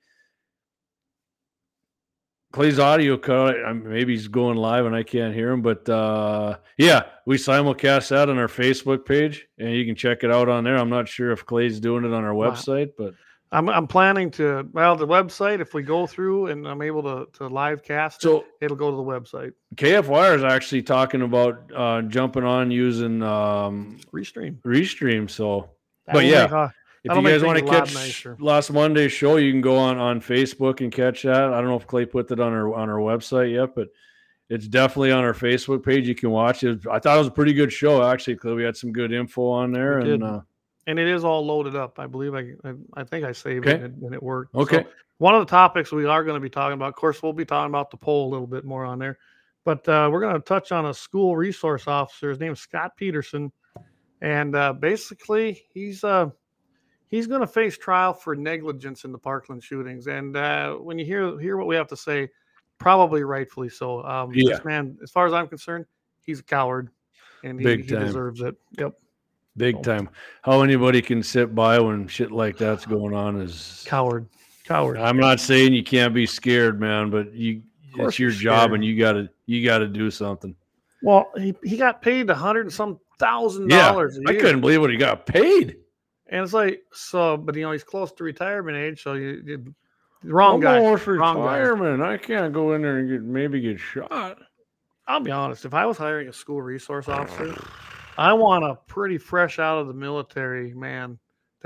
Speaker 2: Clay's audio cut. I- Maybe he's going live and I can't hear him, but uh, yeah, we simulcast that on our Facebook page, and you can check it out on there. I'm not sure if Clay's doing it on our
Speaker 1: Wow.
Speaker 2: website, but
Speaker 1: I'm I'm planning to well the website if we go through and I'm able to to live cast
Speaker 2: so
Speaker 1: it'll go to the website
Speaker 2: KFYR is actually talking about uh, jumping on using um,
Speaker 1: restream.
Speaker 2: Restream. So But
Speaker 1: That'll
Speaker 2: yeah,
Speaker 1: uh,
Speaker 2: if you guys want to
Speaker 1: a
Speaker 2: catch
Speaker 1: nicer.
Speaker 2: last Monday's show, you can go on on Facebook and catch that. I don't know if Clay put that on our on our website yet, but it's definitely on our Facebook page. You can watch it. I thought it was a pretty good show actually. Clay. We had some good info on there,
Speaker 1: We
Speaker 2: and uh,
Speaker 1: and it is all loaded up. I believe I I, I think I saved
Speaker 2: Okay.
Speaker 1: it and, it worked.
Speaker 2: okay,
Speaker 1: So one of the topics we are going to be talking about, of course, we'll be talking about the poll a little bit more on there, but uh, we're going to touch on a school resource officer. His name is Scot Peterson, and uh, basically he's uh he's going to face trial for negligence in the Parkland shootings. And uh, when you hear hear what we have to say, probably rightfully so. Um,
Speaker 2: Yeah.
Speaker 1: This man, as far as I'm concerned, he's a coward, and he,
Speaker 2: Big
Speaker 1: he deserves it. Yep,
Speaker 2: big time. How anybody can sit by when shit like that's going on is.
Speaker 1: coward, coward.
Speaker 2: I'm not saying you can't be scared, man, but you it's your job,
Speaker 1: scared.
Speaker 2: and you gotta you gotta do something.
Speaker 1: Well, he, he got paid a hundred and some thousand
Speaker 2: Yeah,
Speaker 1: dollars. a
Speaker 2: I
Speaker 1: year.
Speaker 2: I couldn't believe what he got paid.
Speaker 1: And it's like so, but you know he's close to retirement age, so you, you wrong
Speaker 2: I'm
Speaker 1: guy.
Speaker 2: almost
Speaker 1: Wrong guy.
Speaker 2: retirement. I can't go in there and get maybe get shot.
Speaker 1: I'll be honest. If I was hiring a school resource officer, [sighs] I want a pretty fresh out of the military man.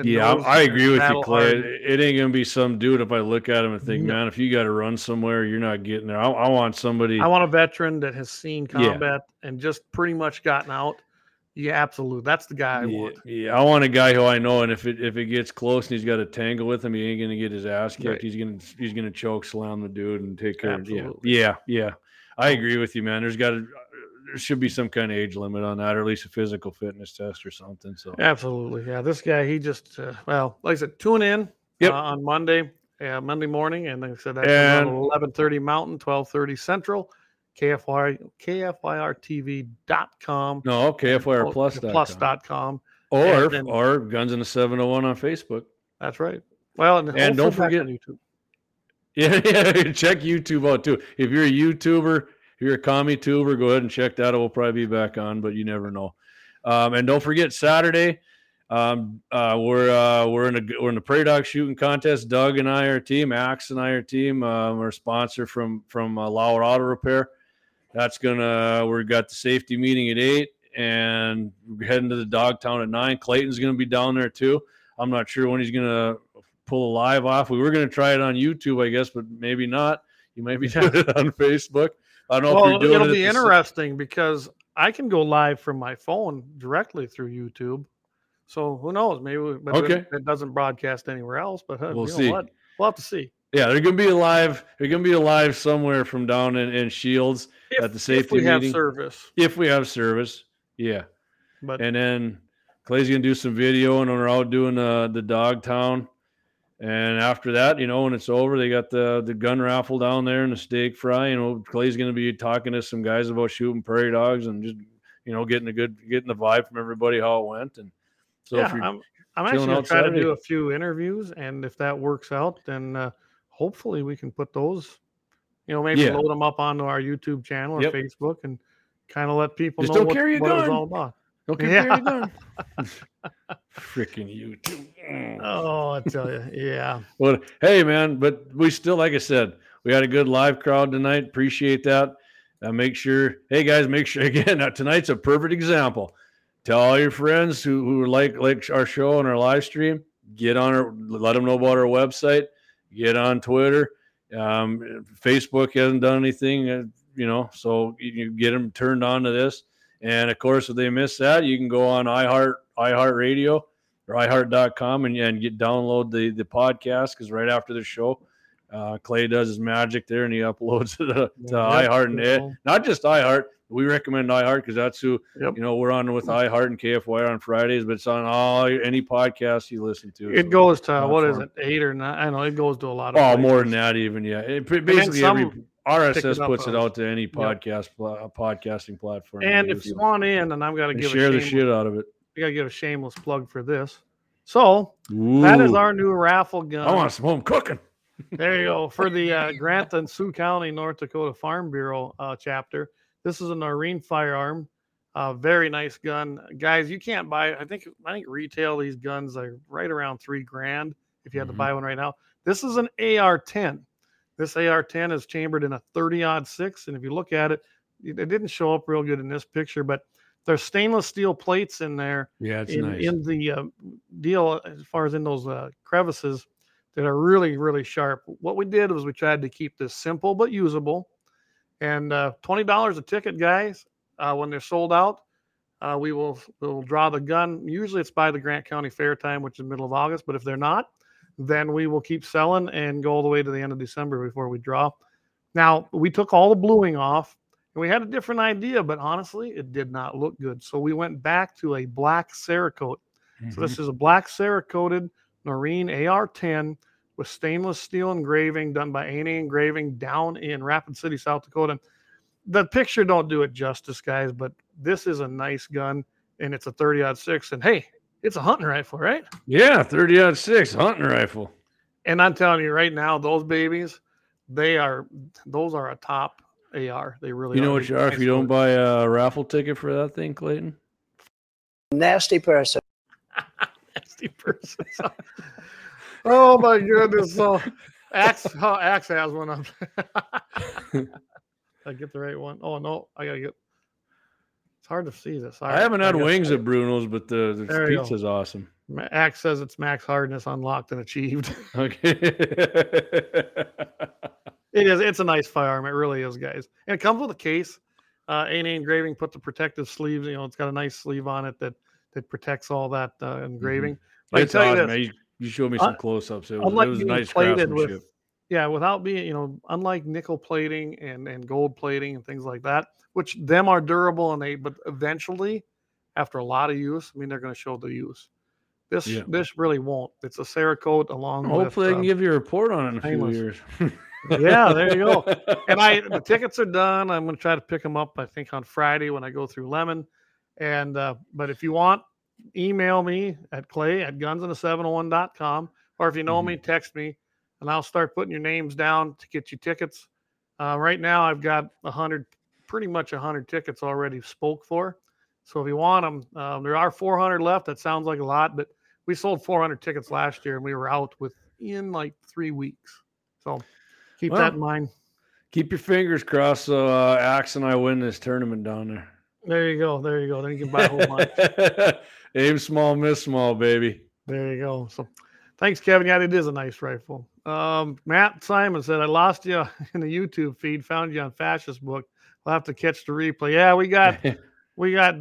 Speaker 2: Yeah, I, I agree with you, Clay.
Speaker 1: hardened-
Speaker 2: It, ain't gonna be some dude if I look at him and think,
Speaker 1: No.
Speaker 2: man, if you got to run somewhere, you're not getting there. I, I want somebody.
Speaker 1: I want a veteran that has seen
Speaker 2: Yeah.
Speaker 1: combat and just pretty much gotten out. Yeah, absolutely. That's the guy I
Speaker 2: yeah,
Speaker 1: want.
Speaker 2: yeah, I want a guy who I know, and if it if it gets close and he's got a tangle with him, he ain't gonna get his ass kicked.
Speaker 1: Right.
Speaker 2: He's gonna he's gonna choke slam the dude and take care. Of, yeah,
Speaker 1: Absolutely.
Speaker 2: yeah, yeah. I agree with you, man. There's got to there should be some kind of age limit on that, or at least a physical fitness test or something. So
Speaker 1: Absolutely. Yeah. This guy, he just, uh, well, like I said, tune in
Speaker 2: Yep.
Speaker 1: uh, on Monday, uh, Monday morning. And like I said, that's
Speaker 2: And-
Speaker 1: 1130 Mountain, 1230 Central, KFY, KFYRTV.com.
Speaker 2: no, KFYR plus
Speaker 1: plus.com.
Speaker 2: or
Speaker 1: then-
Speaker 2: or Guns in the Seven Hundred One on Facebook.
Speaker 1: That's right. Well, and,
Speaker 2: And don't forget-
Speaker 1: YouTube. [laughs]
Speaker 2: Yeah, yeah. Check YouTube out too. If you're a YouTuber, if you're a commie tuber, go ahead and check that. out. We'll probably be back on, but you never know. Um, and don't forget Saturday. Um, uh, we're uh, we're in a we're in the prairie dog shooting contest. Doug and I are team. Axe and I are team. Um, we're sponsor from from uh, Lauer Auto Repair. That's gonna we got the safety meeting at eight, and we're heading to the Dogtown at nine. Clayton's gonna be down there too. I'm not sure when he's gonna pull a live off. We were gonna try it on YouTube, I guess, but maybe not. You might be [laughs] doing it on Facebook. I don't know if
Speaker 1: Well,
Speaker 2: you're doing
Speaker 1: it'll
Speaker 2: it
Speaker 1: be interesting because I can go live from my phone directly through YouTube. So who knows? Maybe, we- but
Speaker 2: Okay.
Speaker 1: it, doesn't broadcast anywhere else. But uh,
Speaker 2: We'll
Speaker 1: you know
Speaker 2: see.
Speaker 1: what? We'll have to see.
Speaker 2: Yeah, they're gonna be alive. They're gonna be alive somewhere from down in, in Shields
Speaker 1: If,
Speaker 2: at the safety
Speaker 1: if
Speaker 2: safety
Speaker 1: we have service,
Speaker 2: if we have service. Yeah.
Speaker 1: but
Speaker 2: And then Clay's gonna do some video, and when we're out doing uh, the dog town. And after that, you know, when it's over, they got the the gun raffle down there and the steak fry. You know, Clay's gonna be talking to some guys about shooting prairie dogs and just you know getting a good getting the vibe from everybody how it went. And so
Speaker 1: yeah,
Speaker 2: if you're,
Speaker 1: I'm, I'm actually going to try to do a few interviews, and if that works out, then uh, hopefully we can put those, you know, maybe
Speaker 2: Yeah.
Speaker 1: load them up onto our YouTube channel or
Speaker 2: Yep.
Speaker 1: Facebook, and kind of let people
Speaker 2: Just
Speaker 1: know what,
Speaker 2: carry a
Speaker 1: what it's all about.
Speaker 2: okay, [laughs]
Speaker 1: Yeah.
Speaker 2: carry a gun. [laughs] Freaking YouTube.
Speaker 1: Oh, I tell you, yeah.
Speaker 2: Well, hey, man, but we still, like I said, we had a good live crowd tonight. Appreciate that. Uh, make sure, hey guys, make sure [laughs] again. Uh, tonight's a perfect example. tell all your friends who, who like like our show and our live stream. Get on our, let them know about our website. Get on Twitter. Um, Facebook hasn't done anything, uh, you know, so you, get them turned on to this. And of course, if they miss that, you can go on iHeart iHeartRadio or iHeart.com and, and get download the the podcast because right after the show, uh, Clay does his magic there and he [laughs] uploads it to, to
Speaker 1: Yeah,
Speaker 2: iHeart and it, not just iHeart. We recommend iHeart because that's who
Speaker 1: Yep.
Speaker 2: you know we're on with iHeart and KFY on Fridays, but it's on all any podcast you listen to.
Speaker 1: It
Speaker 2: So-
Speaker 1: goes to what is it, eight or nine? I know it goes to a lot of.
Speaker 2: Oh, more than that, even yeah. It, basically, every
Speaker 1: some
Speaker 2: RSS
Speaker 1: it
Speaker 2: puts it out to any podcast pla- podcasting platform.
Speaker 1: And if you want in, and I'm gonna give
Speaker 2: share
Speaker 1: a
Speaker 2: the shit out of it.
Speaker 1: I gotta give a shameless plug for this. So that is our new raffle gun.
Speaker 2: I want some home cooking.
Speaker 1: There you go for the uh, [laughs] Grant and Sioux County, North Dakota Farm Bureau uh, chapter. This is a Noreen firearm, uh, very nice gun, guys. You can't buy. I think I think retail these guns are right around three grand if you had to
Speaker 2: Mhm.
Speaker 1: buy one right now. This is an AR-10. This AR-10 is chambered in a 30 odd six, and if you look at it, it it didn't show up real good in this picture, but there's stainless steel plates in there
Speaker 2: Yeah, it's
Speaker 1: in,
Speaker 2: nice.
Speaker 1: in the uh, deal as far as in those uh, crevices that are really really sharp what we did was we tried to keep this simple but usable and uh, $20 a ticket guys uh, when they're sold out uh, we will we'll draw the gun. Usually it's by the grant county fair time which is middle of august but if they're not then we will keep selling and go all the way to the end of december before we draw. Now we took all the bluing off and we had a different idea but honestly it did not look good. So we went back to a black cerakote. So
Speaker 2: Mm-hmm.
Speaker 1: this is a black Cerakoted Noreen AR-10 with stainless steel engraving done by A&A Engraving down in Rapid City, South Dakota. The picture don't do it justice, guys, but this is a nice gun and it's a 30 six. And hey, it's a hunting rifle, right?
Speaker 2: yeah, thirty out six hunting rifle.
Speaker 1: And I'm telling you right now, those babies, they are those are a top AR. They really
Speaker 2: You know
Speaker 1: are.
Speaker 2: what you are if you don't buy a raffle ticket for that thing, Clayton.
Speaker 3: Nasty person. [laughs]
Speaker 1: nasty person. [laughs] oh my goodness! So [laughs] Axe, oh, Axe has one up. [laughs] I get the right one. Oh no, I gotta get. It's hard to see this. All
Speaker 2: I haven't had
Speaker 1: got-
Speaker 2: wings at Bruno's, but the, the
Speaker 1: There
Speaker 2: pizza's awesome.
Speaker 1: Axe says it's max hardness unlocked and achieved. [laughs]
Speaker 2: Okay.
Speaker 1: It is. It's a nice firearm. It really is, guys. And it comes with a case. Uh, A&A engraving put the protective sleeves. You know, it's got a nice sleeve on it that that protects all that uh, engraving. But I can
Speaker 2: it's
Speaker 1: tell you this,
Speaker 2: man. You, showed me
Speaker 1: Uh,
Speaker 2: some close-ups. It was, it
Speaker 1: unlike
Speaker 2: was
Speaker 1: being
Speaker 2: nice craftsmanship.
Speaker 1: with yeah without being you know unlike nickel plating and and gold plating and things like that which them are durable and they but eventually after a lot of use i mean they're going to show the use this
Speaker 2: Yeah.
Speaker 1: this really won't it's a cerakote along
Speaker 2: Hopefully, I
Speaker 1: with
Speaker 2: can
Speaker 1: uh,
Speaker 2: give you a report on it in a few years.
Speaker 1: yeah there you go and i [laughs] the tickets are done i'm going to try to pick them up i think on friday when i go through Lemmon and uh but if you want email me at clay at gunsina701.com or if you know
Speaker 2: Mhm.
Speaker 1: me text me and i'll start putting your names down to get you tickets. Uh, right now i've got a hundred pretty much a hundred tickets already spoke for. So if you want them um, there are 400 left. That sounds like a lot but we sold 400 tickets last year and we were out within like three weeks. So keep
Speaker 2: Well,
Speaker 1: that in mind.
Speaker 2: Keep your fingers crossed so uh, Axe and I win this tournament down there.
Speaker 1: There you go. There you go. Then you can buy a whole bunch. [laughs]
Speaker 2: Aim small, miss small, baby.
Speaker 1: There you go. So thanks, Kevin. Yeah, it is a nice rifle. Um, Matt Simon said, I lost you [laughs] in the YouTube feed, found you on Fascist Book. I'll have to catch the replay. Yeah, we got [laughs] we got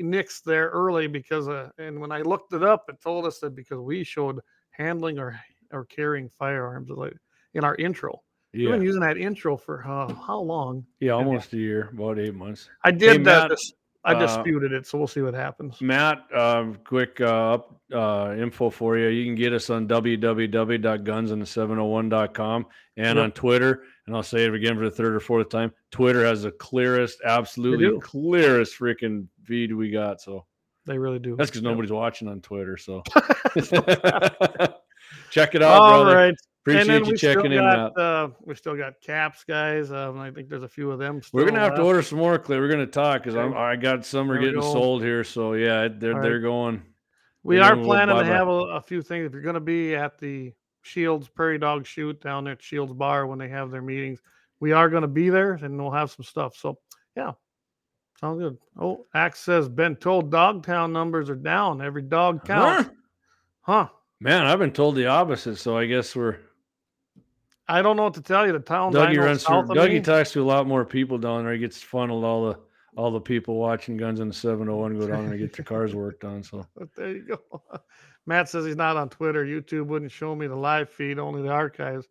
Speaker 1: nixed there early because uh, and when I looked it up, it told us that because we showed handling or or carrying firearms like in our intro. We've been using that intro for uh, how long?
Speaker 2: yeah, almost a year, about eight months.
Speaker 1: I did that.
Speaker 2: Matt,
Speaker 1: I
Speaker 2: uh,
Speaker 1: disputed it, so we'll see what happens.
Speaker 2: Matt, um, quick uh, up uh, info for you. You can get us on www.gunsand701.com and
Speaker 1: Yep.
Speaker 2: on Twitter. And I'll say it again for the third or fourth time. Twitter has the clearest, absolutely clearest freaking feed we got. So
Speaker 1: They really do.
Speaker 2: that's because nobody's watching on Twitter. So [laughs] [laughs] check it out,
Speaker 1: All
Speaker 2: brother.
Speaker 1: right.
Speaker 2: Appreciate you checking in,
Speaker 1: got, Uh, we still got caps, guys. Um, I think there's a few of them.
Speaker 2: We're gonna have to order some more, Clay. We're gonna talk because
Speaker 1: Okay.
Speaker 2: I got some are
Speaker 1: There
Speaker 2: getting sold here. So yeah, they're
Speaker 1: All
Speaker 2: they're going.
Speaker 1: We
Speaker 2: We're
Speaker 1: are
Speaker 2: little
Speaker 1: planning to have a, a few things. If you're going to be at the Shields Prairie Dog Shoot down there at Shields Bar when they have their meetings, we are going to be there and we'll have some stuff. So yeah, Sounds good. Oh, Axe says been told Dogtown numbers are down. Every dog counts.
Speaker 2: Huh?
Speaker 1: Huh.
Speaker 2: Man, I've been told the opposite, so I guess we're
Speaker 1: I don't know what to tell you. The town
Speaker 2: Dougie runs through,
Speaker 1: south of me,
Speaker 2: Dougie talks to a lot more people down there. He gets funneled all the all the people watching Guns in the 701 go down there and get their cars worked on. So [laughs]
Speaker 1: there you go. [laughs] Matt says he's not on Twitter. YouTube wouldn't show me the live feed, only the archives.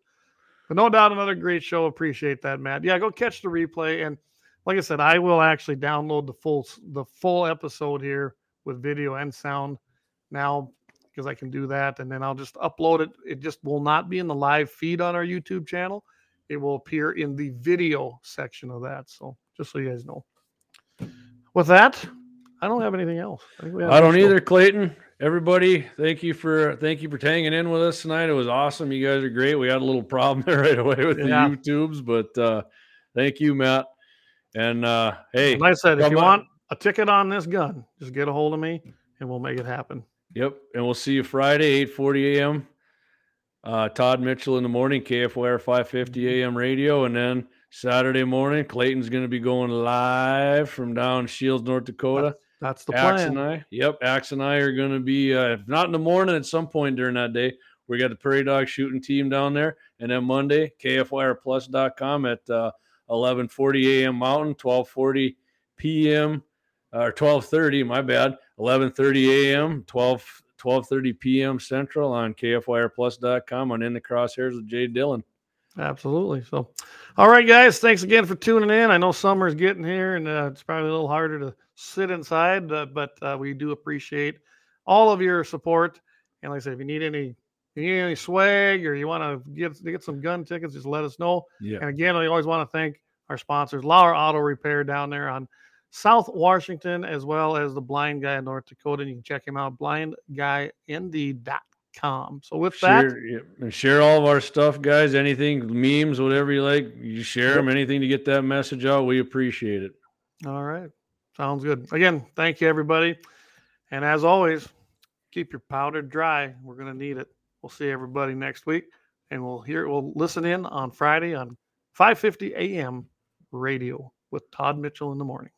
Speaker 1: But no doubt another great show. Appreciate that, Matt. Yeah, go catch the replay. And like I said, I will actually download the full the full episode here with video and sound now because I can do that. And then I'll just upload it. It just will not be in the live feed on our YouTube channel. It will appear in the video section of that. So just so you guys know. With that, I don't have anything else. I, think we had a
Speaker 2: I don't either, Clayton. Everybody, thank you for thank you for hanging in with us tonight. It was awesome. You guys are great. We had a little problem [laughs] there right away with
Speaker 1: Yeah.
Speaker 2: the YouTubes, but uh thank you, Matt. And uh hey,
Speaker 1: Like I said, if you
Speaker 2: on.
Speaker 1: want a ticket on this gun, just get a hold of me and we'll make it happen.
Speaker 2: Yep, and we'll see you Friday, 8:40 a.m. Uh, Todd Mitchell in the morning, KFYR 550 a.m. radio, and then Saturday morning, Clayton's going to be going live from down Shields, North Dakota.
Speaker 1: That's the
Speaker 2: Axe
Speaker 1: plan.
Speaker 2: and I, yep, Axe and I are going to be, uh, if not in the morning, at some point during that day. We got the Prairie Dog shooting team down there, and then Monday, KFYRplus.com at uh, 11:40 a.m. Mountain, 12:40 p.m. or 12:30. My bad, 11:30 a.m. 12 12:30 p.m. Central on KFYRplus.com on In the Crosshairs with Jay Dylan.
Speaker 1: Absolutely. So, all right, guys, thanks again for tuning in. I know summer's getting here and uh, it's probably a little harder to sit inside, uh, but uh, we do appreciate all of your support. And like I said, if you need any, you need any swag or you want to get get some gun tickets, just let us know.
Speaker 2: Yeah,
Speaker 1: And again, I always want to thank our sponsors, Lauer Auto Repair down there on South Washington, as well as the Blind Guy in North Dakota. And you can check him out, blindguynd.com. So with that,
Speaker 2: share, yeah, and share all of our stuff, guys. Anything, memes, whatever you like, you share them. Anything to get that message out, we appreciate it.
Speaker 1: all right, sounds good. Again, thank you, everybody. And as always, keep your powder dry. We're going to need it. We'll see everybody next week, and we'll hear, we'll listen in on Friday on 5:50 a.m. radio with Todd Mitchell in the morning.